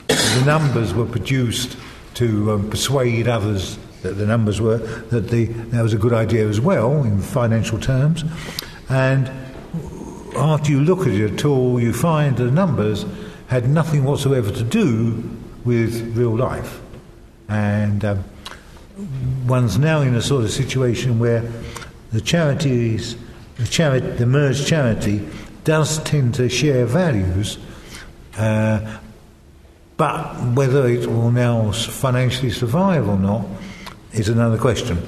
the numbers were produced to um, persuade others that the numbers were that the, that was a good idea as well in financial terms. And after you look at it at all, you find the numbers had nothing whatsoever to do with real life. And um, one's now in a sort of situation where the charities, the, chari- the merged charity, does tend to share values, uh, but whether it will now financially survive or not is another question.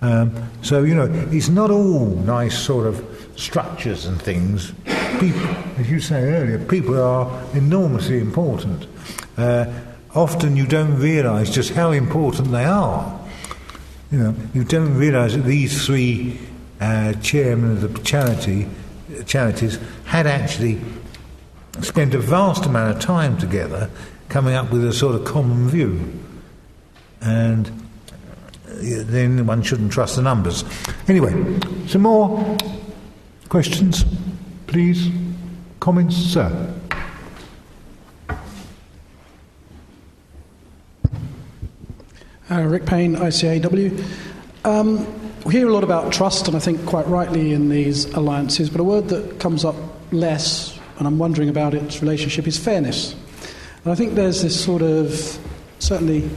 Um, so, you know, it's not all nice sort of structures and things people, as you say earlier, people are enormously important. Uh, often you don't realise just how important they are. You know, you don't realise that these three uh, chairmen of the charity charities had actually spent a vast amount of time together coming up with a sort of common view. And uh, then one shouldn't trust the numbers. Anyway, some more questions? Please, comments, sir. Uh, Rick Payne, ICAEW. Um, we hear a lot about trust, and I think quite rightly in these alliances, but a word that comes up less, and I'm wondering about its relationship, is fairness. And I think there's this sort of, certainly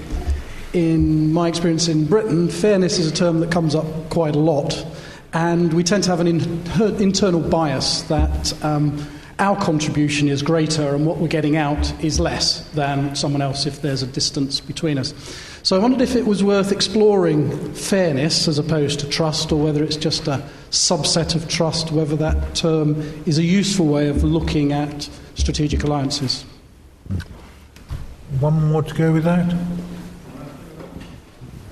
in my experience in Britain, fairness is a term that comes up quite a lot. And we tend to have an in, internal bias that um, our contribution is greater and what we're getting out is less than someone else if there's a distance between us. So I wondered if it was worth exploring fairness as opposed to trust, or whether it's just a subset of trust, whether that term is a useful way of looking at strategic alliances. One more to go with that?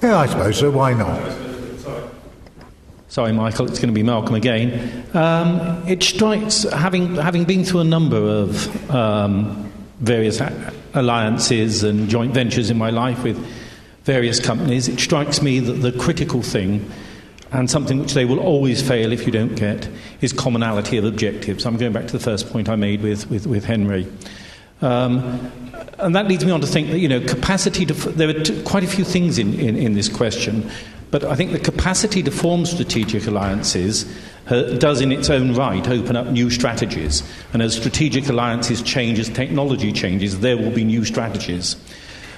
Yeah, I suppose so. Why not? Sorry, Michael, it's going to be Malcolm again. Um, it strikes, having, having been through a number of um, various alliances and joint ventures in my life with various companies, it strikes me that the critical thing, and something which they will always fail if you don't get, is commonality of objectives. I'm going back to the first point I made with, with, with Henri. Um, and that leads me on to think that, you know, capacity to, there are t- quite a few things in, in, in, this question, but I think the capacity to form strategic alliances uh, does in its own right open up new strategies. And as strategic alliances change, as technology changes, there will be new strategies.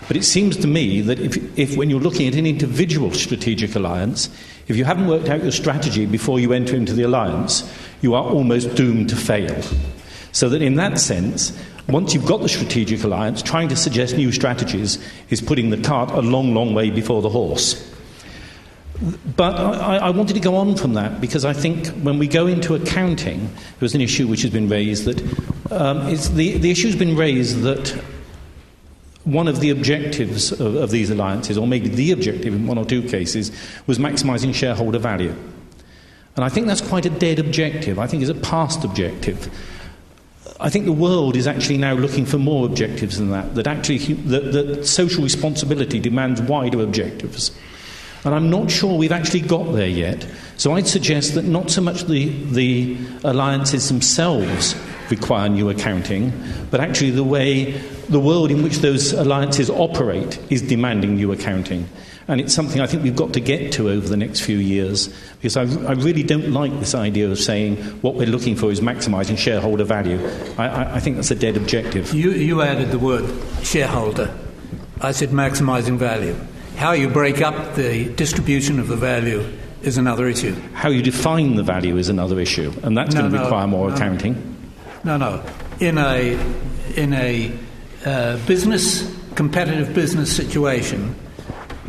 But it seems to me that if, if, when you're looking at an individual strategic alliance, if you haven't worked out your strategy before you enter into the alliance, you are almost doomed to fail. So that in that sense, once you've got the strategic alliance, trying to suggest new strategies is putting the cart a long, long way before the horse. But I, I, wanted to go on from that because I think when we go into accounting, there was an issue which has been raised that um, the, the issue has been raised that one of the objectives of, of these alliances, or maybe the objective in one or two cases, was maximising shareholder value. And I think that's quite a dead objective. I think it's a past objective. I think the world is actually now looking for more objectives than that, that actually that, that social responsibility demands wider objectives. And I'm not sure we've actually got there yet. So I'd suggest that not so much the, the alliances themselves require new accounting, but actually the way the world in which those alliances operate is demanding new accounting. And it's something I think we've got to get to over the next few years because I, I really don't like this idea of saying what we're looking for is maximising shareholder value. I, I, I, think that's a dead objective. You, you added the word shareholder. I said maximising value. How you break up the distribution of the value is another issue. How you define the value is another issue, and that's no, going to no, require more no, accounting. No, no. In a, in a uh, business, competitive business situation,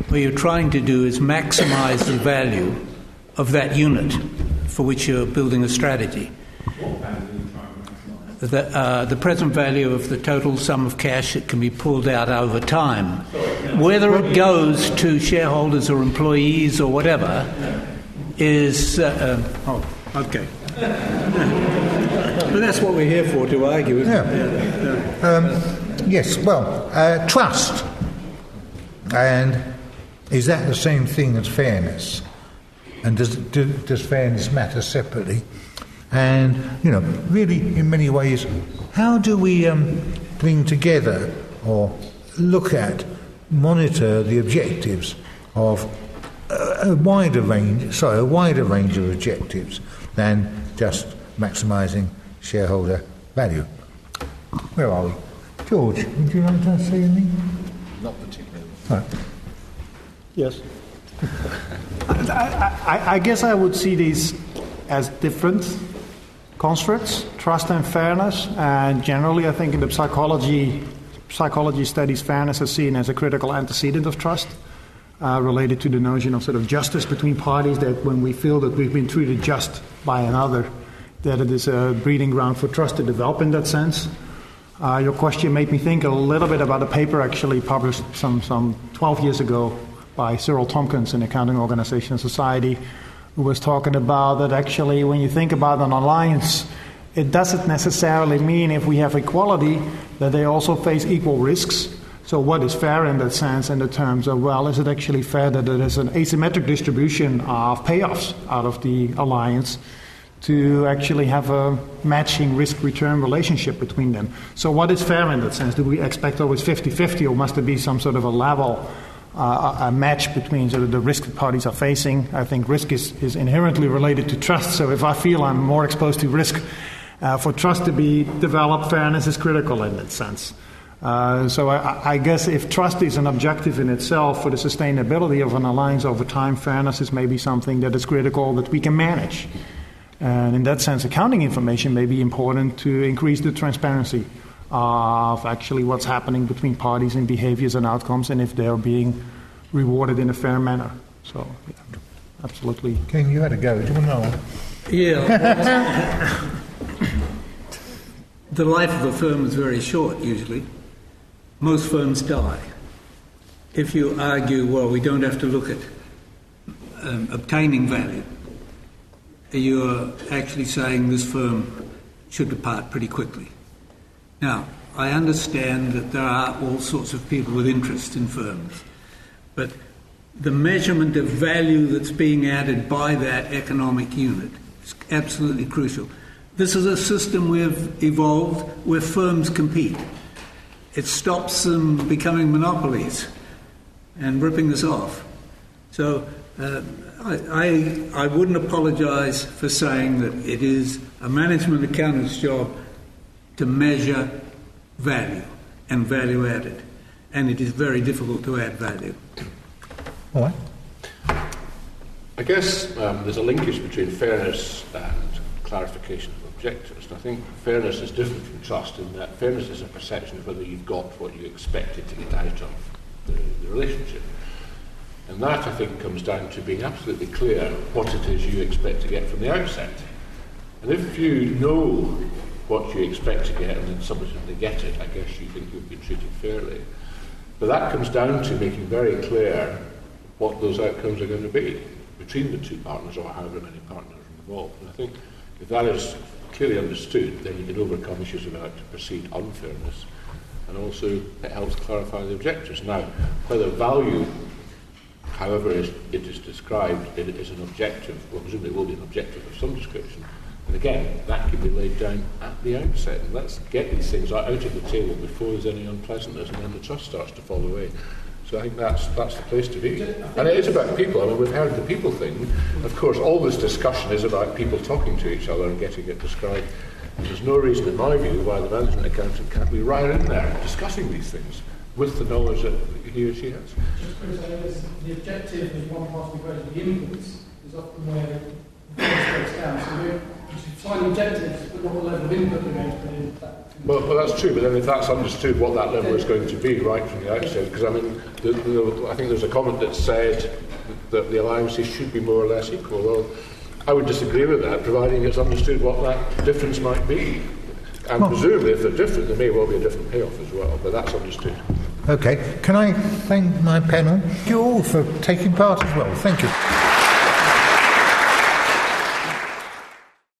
what you're trying to do is maximize the value of that unit for which you're building a strategy. The, uh, the, present value of the total sum of cash that can be pulled out over time. Whether it goes to shareholders or employees or whatever is. Uh, uh, oh, okay. but that's what we're here for, to argue, yeah. yeah. Um, yes, well, uh, trust. And is that the same thing as fairness? And does, do, does fairness matter separately? And, you know, really, in many ways, how do we um, bring together or look at, monitor the objectives of a, a wider range, sorry, a wider range of objectives than just maximising shareholder value? Where are we? George, would you like to say anything? Not particularly. Right. Yes. *laughs* I, I, I, guess I would see these as different constructs, trust and fairness. And generally, I think in the psychology, psychology studies, fairness is seen as a critical antecedent of trust, uh, related to the notion of sort of justice between parties. That when we feel that we've been treated just by another, that it is a breeding ground for trust to develop in that sense. Uh, your question made me think a little bit about a paper actually published some, some 12 years ago by Cyril Tomkins in Accounting Organization Society, who was talking about that actually, when you think about an alliance, it doesn't necessarily mean if we have equality that they also face equal risks. So, what is fair in that sense, in the terms of, well, is it actually fair that there is an asymmetric distribution of payoffs out of the alliance to actually have a matching risk return relationship between them? So, what is fair in that sense? Do we expect always 50 50, or must there be some sort of a level uh, a match between sort of the risk that parties are facing. I think risk is, is inherently related to trust. So if I feel I'm more exposed to risk, uh, for trust to be developed, fairness is critical in that sense. Uh, so I, I, guess if trust is an objective in itself for the sustainability of an alliance over time, fairness is maybe something that is critical that we can manage. And in that sense, accounting information may be important to increase the transparency of actually what's happening between parties and behaviors and outcomes and if they're being rewarded in a fair manner. So, yeah, absolutely. Ken, you had a go. Do you want to know? Yeah. *laughs* the life of a firm is very short, usually. Most firms die. If you argue, well, we don't have to look at um, obtaining value, you're actually saying this firm should depart pretty quickly. Now, I understand that there are all sorts of people with interest in firms, but the measurement of value that's being added by that economic unit is absolutely crucial. This is a system we've evolved where firms compete. It stops them becoming monopolies and ripping us off. So uh, I, I, I wouldn't apologise for saying that it is a management accountant's job to measure value and value added, and it is very difficult to add value. All right. I guess um, there's a linkage between fairness and clarification of objectives. And I think fairness is different from trust in that fairness is a perception of whether you've got what you expected to get out of the, the relationship. And that, I think, comes down to being absolutely clear what it is you expect to get from the outset. And if you know what you expect to get and then subsequently get it, I guess you think you've been treated fairly. But that comes down to making very clear what those outcomes are going to be between the two partners or however many partners are involved. And I think if that is clearly understood, then you can overcome issues about perceived unfairness and also it helps clarify the objectives. Now, whether value however it is described it is an objective, well presumably it will be an objective of some description, and again, that can be laid down at the outset. And let's get these things out of the table before there's any unpleasantness, and then the trust starts to fall away. So I think that's that's the place to be. And it is about people. I mean, we've heard the people thing. Of course, all this discussion is about people talking to each other and getting it described. There's no reason, in my view, why the management accountant can't be right in there discussing these things with the knowledge that he or she has. Just the objective is one part of the inputs is often where the breaks down. So we're define objectives, but what level of input we're going to put in. Well, well, that's true, but then if that's understood what that level is going to be right from the outset, because I mean, the, the, I think there's a comment that said that the allowances should be more or less equal. Well, I would disagree with that, providing it's understood what that difference might be. And well, presumably, if they're different, there may well be a different payoff as well, but that's understood. Okay. Can I thank my panel? Thank you all for taking part as well. Thank you.